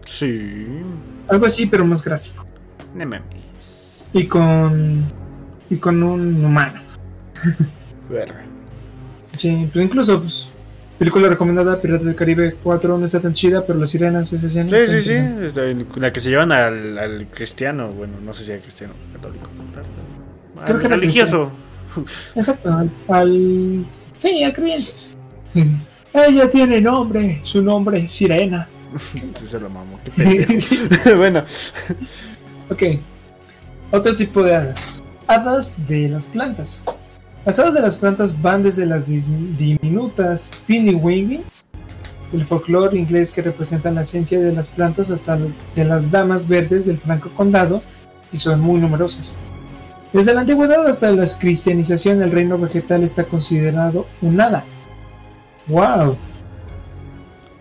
[SPEAKER 2] Sí.
[SPEAKER 3] Algo así, pero más gráfico.
[SPEAKER 2] No mames.
[SPEAKER 3] Y con. Y con un humano. sí, pero incluso, pues. Película recomendada, Piratas del Caribe 4 no está tan chida, pero las sirenas, esa escena.
[SPEAKER 2] Sí, sí, sí. La que se llevan al, al cristiano, bueno, no sé si es cristiano, católico.
[SPEAKER 3] Creo que religioso. Exacto, al, al Sí, al creyente. Ella tiene nombre, su nombre es Sirena.
[SPEAKER 2] se lo mamo. bueno.
[SPEAKER 3] Ok. Otro tipo de hadas. Hadas de las plantas. Las hadas de las plantas van desde las diminutas Pinny Wingings del folclore inglés que representan la esencia de las plantas hasta de las damas verdes del Franco Condado y son muy numerosas. Desde la antigüedad hasta la cristianización el reino vegetal está considerado un hada. ¡Wow!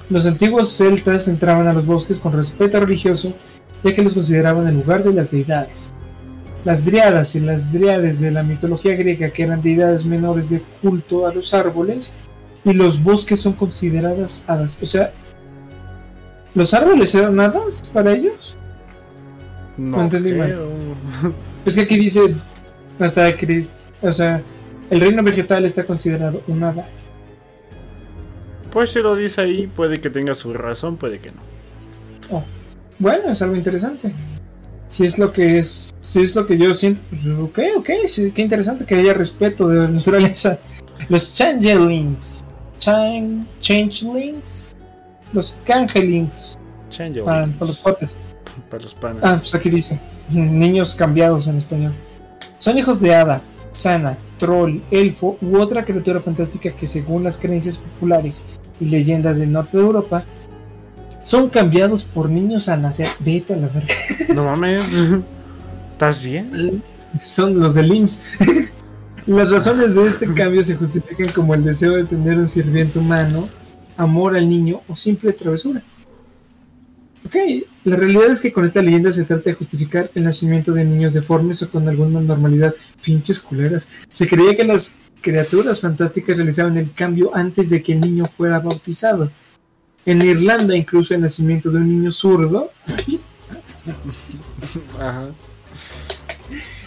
[SPEAKER 3] Los antiguos celtas entraban a los bosques con respeto religioso ya que los consideraban el lugar de las deidades. Las driadas y las driades de la mitología griega, que eran deidades menores de culto a los árboles, y los bosques son consideradas hadas. O sea, ¿los árboles eran hadas para ellos?
[SPEAKER 2] No,
[SPEAKER 3] entendí mal. Es que aquí dice, hasta Cris, o sea, el reino vegetal está considerado un hada.
[SPEAKER 2] Pues si lo dice ahí, puede que tenga su razón, puede que no.
[SPEAKER 3] Bueno, es algo interesante. Si es lo que es, si es lo que yo siento, pues ok, ok, sí, qué interesante que haya respeto de la naturaleza. Los changelings, Chan- changelings, los cangelings,
[SPEAKER 2] Change
[SPEAKER 3] para, para los potes.
[SPEAKER 2] para los panes.
[SPEAKER 3] Ah, pues aquí dice, niños cambiados en español. Son hijos de hada, sana, troll, elfo u otra criatura fantástica que según las creencias populares y leyendas del norte de Europa, son cambiados por niños al nacer. Vete a la verga.
[SPEAKER 2] No mames. ¿Estás bien?
[SPEAKER 3] Son los del IMSS. Las razones de este cambio se justifican como el deseo de tener un sirviente humano, amor al niño o simple travesura. Ok, la realidad es que con esta leyenda se trata de justificar el nacimiento de niños deformes o con alguna normalidad. Pinches culeras. Se creía que las criaturas fantásticas realizaban el cambio antes de que el niño fuera bautizado. En Irlanda, incluso el nacimiento de un niño zurdo
[SPEAKER 2] Ajá.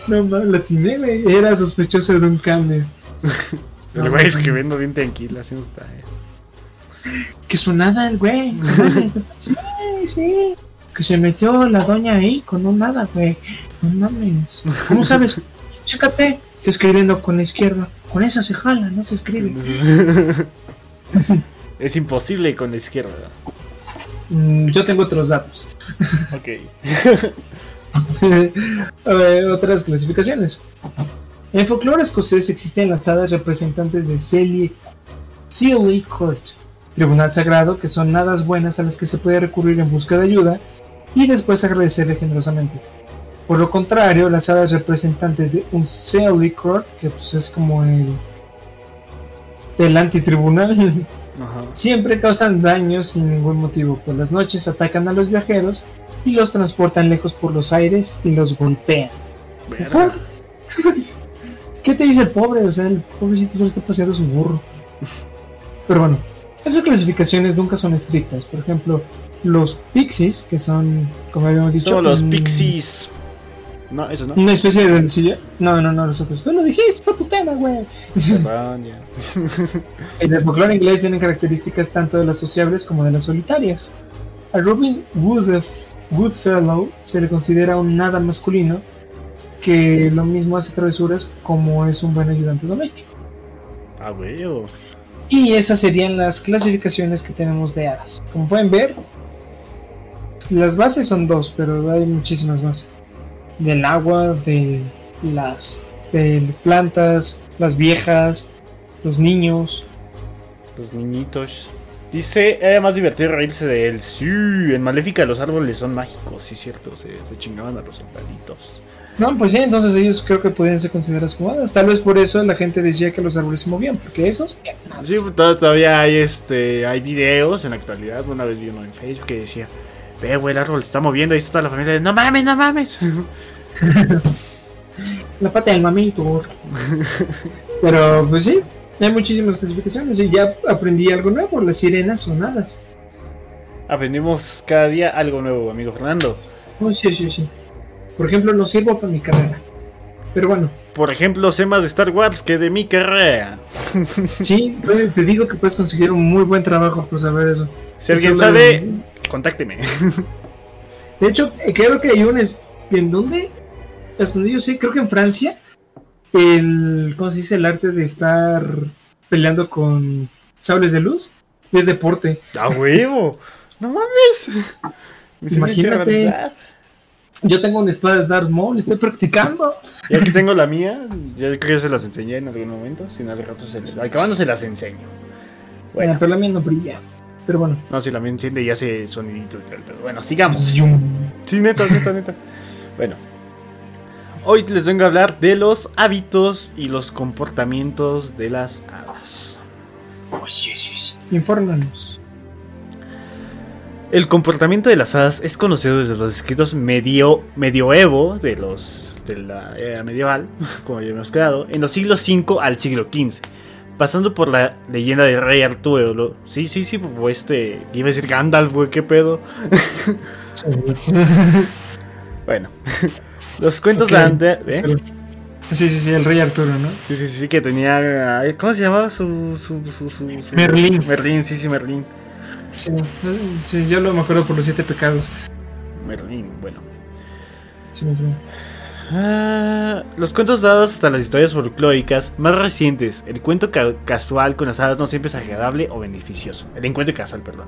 [SPEAKER 3] No mames, la atiné, güey. Era sospechoso de un cambio.
[SPEAKER 2] El güey escribiendo bien tranquila, así no está.
[SPEAKER 3] Que sonada el güey. Sí, sí. Que se metió la doña ahí con un nada, güey. No mames. ¿Cómo sabes? Chécate. Está escribiendo con la izquierda. Con esa se jala, no se escribe.
[SPEAKER 2] es imposible con la izquierda.
[SPEAKER 3] Mm, yo tengo otros datos.
[SPEAKER 2] Ok.
[SPEAKER 3] A ver, otras clasificaciones. En folclore escocés existen las hadas representantes de Sealy Court, tribunal sagrado, que son hadas buenas a las que se puede recurrir en busca de ayuda y después agradecerle generosamente. Por lo contrario, las hadas representantes de un Court, que pues es como el, el antitribunal,
[SPEAKER 2] Ajá.
[SPEAKER 3] siempre causan daños sin ningún motivo. Por las noches atacan a los viajeros y los transportan lejos por los aires y los golpean.
[SPEAKER 2] Verga.
[SPEAKER 3] ¿Qué te dice el pobre? O sea, el pobrecito solo está paseando su burro. Pero bueno, esas clasificaciones nunca son estrictas. Por ejemplo, los pixies, que son, como habíamos dicho,
[SPEAKER 2] Son los
[SPEAKER 3] un-
[SPEAKER 2] pixies. No, esos no.
[SPEAKER 3] Una especie de densillo. No, no, no, los otros. Tú lo dijiste, fue tu tema, güey. En el folclore inglés tienen características tanto de las sociables como de las solitarias. A Robin Woodruff- Goodfellow se le considera un nada masculino que lo mismo hace travesuras como es un buen ayudante doméstico.
[SPEAKER 2] Ah, güey.
[SPEAKER 3] Y esas serían las clasificaciones que tenemos de hadas. Como pueden ver, las bases son dos, pero hay muchísimas más. Del agua, de las, de las plantas, las viejas, los niños.
[SPEAKER 2] Los niñitos. Dice, era más divertido reírse de él. Sí, en Maléfica los árboles son mágicos, sí, cierto. Se, se chingaban a los soldaditos.
[SPEAKER 3] No, pues sí, entonces ellos creo que podrían ser considerados como hadas. Tal vez por eso la gente decía que los árboles se movían, porque esos...
[SPEAKER 2] Sí, to- todavía hay este hay videos en la actualidad. Una vez vi uno en Facebook que decía, ve, güey, el árbol se está moviendo. Ahí está toda la familia. de, No mames, no mames.
[SPEAKER 3] La pata del mamito. Pero pues sí, hay muchísimas clasificaciones y ya aprendí algo nuevo. Las sirenas son hadas.
[SPEAKER 2] Aprendimos cada día algo nuevo, amigo Fernando.
[SPEAKER 3] Oh, sí, sí, sí. Por ejemplo, no sirvo para mi carrera. Pero bueno,
[SPEAKER 2] Por ejemplo, sé más de Star Wars que de mi carrera.
[SPEAKER 3] sí, te digo que puedes conseguir un muy buen trabajo por saber eso.
[SPEAKER 2] Si alguien
[SPEAKER 3] Eso
[SPEAKER 2] sabe, contácteme.
[SPEAKER 3] De hecho, eh, creo que hay un... es- ¿En dónde? Hasta donde yo sé, creo que en Francia, el... ¿Cómo se dice? El arte de estar peleando con sables de luz es deporte.
[SPEAKER 2] ¡A huevo! ¡No mames!
[SPEAKER 3] Imagínate. Yo tengo una espada de Darth Maul, estoy practicando.
[SPEAKER 2] Y aquí tengo la mía. Yo creo que ya se las enseñé en algún momento. Si no, al rato se acabando se las enseño.
[SPEAKER 3] Bueno,
[SPEAKER 2] Bueno,
[SPEAKER 3] pero la mía no brilla. Pero bueno.
[SPEAKER 2] No, si la me enciende y hace sonidito y tal. Pero bueno, sigamos. Sí, neta, neta, neta. Bueno. Hoy les vengo a hablar de los hábitos y los comportamientos de las hadas.
[SPEAKER 3] Infórmanos.
[SPEAKER 2] El comportamiento de las hadas es conocido desde los escritos medio, medioevo de los de la era medieval, como ya hemos quedado, en los siglos V al siglo XV, pasando por la leyenda del rey Arturo. lo- Sí, sí, sí, pues este, iba a decir Gandalf, güey, qué pedo. Bueno, los cuentos
[SPEAKER 3] Ok.
[SPEAKER 2] de ¿eh?
[SPEAKER 3] Sí, sí, sí, el rey Arturo, ¿no?
[SPEAKER 2] Sí, sí, sí, que tenía. ¿Cómo se llamaba su. su, su, su- su-
[SPEAKER 3] Merlín.
[SPEAKER 2] Merlín, sí, sí, Merlín.
[SPEAKER 3] Sí, sí, yo lo me acuerdo por los siete pecados.
[SPEAKER 2] Merlín, bueno.
[SPEAKER 3] Sí, sí.
[SPEAKER 2] Ah, los cuentos dados hasta las historias folclóricas más recientes. El cuento ca- casual con las hadas no siempre es agradable o beneficioso. El encuentro casual, perdón.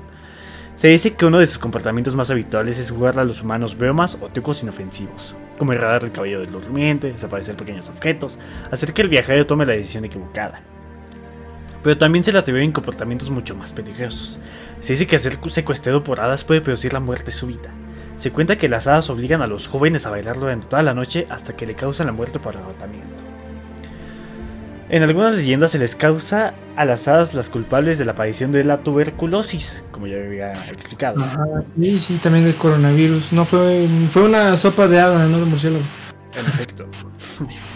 [SPEAKER 2] Se dice que uno de sus comportamientos más habituales es jugarle a los humanos bromas o trucos inofensivos, como enredar el cabello del durmiente, desaparecer pequeños objetos, hacer que el viajero tome la decisión equivocada. Pero también se le atribuyen comportamientos mucho más peligrosos. Se dice que ser secuestrado por hadas puede producir la muerte súbita. Se cuenta que las hadas obligan a los jóvenes a bailar durante toda la noche hasta que le causan la muerte por agotamiento. En algunas leyendas se les causa a las hadas las culpables de la aparición de la tuberculosis, como ya había explicado.
[SPEAKER 3] Ajá, sí, sí, también del coronavirus. No fue, fue una sopa de hada, no de murciélago.
[SPEAKER 2] En efecto.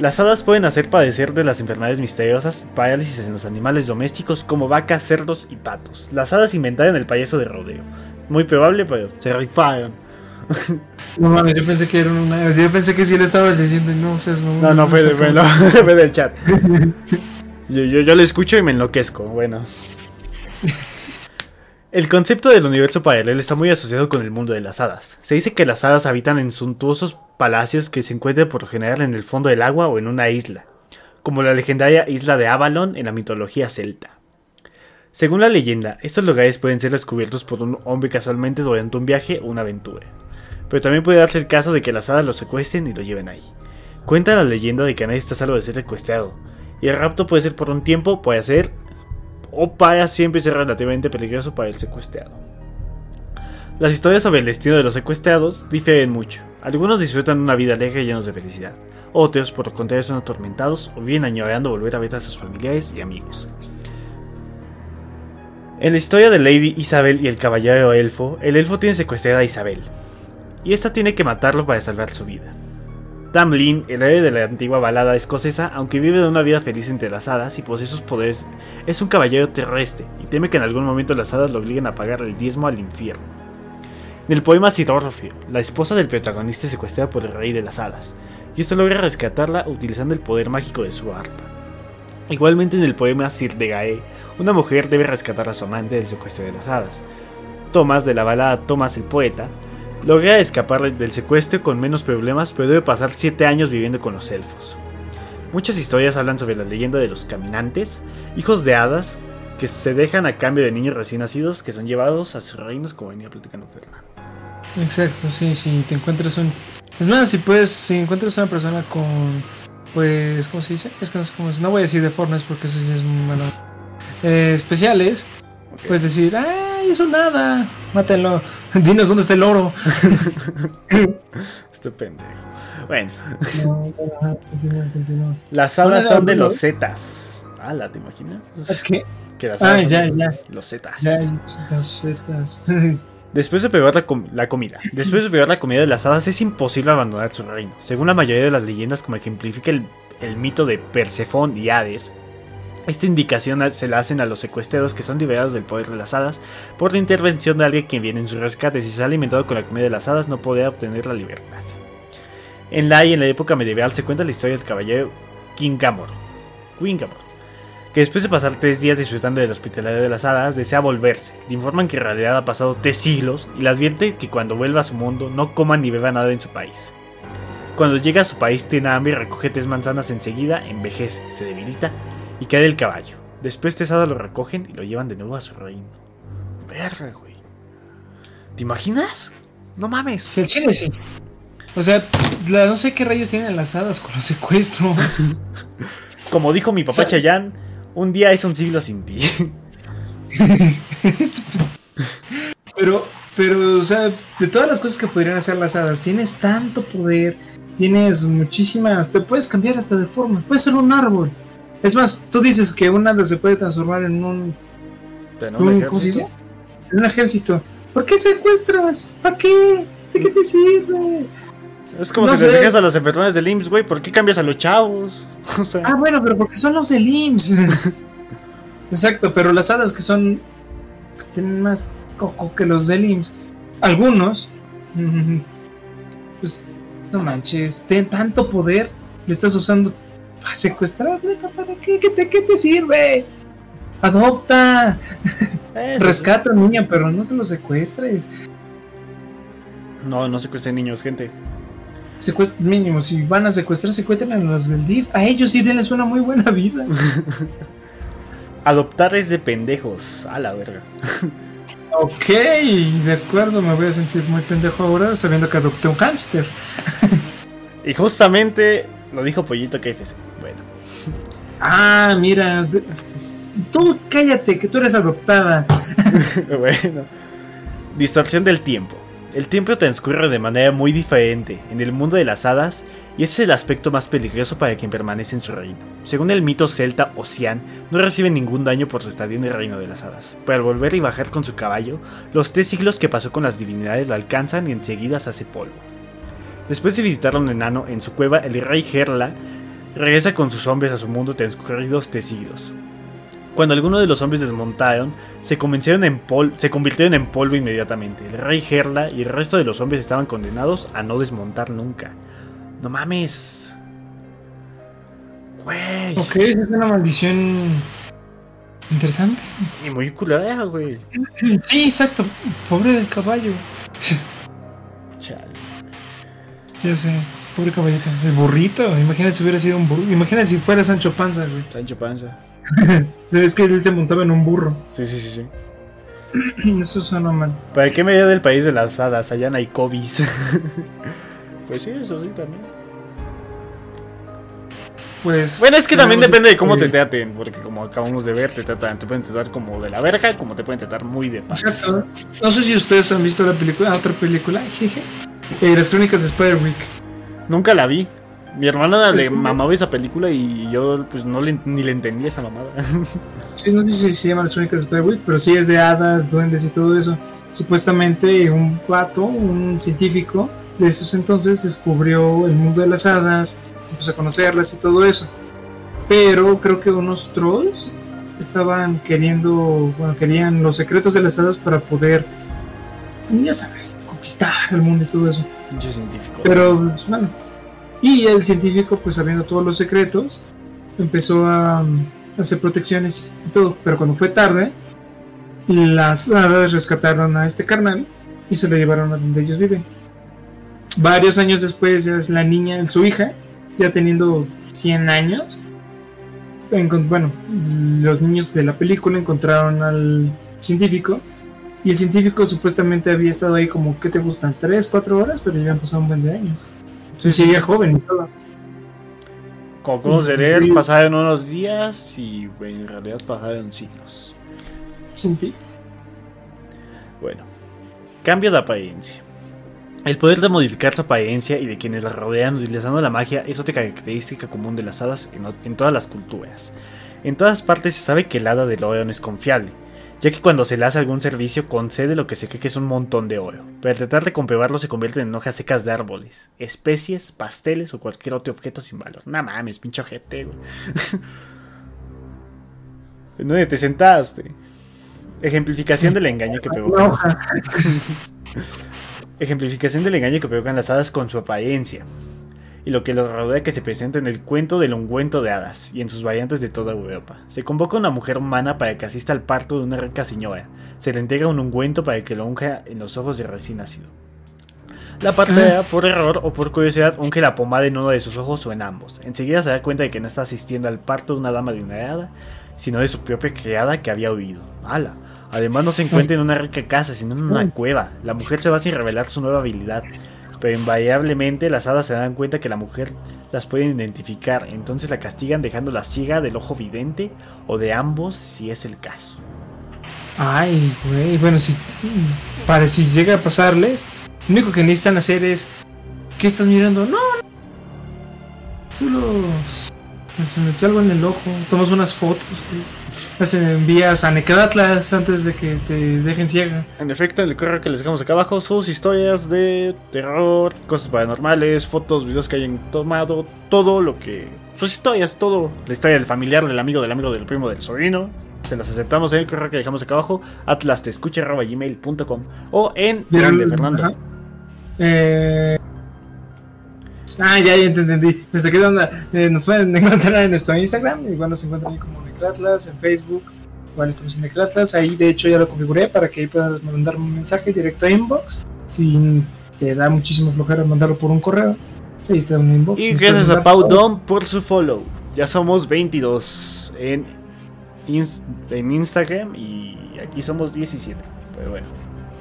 [SPEAKER 2] Las hadas pueden hacer padecer de las enfermedades misteriosas parálisis en los animales domésticos como vacas, cerdos y patos. Las hadas inventaron el payaso de rodeo. Muy probable, pero se rifaron.
[SPEAKER 3] No mames, yo pensé que era una. Yo pensé que sí lo estabas leyendo y no seas mamón.
[SPEAKER 2] No, no, fue, de- fue, no, fue del chat. Yo, yo, yo lo escucho y me enloquezco. Bueno. El concepto del universo paralelo está muy asociado con el mundo de las hadas. Se dice que las hadas habitan en suntuosos palacios que se encuentran por general en el fondo del agua o en una isla, como la legendaria isla de Avalon en la mitología celta. Según la leyenda, estos lugares pueden ser descubiertos por un hombre casualmente durante un viaje o una aventura. Pero también puede darse el caso de que las hadas lo secuestren y lo lleven ahí. Cuenta la leyenda de que nadie está salvo de ser secuestrado, y el rapto puede ser por un tiempo, puede ser, o para siempre ser relativamente peligroso para el secuestrado. Las historias sobre el destino de los secuestrados difieren mucho. Algunos disfrutan una vida alegre y llenos de felicidad. Otros, por lo contrario, son atormentados o viven añorando volver a ver a sus familiares y amigos. En la historia de Lady Isabel y el caballero elfo, el elfo tiene secuestrada a Isabel, y esta tiene que matarlo para salvar su vida. Tamlin, el héroe de la antigua balada escocesa, aunque vive de una vida feliz entre las hadas y posee sus poderes, es un caballero terrestre y teme que en algún momento las hadas lo obliguen a pagar el diezmo al infierno. En el poema Sidorfio, la esposa del protagonista es secuestrada por el rey de las hadas, y esto logra rescatarla utilizando el poder mágico de su arpa. Igualmente en el poema Sir de Gae, una mujer debe rescatar a su amante del secuestro de las hadas. Thomas, de la balada Thomas el poeta, logra escapar del secuestro con menos problemas, pero debe pasar 7 años viviendo con los elfos. Muchas historias hablan sobre la leyenda de los caminantes, hijos de hadas que se dejan a cambio de niños recién nacidos que son llevados a sus reinos como venía platicando Fernando.
[SPEAKER 3] Exacto, sí, sí, te encuentras un... Es más, si puedes, si encuentras una persona con, pues, ¿cómo se dice? Es que no sé cómo es, no voy a decir deformes porque eso sí es malo. Eh, especiales,
[SPEAKER 2] Ok.
[SPEAKER 3] puedes decir, ¡ay, eso nada! Mátenlo, dinos dónde está el oro.
[SPEAKER 2] Este pendejo. Bueno,
[SPEAKER 3] No, ajá, continúa, continúa.
[SPEAKER 2] las hadas son de los zetas. Ala, ¿te imaginas?
[SPEAKER 3] Es que,
[SPEAKER 2] Que las
[SPEAKER 3] Ah,
[SPEAKER 2] son de los-
[SPEAKER 3] ya.
[SPEAKER 2] los zetas.
[SPEAKER 3] ya.
[SPEAKER 2] Después de probar la, com- la comida, después de probar la comida de las hadas es imposible abandonar su reino. Según la mayoría de las leyendas, como ejemplifica el, el mito de Persefón y Hades, esta indicación se la hacen a los secuestrados que son liberados del poder de las hadas por la intervención de alguien que viene en su rescate. Si se ha alimentado con la comida de las hadas, no podrá obtener la libertad. En la y en la época medieval se cuenta la historia del caballero Quingamor, que después de pasar tres días disfrutando de la hospitalidad de las hadas, desea volverse. Le informan que en realidad ha pasado tres siglos y le advierte que cuando vuelva a su mundo no coma ni beba nada en su país. Cuando llega a su país tiene hambre y recoge tres manzanas enseguida, envejece, se debilita y cae del caballo. Después tres hadas lo recogen y lo llevan de nuevo a su reino. Verga, güey. ¿Te imaginas? No mames.
[SPEAKER 3] Sí, el chile sí. O sea, la- no sé qué rayos tienen las hadas con los secuestros.
[SPEAKER 2] Como dijo mi papá
[SPEAKER 3] O sea-
[SPEAKER 2] Chayán, un día es un siglo sin ti.
[SPEAKER 3] pero, pero, o sea, de todas las cosas que podrían hacer las hadas, tienes tanto poder, tienes muchísimas, te puedes cambiar hasta de forma, puedes ser un árbol. Es más, tú dices que un hada se puede transformar en un,
[SPEAKER 2] Pero
[SPEAKER 3] un-
[SPEAKER 2] ejército.
[SPEAKER 3] ¿cómo se dice? En un ejército. ¿Por qué secuestras? ¿Para qué? ¿De qué te sirve?
[SPEAKER 2] Es como
[SPEAKER 3] No
[SPEAKER 2] si les dejas a las enfermedades del IMSS, güey. ¿Por qué cambias a los chavos? O sea,
[SPEAKER 3] Ah, bueno, pero porque son los del IMSS. Exacto, pero las hadas que son. que tienen más coco que los del IMSS. Algunos. Pues. No manches, ten tanto poder. Lo estás usando para secuestrar, neta, ¿para qué? ¿Qué te, qué te sirve? Adopta, rescata niña, pero no te lo secuestres.
[SPEAKER 2] No, no secuestren niños, gente.
[SPEAKER 3] Secuest- mínimo, si van a secuestrar, secuestren a los del DIF. A ellos sí denles una muy buena vida.
[SPEAKER 2] Adoptar es de pendejos. A la verga.
[SPEAKER 3] Ok, de acuerdo, me voy a sentir muy pendejo ahora sabiendo que adopté un hámster.
[SPEAKER 2] Y justamente lo dijo Pollito KFC. Bueno.
[SPEAKER 3] Ah, mira, tú cállate, que tú eres adoptada.
[SPEAKER 2] bueno. Distorsión del tiempo. El tiempo transcurre de manera muy diferente en el mundo de las hadas y ese es el aspecto más peligroso para quien permanece en su reino. Según el mito celta Ocean, no recibe ningún daño por su estadía en el reino de las hadas, pero al volver y bajar con su caballo, los tres siglos que pasó con las divinidades lo alcanzan y enseguida se hace polvo. Después de visitar a un enano en su cueva, el rey Gerla regresa con sus hombres a su mundo transcurridos tres siglos. Cuando algunos de los hombres desmontaron, se, en convirtieron en polvo inmediatamente. El rey Gerla y el resto de los hombres estaban condenados a no desmontar nunca. No mames. Güey.
[SPEAKER 3] Ok, esa es una maldición interesante.
[SPEAKER 2] Y muy culera, güey.
[SPEAKER 3] Sí, exacto, pobre del caballo. Ya sé, pobre caballito. El burrito, imagínate si hubiera sido un burro. Imagínate si fuera Sancho Panza, güey.
[SPEAKER 2] Sancho Panza.
[SPEAKER 3] Es que él se montaba en un burro.
[SPEAKER 2] Sí, sí, sí, sí.
[SPEAKER 3] Eso suena mal.
[SPEAKER 2] ¿Para qué medio del país de las hadas? Allá no hay COVID. pues sí, eso sí también.
[SPEAKER 3] Pues.
[SPEAKER 2] Bueno, es que también depende de cómo te
[SPEAKER 3] eh,
[SPEAKER 2] traten, porque como acabamos de ver, te tratan, te pueden tratar como de la verga, como te pueden tratar muy de paz.
[SPEAKER 3] Exacto. No sé si ustedes han visto la película, otra película, jeje. Eh, las crónicas de Spider-Week.
[SPEAKER 2] Nunca la vi. Mi hermana le mamaba esa película y yo pues no le, ni le entendí esa mamada.
[SPEAKER 3] Sí, no sé si se llama las crónicas de Spider-Week, pero sí es de hadas, duendes y todo eso. Supuestamente un pato, un científico de esos entonces descubrió el mundo de las hadas, empezó a conocerlas y todo eso. Pero creo que unos trolls estaban queriendo, bueno, querían los secretos de las hadas para poder, ya sabes, conquistar el mundo y todo eso.
[SPEAKER 2] Científico.
[SPEAKER 3] Pero, pues, bueno. Y el científico, pues sabiendo todos los secretos, empezó a hacer protecciones y todo. Pero cuando fue tarde, las hadas rescataron a este carnal y se lo llevaron a donde ellos viven. Varios años después, ya es la niña, su hija, ya teniendo 100 años. Bueno, los niños de la película encontraron al científico. Y el científico supuestamente había estado ahí como, ¿qué te gustan? ¿3, 4 horas? Pero ya habían pasado un buen de años.
[SPEAKER 2] Sí,
[SPEAKER 3] seguía joven y todo.
[SPEAKER 2] Como podemos
[SPEAKER 3] Sí.
[SPEAKER 2] pasaron unos días y bueno, en realidad pasaron siglos.
[SPEAKER 3] Sentí.
[SPEAKER 2] Bueno, cambio de apariencia. El poder de modificar su apariencia y de quienes la rodean utilizando la magia es otra característica común de las hadas en todas las culturas. En todas partes se sabe que el hada del oro no es confiable, ya que cuando se le hace algún servicio concede lo que se cree que es un montón de oro, pero al tratar de comprobarlo se convierten en hojas secas de árboles, especies, pasteles o cualquier otro objeto sin valor. No mames, pinche ojete, güey. ¿En dónde te sentaste? Ejemplificación del engaño que provocó.
[SPEAKER 3] Una hoja.
[SPEAKER 2] Ejemplificación del engaño que provocan las hadas con su apariencia. Y lo que los rodea que se presenta en el cuento del ungüento de hadas y en sus variantes de toda Europa. Se convoca a una mujer humana para que asista al parto de una rica señora. Se le entrega un ungüento para que lo unja en los ojos del recién nacido. La partera, por error o por curiosidad, unge la pomada en uno de sus ojos o en ambos. Enseguida se da cuenta de que no está asistiendo al parto de una dama de una hada, sino de su propia criada que había huido. ¡Hala! Además no se encuentra en una rica casa, sino en una cueva. La mujer se va sin revelar su nueva habilidad. Pero invariablemente las hadas se dan cuenta que la mujer las pueden identificar, entonces la castigan dejándola ciega del ojo vidente o de ambos si es el caso.
[SPEAKER 3] Ay, güey, bueno, si para si llega a pasarles, lo único que necesitan hacer es ¿qué estás mirando? No, no. Solo se metió algo en el ojo, tomas unas fotos, las envías a Necratlas antes de que te dejen ciega.
[SPEAKER 2] En efecto, en el correo que les dejamos acá abajo, sus historias de terror, cosas paranormales, fotos, videos que hayan tomado, todo lo que. Sus historias, todo. La historia del familiar, del amigo, del amigo, del primo, del sobrino. Se las aceptamos en el correo que dejamos acá abajo, atlastescucha.gmail.com o en Grande Fernando.
[SPEAKER 3] Eh, Ah, ya, ya te entendí. Me saqué de onda. Eh, nos pueden encontrar en nuestro Instagram. Igual nos encuentran ahí como Necratlas, en Facebook. Igual estamos en Necratlas. Ahí, de hecho, ya lo configuré para que ahí puedas mandar un mensaje directo a inbox. Si te da muchísimo flojera mandarlo por un correo, ahí está un inbox.
[SPEAKER 2] Y gracias a Pau Dom por su follow. Ya somos 22 en, en Instagram y aquí somos 17. Pero bueno.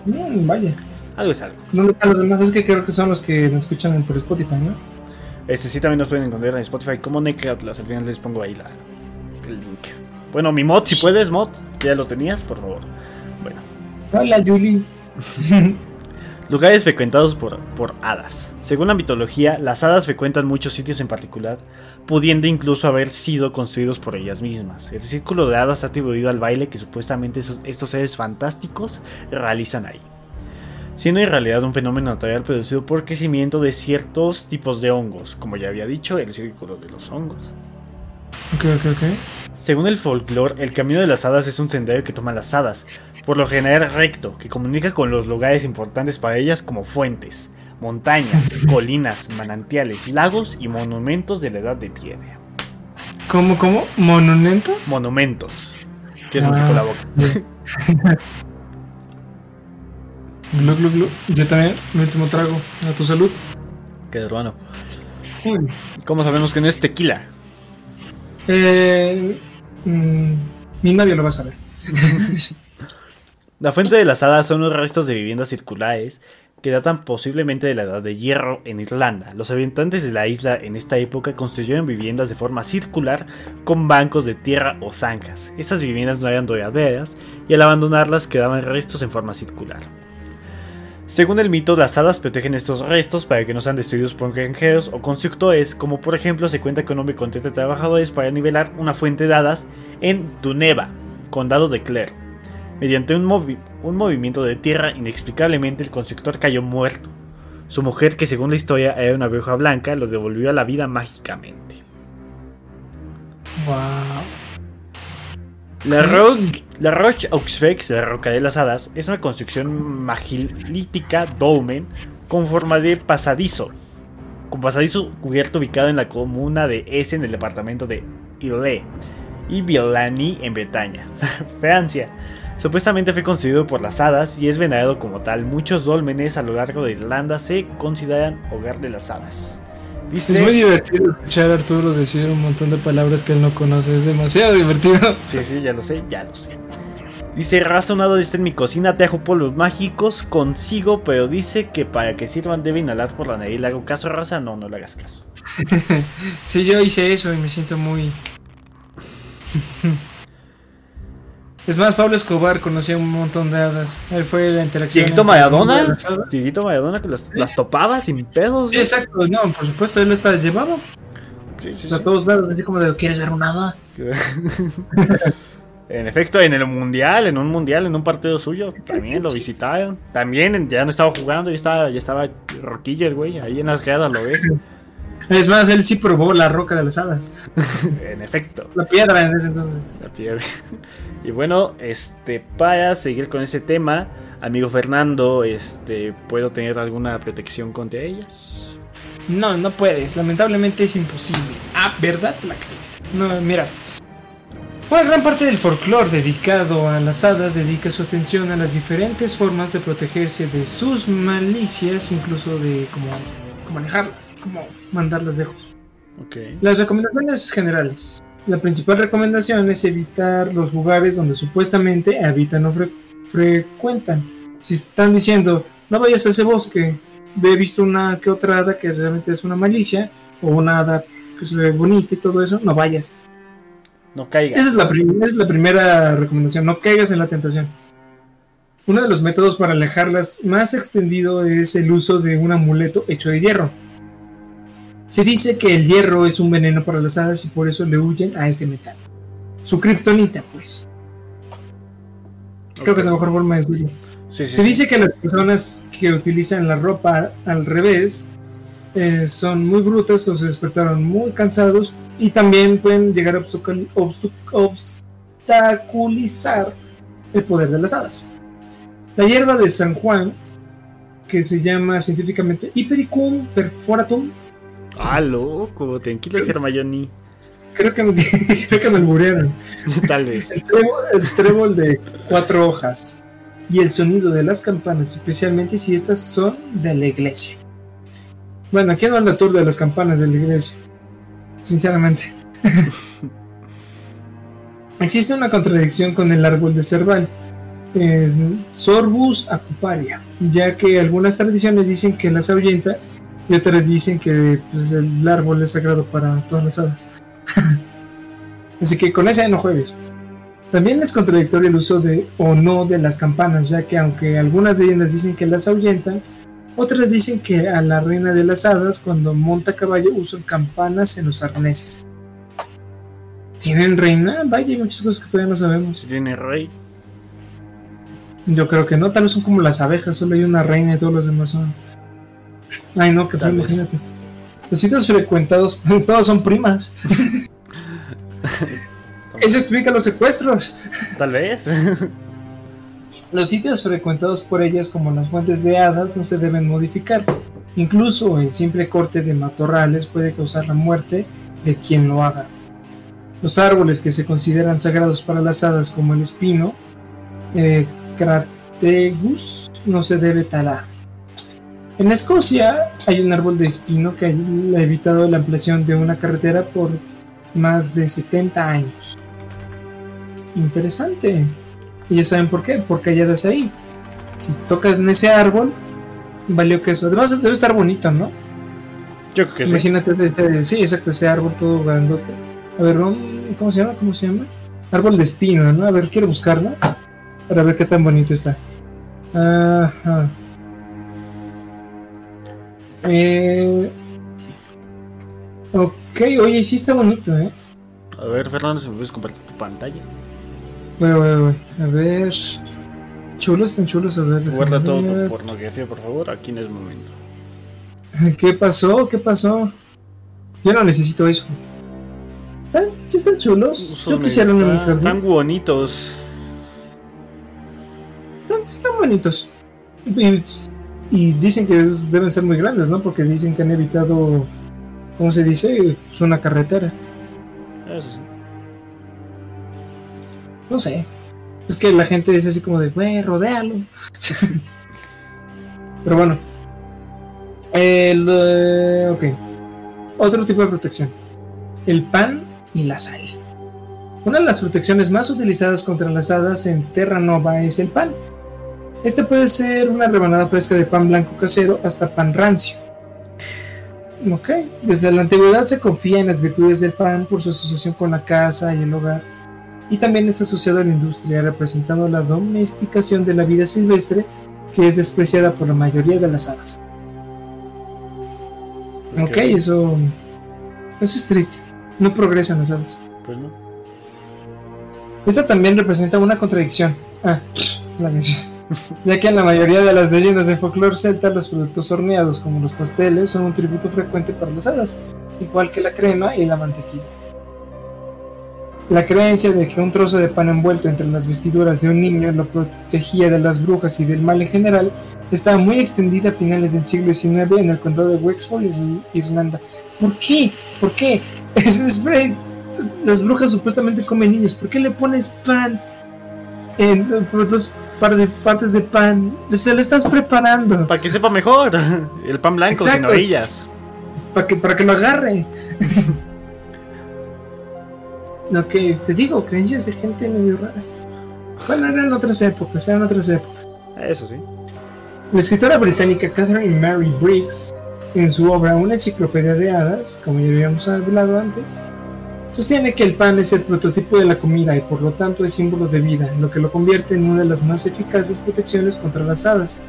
[SPEAKER 3] Mm, vaya.
[SPEAKER 2] Algo es algo.
[SPEAKER 3] ¿Dónde están los demás? Es que creo que son los que nos escuchan por Spotify, ¿no?
[SPEAKER 2] Este sí también nos pueden encontrar en Spotify como Necratlas. Al final les pongo ahí la, el link. Bueno, mi mod, si puedes, mod. Ya lo tenías, por favor. Bueno.
[SPEAKER 3] Hola, Julie.
[SPEAKER 2] Lugares frecuentados por, por hadas. Según la mitología, las hadas frecuentan muchos sitios en particular, pudiendo incluso haber sido construidos por ellas mismas. El círculo de hadas ha atribuido al baile que supuestamente estos seres fantásticos realizan ahí siendo en realidad un fenómeno natural producido por crecimiento de ciertos tipos de hongos, como ya había dicho, el círculo de los hongos.
[SPEAKER 3] Ok, ok, ok.
[SPEAKER 2] Según el folclore, el camino de las hadas es un sendero que toman las hadas, por lo general recto, que comunica con los lugares importantes para ellas como fuentes, montañas, colinas, manantiales, lagos y monumentos de la edad de piedra.
[SPEAKER 3] ¿Cómo, cómo? ¿Monumentos?
[SPEAKER 2] Monumentos. Que es un ah, la boca.
[SPEAKER 3] Glu, glu, glu. Yo también, mi último trago. A tu salud.
[SPEAKER 2] Qué hermano. ¿Cómo sabemos que no es tequila?
[SPEAKER 3] Eh, mm, mi novio lo va a saber.
[SPEAKER 2] La fuente de las hadas son los restos de viviendas circulares que datan posiblemente de la edad de hierro en Irlanda. Los habitantes de la isla en esta época construyeron viviendas de forma circular con bancos de tierra o zanjas. Estas viviendas no eran duraderas y al abandonarlas quedaban restos en forma circular. Según el mito, las hadas protegen estos restos para que no sean destruidos por granjeros o constructores, como por ejemplo se cuenta que un hombre contrata trabajadores para nivelar una fuente de hadas en Duneva, condado de Clare. Mediante un, un movimiento de tierra, inexplicablemente el constructor cayó muerto. Su mujer, que según la historia era una bruja blanca, lo devolvió a la vida mágicamente.
[SPEAKER 3] Wow.
[SPEAKER 2] La, Roche la Roche Auxfex, la Roca de las Hadas, es una construcción magilítica dolmen con forma de pasadizo, con pasadizo cubierto ubicado en la comuna de Essen en el departamento de Ile y Villani en Bretaña, Francia. Supuestamente fue construido por las hadas y es venerado como tal. Muchos dolmenes a lo largo de Irlanda se consideran hogar de las hadas
[SPEAKER 3] es muy divertido escuchar a Arturo decir un montón de palabras que él no conoce. Es demasiado divertido.
[SPEAKER 2] Sí, sí, ya lo sé, ya lo sé. Dice, razonado está en mi cocina, te hago polvos mágicos consigo, pero dice que para que sirvan debe inhalar por la nariz. ¿Le hago caso, raza? No, no le hagas caso.
[SPEAKER 3] sí, yo hice eso y me siento muy... Es más, Pablo Escobar conocía un montón de hadas. Él fue la interacción.
[SPEAKER 2] Chiquito Mayadona. Chiquito Mayadona que las, las topaba sin pedos.
[SPEAKER 3] Sí, exacto, no, por supuesto, él está llevaba. Sí, sí, o sea, todos lados, así como de, ¿quieres ver un hada?
[SPEAKER 2] en efecto, en el mundial, en un mundial, en un partido suyo, también lo visitaron. También ya no estaba jugando, ya estaba, ya estaba roquillo el güey, ahí en las gradas lo ves.
[SPEAKER 3] Es más, él sí probó la roca de las hadas.
[SPEAKER 2] en efecto.
[SPEAKER 3] La piedra en ese entonces.
[SPEAKER 2] La piedra. Y bueno, este, para seguir con ese tema, amigo Fernando, este, ¿puedo tener alguna protección contra ellas?
[SPEAKER 3] No, no puedes. Lamentablemente es imposible. Ah, ¿verdad? La caíste. No, mira. Una gran parte del folclore dedicado a las hadas dedica su atención a las diferentes formas de protegerse de sus malicias, incluso de cómo, cómo manejarlas, cómo mandarlas lejos.
[SPEAKER 2] Okay.
[SPEAKER 3] Las recomendaciones generales. La principal recomendación es evitar los lugares donde supuestamente habitan o frecuentan. Si están diciendo, no vayas a ese bosque, he visto una que otra hada que realmente es una malicia, o una hada que se ve bonita y todo eso, no vayas.
[SPEAKER 2] No caigas.
[SPEAKER 3] Esa es la, esa es la primera recomendación, no caigas en la tentación. Uno de los métodos para alejarlas más extendido es el uso de un amuleto hecho de hierro. Se dice que el hierro es un veneno para las hadas y por eso le huyen a este metal. Su kriptonita, pues. Creo que es la mejor forma de decirlo.
[SPEAKER 2] Sí, sí,
[SPEAKER 3] Se dice que las personas que utilizan la ropa al revés eh, son muy brutas o se despertaron muy cansados y también pueden llegar a obstaculizar el poder de las hadas. La hierba de San Juan, que se llama científicamente Hypericum perforatum,
[SPEAKER 2] Ah, loco, tranquilo, Hermione.
[SPEAKER 3] creo que, me- creo que me alburearon.
[SPEAKER 2] Tal vez.
[SPEAKER 3] El trébol, el trébol de cuatro hojas y el sonido de las campanas, especialmente si estas son de la iglesia. Bueno, aquí no la tour de las campanas de la iglesia, sinceramente. Existe una contradicción con el árbol de cerval, es Sorbus acuparia, ya que algunas tradiciones dicen que las ahuyenta y otras dicen que pues, el árbol es sagrado para todas las hadas. Así que con esa no juegues. También es contradictorio el uso de o no de las campanas, ya que aunque algunas leyendas dicen que las ahuyentan, otras dicen que a la reina de las hadas cuando monta caballo usan campanas en los arneses. ¿Tienen reina? Vaya, hay muchas cosas que todavía no sabemos.
[SPEAKER 2] Tiene rey.
[SPEAKER 3] Yo creo que no, tal vez son como las abejas, solo hay una reina y todos los demás son... Ay no, que fue, imagínate. Los sitios frecuentados, todos son primas. Eso explica los secuestros.
[SPEAKER 2] Tal vez.
[SPEAKER 3] Los sitios frecuentados por ellas como las fuentes de hadas no se deben modificar. Incluso el simple corte de matorrales puede causar la muerte de quien lo haga. Los árboles que se consideran sagrados para las hadas como el espino, eh, Crategus, no se debe talar. En Escocia hay un árbol de espino que ha evitado la ampliación de una carretera por más de 70 años. Interesante. Y ya saben por qué, porque hay hadas ahí. Si tocas en ese árbol, valió que eso. Además debe estar bonito, ¿no?
[SPEAKER 2] Yo creo que sí.
[SPEAKER 3] Imagínate ese, sí, exacto, ese árbol todo grandote. A ver. ¿cómo se llama? ¿Cómo se llama? Árbol de espino, ¿no? A ver, quiero buscarlo para ver qué tan bonito está. Ajá. Eh, ok, oye, sí está bonito, ¿eh?
[SPEAKER 2] A ver, Fernando, si me puedes compartir tu pantalla.
[SPEAKER 3] Bueno, bueno, bueno. A ver. Chulos, están chulos, a ver.
[SPEAKER 2] Guarda todo tu pornografía, por favor. Aquí no es momento.
[SPEAKER 3] ¿Qué pasó? ¿Qué pasó? Yo no necesito eso. ¿Están, ¿Sí están chulos? Yo quisiera uno en mi
[SPEAKER 2] está-
[SPEAKER 3] jardín.
[SPEAKER 2] Están bonitos.
[SPEAKER 3] Están, están bonitos. Y, y dicen que es- deben ser muy grandes, ¿no? Porque dicen que han evitado, ¿cómo se dice? Es una carretera.
[SPEAKER 2] Eso sí.
[SPEAKER 3] No sé. Es que la gente es así como de, güey, rodéalo. Pero bueno. El, eh, ok. Otro tipo de protección. El pan y la sal. Una de las protecciones más utilizadas contra las hadas en Terra Nova es el pan. Este puede ser una rebanada fresca de pan blanco casero hasta pan rancio. Ok. Desde la antigüedad se confía en las virtudes del pan por su asociación con la casa y el hogar y también está asociado a la industria, representando la domesticación de la vida silvestre que es despreciada por la mayoría de las hadas. Ok,
[SPEAKER 2] Ok.
[SPEAKER 3] eso, eso es triste. No progresan las hadas.
[SPEAKER 2] Pues no.
[SPEAKER 3] Esta también representa una contradicción. Ah, la mención. Ya que en la mayoría de las leyendas de folclore celta, los productos horneados, como los pasteles, son un tributo frecuente para las hadas, igual que la crema y la mantequilla. La creencia de que un trozo de pan envuelto entre las vestiduras de un niño lo protegía de las brujas y del mal en general estaba muy extendida a finales del siglo XIX en el condado de Wexford, Ir- Irlanda. ¿Por qué? ¿Por qué? Las brujas supuestamente comen niños. ¿Por qué le pones pan en dos par de partes de pan? Se lo estás preparando
[SPEAKER 2] Para que sepa mejor. El pan blanco sin
[SPEAKER 3] Exacto.
[SPEAKER 2] orillas.
[SPEAKER 3] para que, para que lo agarre. Lo que te digo, creencias de gente medio rara. Bueno, eran otras épocas, eran otras épocas.
[SPEAKER 2] Eso sí.
[SPEAKER 3] La escritora británica Catherine Mary Briggs, en su obra Una enciclopedia de hadas, como ya habíamos hablado antes, Sostiene que el pan es el prototipo de la comida y por lo tanto es símbolo de vida, lo que lo convierte en una de las más eficaces protecciones contra las hadas.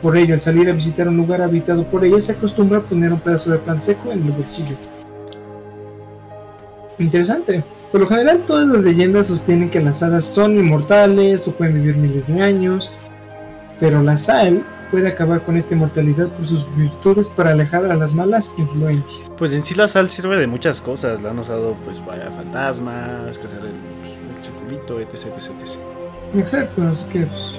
[SPEAKER 3] Por ello, al salir a visitar un lugar habitado por ellas, se acostumbra a poner un pedazo de pan seco en el bolsillo. Interesante. Por lo general, todas las leyendas sostienen que las hadas son inmortales o pueden vivir miles de años, pero la sal puede acabar con esta inmortalidad por sus virtudes para alejar a las malas influencias.
[SPEAKER 2] Pues en sí la sal sirve de muchas cosas. La han usado pues para fantasmas, hacer el, pues, el circulito, etc, etc, etc.
[SPEAKER 3] Exacto, así que pues,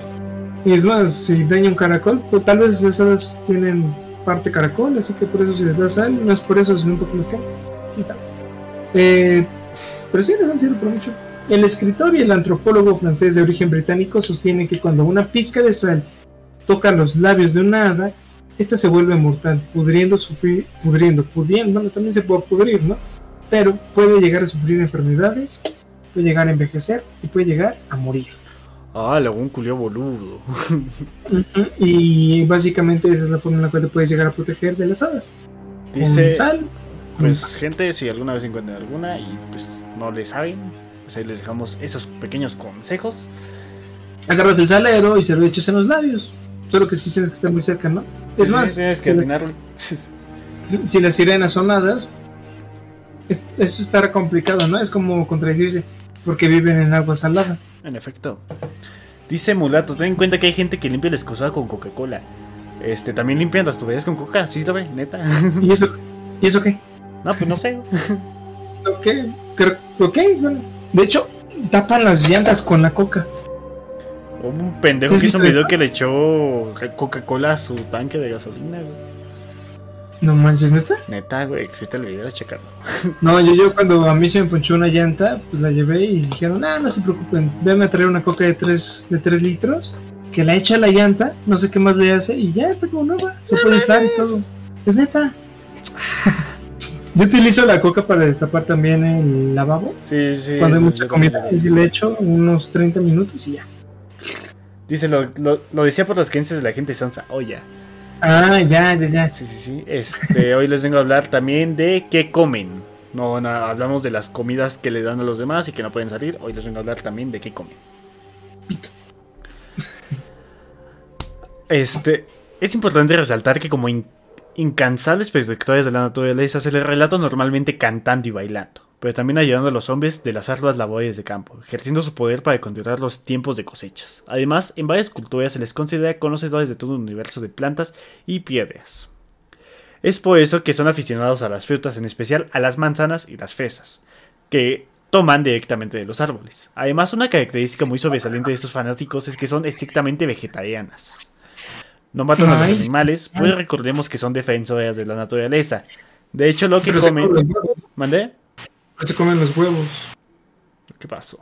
[SPEAKER 3] y es más, si daña un caracol, pues tal vez las hadas tienen parte caracol, así que por eso si les da sal, no es por eso, sino porque les cae. ¿Quién sabe? Eh, pero sí, les han sirve por mucho. El escritor y el antropólogo francés de origen británico sostienen que cuando una pizca de sal toca los labios de una hada, esta se vuelve mortal, pudriendo, sufrir, pudriendo, pudiendo, bueno, también se puede pudrir, ¿no? Pero puede llegar a sufrir enfermedades, puede llegar a envejecer y puede llegar a morir.
[SPEAKER 2] Ah, un culio boludo.
[SPEAKER 3] Y básicamente esa es la forma en la cual te puedes llegar a proteger de las hadas.
[SPEAKER 2] Dice,
[SPEAKER 3] Con sal. con
[SPEAKER 2] pues gente, si alguna vez encuentran alguna y pues no le saben, pues ahí les dejamos esos pequeños consejos.
[SPEAKER 3] agarras el salero y se lo echas en los labios. Solo que sí tienes que estar muy cerca, ¿no? Es
[SPEAKER 2] Sí,
[SPEAKER 3] más,
[SPEAKER 2] tienes que
[SPEAKER 3] si, las, si las sirenas son hadas, es- eso estará complicado, ¿no? Es como contradecirse porque viven en agua salada.
[SPEAKER 2] En efecto. Dice Mulato, ten en cuenta que hay gente que limpia el excusado con Coca-Cola. Este, también limpian las tuberías con coca, ¿sí lo ve? Neta.
[SPEAKER 3] ¿Y eso, ¿y eso qué?
[SPEAKER 2] No, pues no sé.
[SPEAKER 3] Ok, creo, ok, bueno. De hecho, tapan las llantas con la coca.
[SPEAKER 2] Hubo un pendejo
[SPEAKER 3] ¿Sí has
[SPEAKER 2] que hizo un video que le echó Coca-Cola a su tanque de gasolina, güey.
[SPEAKER 3] No manches, neta.
[SPEAKER 2] Neta, güey, existe el video, chécalo.
[SPEAKER 3] No, yo, yo cuando a mí se me ponchó una llanta, pues la llevé y dijeron, ah, no se preocupen, véanme a traer una coca de 3 de tres litros, que la echa a la llanta, no sé qué más le hace, y ya está como nueva, se puede inflar y todo. Es neta. yo utilizo la coca para destapar también el lavabo,
[SPEAKER 2] Sí, sí.
[SPEAKER 3] cuando hay mucha comida,
[SPEAKER 2] lo
[SPEAKER 3] y si le echo unos 30 minutos y ya.
[SPEAKER 2] Dice, lo, lo, lo decía por las creencias de la gente Sansa. Oh, ya.
[SPEAKER 3] Ah, ya, ya, ya.
[SPEAKER 2] Sí, sí, sí. Este, hoy les vengo a hablar también de qué comen. No, no, hablamos de las comidas que le dan a los demás y que no pueden salir. Hoy les vengo a hablar también de qué comen. Este, es importante resaltar que como incansables perspectivas de la naturaleza se les relata normalmente cantando y bailando, pero también ayudando a los hombres de las arduas labores de campo, ejerciendo su poder para controlar los tiempos de cosechas. Además, en varias culturas se les considera conocedores de todo un universo de plantas y piedras. Es por eso que son aficionados a las frutas, en especial a las manzanas y las fresas, que toman directamente de los árboles. Además, una característica muy sobresaliente de estos fanáticos es que son estrictamente vegetarianas. No matan a los animales, pues recordemos que son defensoras de la naturaleza. De hecho, lo que
[SPEAKER 3] Pero se
[SPEAKER 2] comen...
[SPEAKER 3] comen.
[SPEAKER 2] ¿Mandé?
[SPEAKER 3] Se comen los huevos.
[SPEAKER 2] ¿Qué pasó?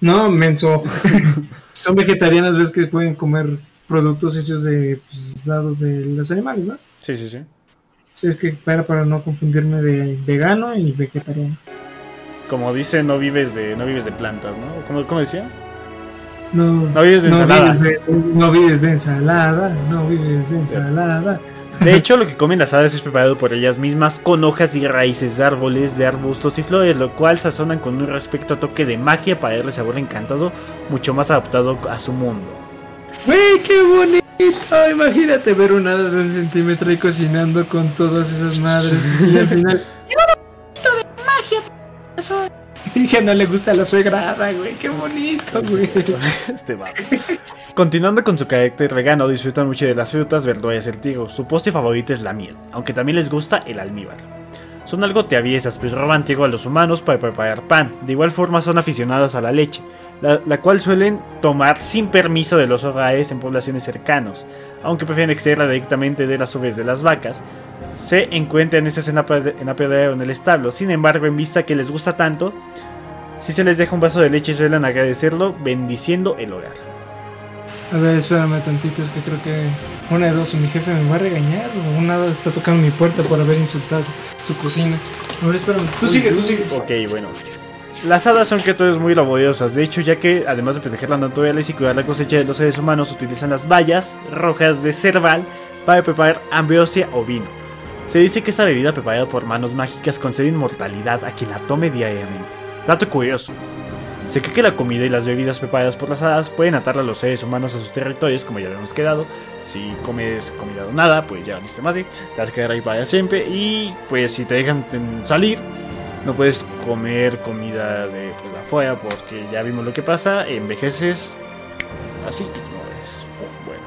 [SPEAKER 3] No, menso. Son vegetarianas, ves que pueden comer productos hechos de pues, lados de los animales, ¿no?
[SPEAKER 2] Sí, sí, sí.
[SPEAKER 3] Sí, es que para, para no confundirme de vegano y vegetariano.
[SPEAKER 2] Como dice, no vives de, no vives de plantas, ¿no? ¿Cómo, cómo decía?
[SPEAKER 3] No,
[SPEAKER 2] No vives de ensalada.
[SPEAKER 3] Vives de, no vives de ensalada, no vives de ensalada.
[SPEAKER 2] De hecho, lo que comen las hadas es preparado por ellas mismas con hojas y raíces de árboles, de arbustos y flores, lo cual sazonan con un respecto a toque de magia para darle sabor encantado, mucho más adaptado a su mundo.
[SPEAKER 3] ¡Güey, qué bonito! Imagínate ver una hada de un centímetro y cocinando con todas esas madres. Y al final. ¡Qué bonito de magia! Que no le gusta la suegrada, güey. ¡Qué bonito, güey!
[SPEAKER 2] este va. Continuando con su carácter vegano, disfrutan mucho de las frutas, verduras y el trigo. Su postre favorito es la miel, aunque también les gusta el almíbar. Son algo traviesas, pues roban trigo a los humanos para preparar pan. De igual forma son aficionadas a la leche, la, la cual suelen tomar sin permiso de los hogares en poblaciones cercanos. Aunque prefieren extraerla directamente de las ubres de las vacas, se encuentran estas en la, pade- en el establo. Sin embargo, en vista que les gusta tanto, si se les deja un vaso de leche suelen agradecerlo bendiciendo el hogar.
[SPEAKER 3] A ver, espérame tantito, es que creo que una de dos, o mi jefe me va a regañar o una está tocando mi puerta por haber insultado su cocina. A ver, espérame. Tú sigue, tú sigue.
[SPEAKER 2] Ok, bueno. Las hadas son criaturas muy laboriosas, de hecho, ya que además de proteger la naturaleza y cuidar la cosecha de los seres humanos, utilizan las bayas rojas de cerval para preparar ambrosia o vino. Se dice que esta bebida preparada por manos mágicas concede inmortalidad a quien la tome diariamente. Dato curioso. Se cree que la comida y las bebidas preparadas por las hadas pueden atar a los seres humanos a sus territorios, como ya habíamos quedado. Si comes comida donada, pues ya viste madre, te vas a quedar ahí para siempre. Y pues si te dejan salir, no puedes comer comida de pues, afuera, porque ya vimos lo que pasa, envejeces así no es bueno.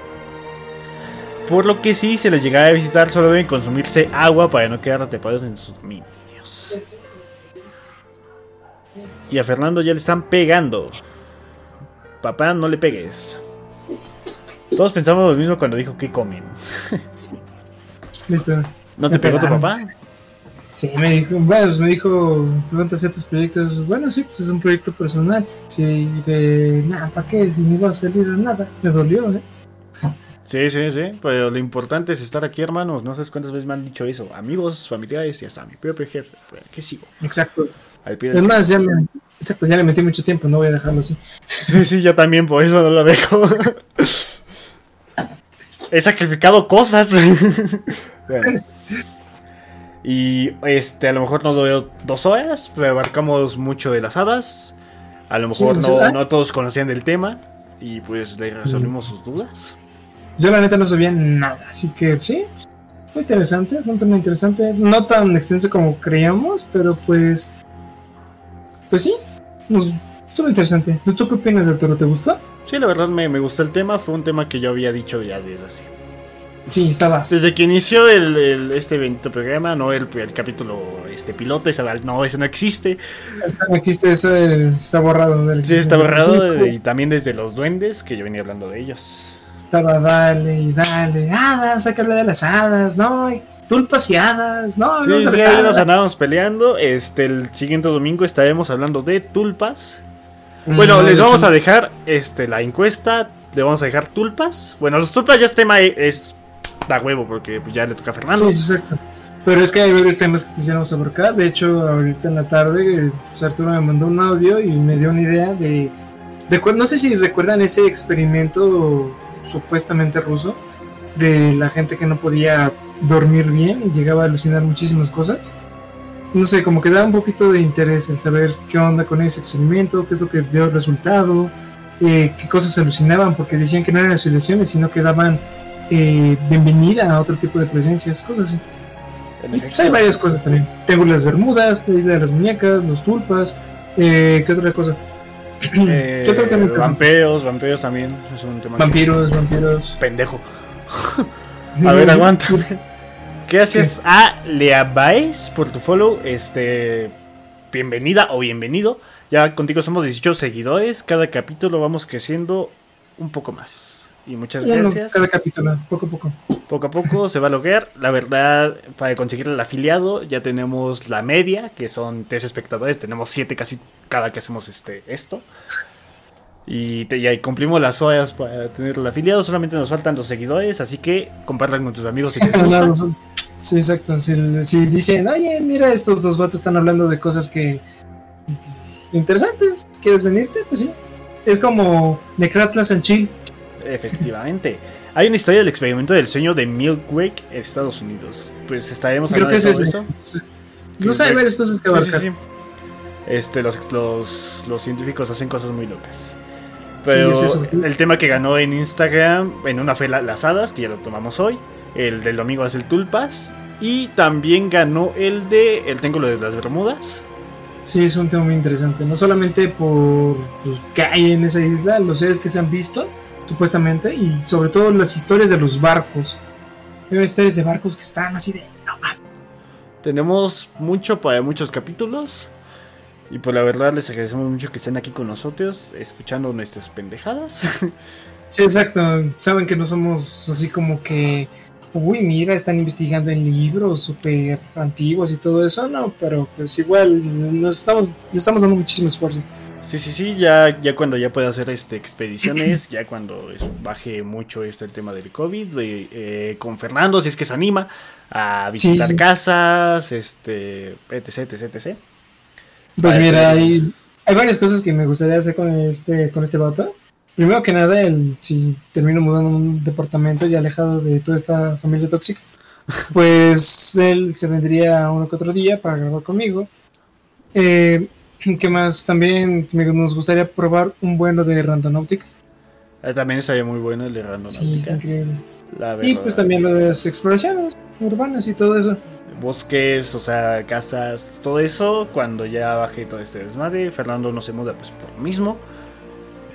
[SPEAKER 2] Por lo que si se les llega a visitar, solo deben consumirse agua para no quedar atrapados en sus dominios. Y a Fernando ya le están pegando. Papá, no le pegues. Todos pensamos lo mismo cuando dijo que comen.
[SPEAKER 3] Listo.
[SPEAKER 2] ¿No te pegó tu papá?
[SPEAKER 3] Sí, me dijo, bueno, pues me dijo, pregúntase tus proyectos. Bueno, sí, pues es un proyecto personal. Sí, de nada, ¿para qué? Si no iba a salir nada, me dolió, ¿eh?
[SPEAKER 2] Sí, sí, sí, pero lo importante es estar aquí, hermanos. No sé cuántas veces me han dicho eso. Amigos, familiares y hasta mi propio jefe. ¿Qué sigo?
[SPEAKER 3] Exacto. Además, ya me, exacto, ya le metí mucho tiempo, no voy a dejarlo así.
[SPEAKER 2] Sí, sí, yo también, por eso no lo dejo. He sacrificado cosas. Y este, a lo mejor no doy dos horas, pero abarcamos mucho de las hadas. A lo mejor no, no, todos conocían del tema y pues le resolvimos sus dudas.
[SPEAKER 3] Yo la neta no sabía nada, así que sí, fue interesante, fue un tema interesante. No tan extenso como creíamos, pero pues pues sí, nos estuvo interesante. ¿Tú qué opinas, Arturo? ¿Te gustó?
[SPEAKER 2] Sí, la verdad me, gustó el tema. Fue un tema que yo había dicho ya desde hace.
[SPEAKER 3] Sí, estabas.
[SPEAKER 2] Desde que inició el, este evento programa, no el, el capítulo este piloto, ese, no, ese no existe.
[SPEAKER 3] Ese no existe, eso está borrado.
[SPEAKER 2] Sí, está borrado. y también desde los duendes, que yo venía hablando de ellos.
[SPEAKER 3] Estaba dale y dale, hadas, hay que hablar de las hadas, no, tulpas y hadas, ¿no?
[SPEAKER 2] Sí, sí, ahí nos andábamos peleando. Este, el siguiente domingo estaremos hablando de tulpas. Mm, bueno, les vamos a dejar este, la encuesta. Le vamos a dejar tulpas. Bueno, los tulpas ya es tema, es da huevo, porque pues, ya le toca a Fernando.
[SPEAKER 3] Sí, exacto. Pero es que hay varios temas que quisiéramos abarcar. De hecho, ahorita en la tarde, pues, Arturo me mandó un audio y me dio una idea de. no sé si recuerdan ese experimento supuestamente ruso de la gente que no podía dormir bien y llegaba a alucinar muchísimas cosas. No sé, como que daba un poquito de interés el saber qué onda con ese experimento, qué es lo que dio resultado, eh, qué cosas alucinaban, porque decían que no eran alucinaciones, sino que daban eh, bienvenida a otro tipo de presencias, cosas así. Pues hay varias cosas también. Tengo las Bermudas, la isla de las muñecas, los tulpas, eh, ¿qué otra cosa?
[SPEAKER 2] ¿Qué otro tema? Vampiros, vampiros también, es un tema.
[SPEAKER 3] Vampiros, vampiros.
[SPEAKER 2] Pendejo. a ver, aguanta. Gracias a Leabais por tu follow. Este, bienvenida o bienvenido. Ya contigo somos 18 seguidores. Cada capítulo vamos creciendo un poco más. Y muchas gracias.
[SPEAKER 3] cada capítulo, poco a poco.
[SPEAKER 2] Poco a poco se va a lograr. La verdad, para conseguir el afiliado, ya tenemos la media, que son tres espectadores. Tenemos siete casi cada que hacemos este esto. Y, te, cumplimos las horas para tener el afiliado. Solamente nos faltan los seguidores, así que compartan con tus amigos si les gusta.
[SPEAKER 3] Sí, exacto. Si, dicen, oye, mira, estos dos vatos están hablando de cosas que. interesantes, ¿quieres venirte? Pues sí. Es como Necratlas en Chill.
[SPEAKER 2] Efectivamente. Hay una historia del experimento del sueño de Milkwake en Estados Unidos. Pues estaremos hablando de todo eso.
[SPEAKER 3] No sé, hay varias cosas que abarcar. Sí,
[SPEAKER 2] este, los, los, los científicos hacen cosas muy locas. Pero el tema que ganó en Instagram, en una fue las hadas, que ya lo tomamos hoy. El del domingo es el tulpas. Y también ganó el de el Tengo lo de las Bermudas.
[SPEAKER 3] Sí, es un tema muy interesante. No solamente por los que hay en esa isla, los seres que se han visto, supuestamente, y sobre todo las historias de los barcos. Hay historias de barcos que están así de. No,
[SPEAKER 2] Tenemos mucho para muchos capítulos. Y por pues la verdad les agradecemos mucho que estén aquí con nosotros, escuchando nuestras pendejadas.
[SPEAKER 3] Sí, exacto. Saben que no somos así como que, uy, mira, están investigando en libros súper antiguos y todo eso, no, pero pues igual nos estamos, estamos dando muchísimo esfuerzo.
[SPEAKER 2] Sí, sí, sí, ya, ya cuando ya pueda hacer este expediciones, ya cuando baje mucho este el tema del COVID, eh, con Fernando, si es que se anima a visitar casas, este, etc, etc, etc.
[SPEAKER 3] Pues mira, hay, hay varias cosas que me gustaría hacer con este, con este vato. Primero que nada, el, si termino mudando un departamento ya alejado de toda esta familia tóxica. Pues él se vendría uno que otro día para grabar conmigo. Eh, ¿Qué más? También nos gustaría probar un bueno de Randonautica.
[SPEAKER 2] Eh, También estaría muy bueno el de Randonáutica.
[SPEAKER 3] Sí, está increíble.
[SPEAKER 2] La
[SPEAKER 3] Y pues también lo de las exploraciones urbanas y todo eso.
[SPEAKER 2] Bosques, o sea, casas, todo eso. Cuando ya baje todo este desmadre, Fernando no se muda pues por lo mismo.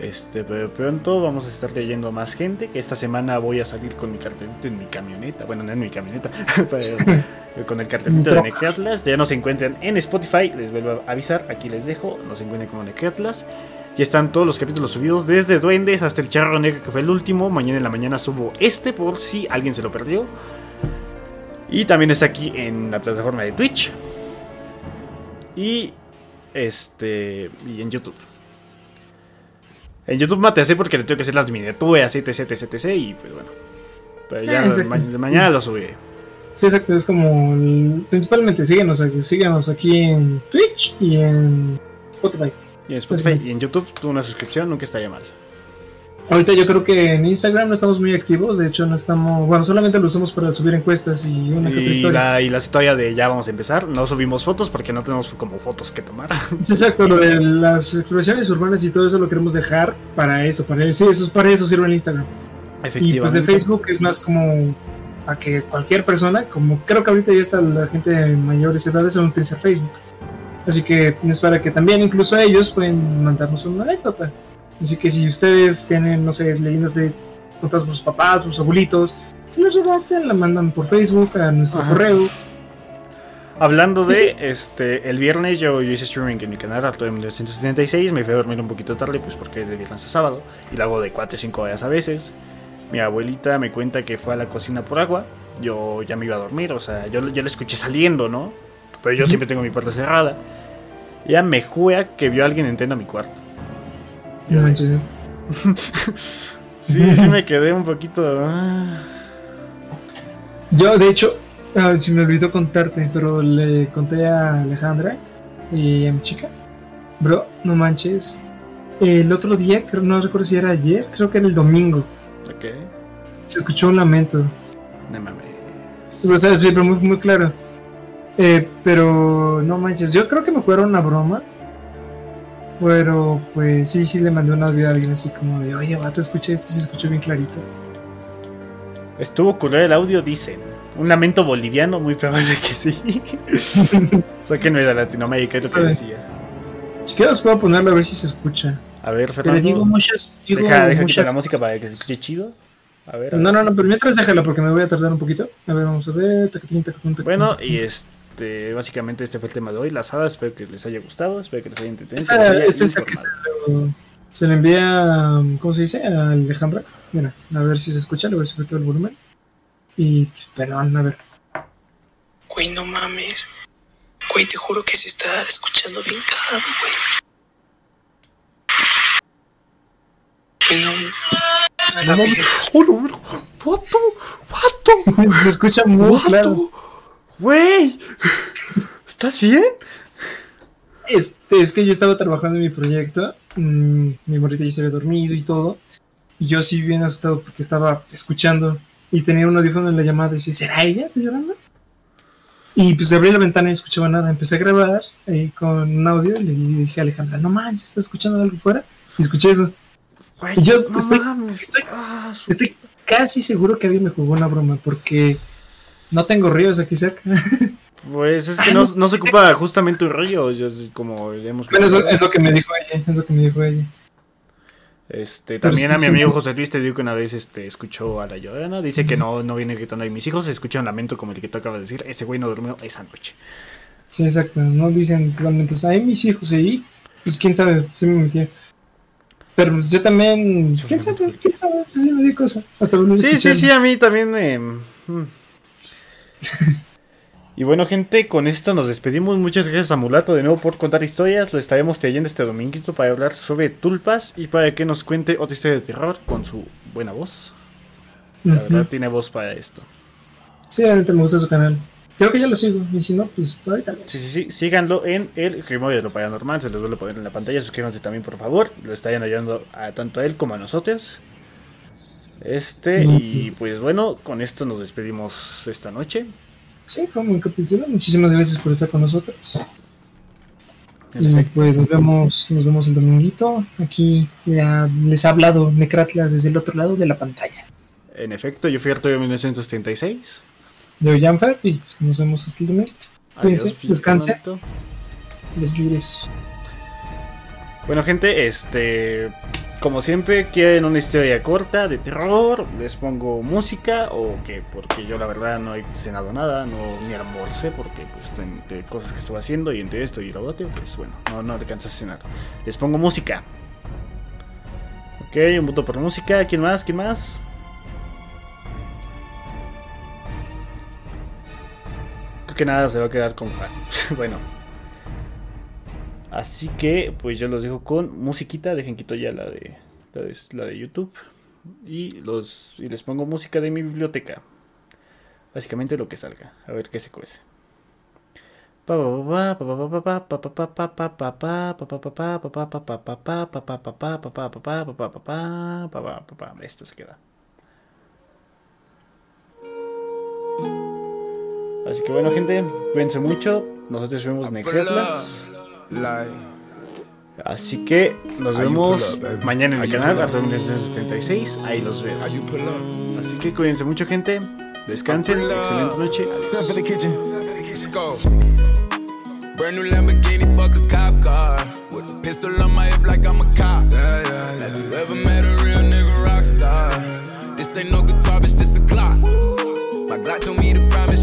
[SPEAKER 2] Este, pero pronto vamos a estar leyendo más gente. Que esta semana voy a salir con mi cartelito en mi camioneta. Bueno, no en mi camioneta, pero con el cartelito de
[SPEAKER 3] troca.
[SPEAKER 2] Necreatlas. Ya nos encuentran en Spotify. Les vuelvo a avisar. Aquí les dejo. Nos encuentran como Necreatlas. Ya están todos los capítulos subidos, desde Duendes hasta el Charro Negro, que fue el último. Mañana en la mañana subo este, por si alguien se lo perdió. Y también está aquí en la plataforma de Twitch. Y este. Y en YouTube. En YouTube mate así porque le tengo que hacer las miniaturas, etc, etc, etc. Y pues bueno. Pero ya
[SPEAKER 3] Ah,
[SPEAKER 2] ma- mañana lo subiré.
[SPEAKER 3] Sí, exacto. Es como. el- principalmente síguenos aquí, síguenos aquí en Twitch y en Spotify.
[SPEAKER 2] Y en Spotify y en YouTube, una suscripción nunca estaría mal.
[SPEAKER 3] Ahorita yo creo que en Instagram no estamos muy activos. De hecho, no estamos. Bueno, solamente lo usamos para subir encuestas y una que otra
[SPEAKER 2] Y
[SPEAKER 3] historia.
[SPEAKER 2] la, y la historia de ya vamos a empezar. No subimos fotos porque no tenemos como fotos que tomar.
[SPEAKER 3] Sí, exacto, lo de las exploraciones urbanas y todo eso lo queremos dejar para eso, para sí, eso es para eso sirve el Instagram. Y pues de Facebook es más como a que cualquier persona, como creo que ahorita ya está la gente de mayores edades aún utiliza Facebook. Así que es para que también incluso ellos pueden mandarnos una anécdota. Así que si ustedes tienen, no sé, leyendas de contadas por sus papás, sus abuelitos, si los redactan, la mandan por Facebook a nuestro
[SPEAKER 2] Ajá.
[SPEAKER 3] correo.
[SPEAKER 2] Hablando de,
[SPEAKER 3] Sí.
[SPEAKER 2] este, el viernes yo, yo hice streaming en mi canal, Arturo de 1976, me fui a dormir un poquito tarde, pues porque es de viernes a sábado, y lo hago de 4 o 5 horas a veces. Mi abuelita me cuenta que fue a la cocina por agua, yo ya me iba a dormir, o sea, yo, yo la escuché saliendo, ¿no? Pero yo siempre tengo mi puerta cerrada. Ella me juega que vio a alguien entrando a mi cuarto.
[SPEAKER 3] No manches.
[SPEAKER 2] Sí, sí me quedé un poquito... ah.
[SPEAKER 3] Yo, de hecho, ah, se me olvidó contarte, pero le conté a Alejandra y a mi chica. Bro, no manches. El otro día, creo, no recuerdo si era ayer, creo que era el domingo,
[SPEAKER 2] Ok,
[SPEAKER 3] se escuchó un lamento.
[SPEAKER 2] no mames.
[SPEAKER 3] O sea, sí, pero muy, muy claro. Eh, pero no manches, yo creo que me jugaron una broma. Pero pues sí, sí le mandé un audio a alguien así como de, oye, vato, escucha esto, se escuchó bien clarito.
[SPEAKER 2] Estuvo culero el audio, dicen. Un lamento boliviano, muy probable que sí. Sáquenme de Latinoamérica, es lo que decía.
[SPEAKER 3] Si quieres puedo ponerlo a ver si se escucha.
[SPEAKER 2] A ver,
[SPEAKER 3] Pero digo
[SPEAKER 2] Fernando.
[SPEAKER 3] muchas... Digo
[SPEAKER 2] Deja, deja
[SPEAKER 3] muchas
[SPEAKER 2] la música para que se escuche chido. A ver. a
[SPEAKER 3] No,
[SPEAKER 2] ver.
[SPEAKER 3] no, no, pero mientras déjala porque me voy a tardar un poquito. A ver, vamos a ver. tacatín, tacatín, tacatín.
[SPEAKER 2] Bueno, y este, básicamente este fue el tema de hoy, las hadas. Espero que les haya gustado, espero que les haya haya
[SPEAKER 3] Este es el que se lo, se le envía, ¿cómo se dice? A Alejandra. Mira, a ver si se escucha, le voy a subir todo el volumen. Y, pues, perdón, a ver.
[SPEAKER 4] Güey, no mames. Güey, te juro que se está escuchando bien cagado, güey. Güey, no. A la
[SPEAKER 2] No mames.
[SPEAKER 4] verga.
[SPEAKER 2] ¡Oh, no, no! ¡Vato! ¡Vato!
[SPEAKER 3] se escucha muy claro.
[SPEAKER 2] ¡Güey! ¿Estás bien?
[SPEAKER 3] Es, es que yo estaba trabajando en mi proyecto. mm, mi morrita ya se había dormido y todo. Y yo sí bien asustado porque estaba escuchando y tenía un audífono en la llamada y decía, ¿será ella? ¿Está llorando? Y pues abrí la ventana y no escuchaba nada. Empecé a grabar ahí con un audio y le dije a Alejandra, no manches, ¿estás escuchando algo fuera? Y escuché eso.
[SPEAKER 2] Güey,
[SPEAKER 3] Y yo
[SPEAKER 2] no
[SPEAKER 3] estoy-
[SPEAKER 2] Ah,
[SPEAKER 3] Estoy casi seguro que alguien me jugó una broma porque no tengo ríos aquí cerca.
[SPEAKER 2] Pues es que
[SPEAKER 3] Ay,
[SPEAKER 2] no, se ocupa justamente un rollo, yo, como hemos
[SPEAKER 3] bueno, eso es lo que me dijo ella. Es lo que me dijo ella.
[SPEAKER 2] Este, también a mi amigo José Luis te digo que una vez este, escuchó a la llorona. Dice que no, no viene gritando ahí. Mis hijos escuchan un lamento como el que tú acabas de decir. Ese güey no durmió esa noche.
[SPEAKER 3] Sí, exacto. No dicen totalmente, ay, mis hijos ahí. Pues quién sabe, sí me metí. Pero pues, yo también, quién sabe, quién sabe, sí me di cosas. Hasta
[SPEAKER 2] Sí, sí, sí, a mí también me. mm. Y bueno, gente, con esto nos despedimos. Muchas gracias a Mulato de nuevo por contar historias. Lo estaremos trayendo este dominguito para hablar sobre tulpas y para que nos cuente otra historia de terror con su buena voz. La verdad, tiene voz para esto.
[SPEAKER 3] Sí, realmente me gusta su canal. Creo que ya lo sigo. Y si no, pues ahorita lo
[SPEAKER 2] Sí, sí, sí. Síganlo en el Grimorio de lo Paranormal. Se los vuelvo a poner en la pantalla. Suscríbanse también, por favor. Lo están ayudando a tanto a él como a nosotros. Este, y pues bueno, con esto nos despedimos esta noche.
[SPEAKER 3] Sí, fue un buen capítulo. Muchísimas gracias por estar con nosotros.
[SPEAKER 2] En
[SPEAKER 3] Y
[SPEAKER 2] efecto.
[SPEAKER 3] pues nos vemos, nos vemos el dominguito. Aquí ya les ha hablado Necratlas desde el otro lado de la pantalla.
[SPEAKER 2] En efecto, yo fui Arturo 1936.
[SPEAKER 3] Yo, Janfer, y pues nos vemos hasta el domingo. Cuídense, descansen. Les jures.
[SPEAKER 2] Bueno, gente, este. Como siempre, quieren una historia corta de terror, les pongo música o que porque yo la verdad no he cenado nada, no ni almorcé porque pues entre cosas que estuve haciendo y entre esto y lo otro, pues bueno, no, no alcanza a cenar. Les pongo música. Ok, un voto por música. ¿Quién más? ¿Quién más? Creo que nada se va a quedar con Juan. bueno. Así que, pues yo los dejo con musiquita. Dejen quito ya la de, la de, la de YouTube. Y, los, y les pongo música de mi biblioteca. Básicamente lo que salga. A ver qué se cuece. Esto se queda. Así que bueno, gente, cuídense mucho. Nosotros vemos Necretlas. Así que nos vemos
[SPEAKER 5] pull up, baby?
[SPEAKER 2] mañana en
[SPEAKER 5] you
[SPEAKER 2] canal? Arturo 1976. Ahí los veo. Así que cuídense mucho, gente. Descansen. Excelente noche.
[SPEAKER 5] Step in the kitchen. Let's go.
[SPEAKER 6] Brand new Lamborghini, fuck a cop car. With a pistol on my hip like I'm a cop.
[SPEAKER 5] Yeah, yeah,
[SPEAKER 6] Have you ever met a real nigga rock star? This ain't no guitar, bitch, this a clock. My Glock told me to promise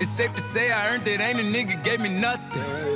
[SPEAKER 6] It's safe to say I earned it, ain't a nigga gave me nothing.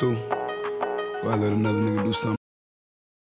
[SPEAKER 6] too. I let another nigga do something.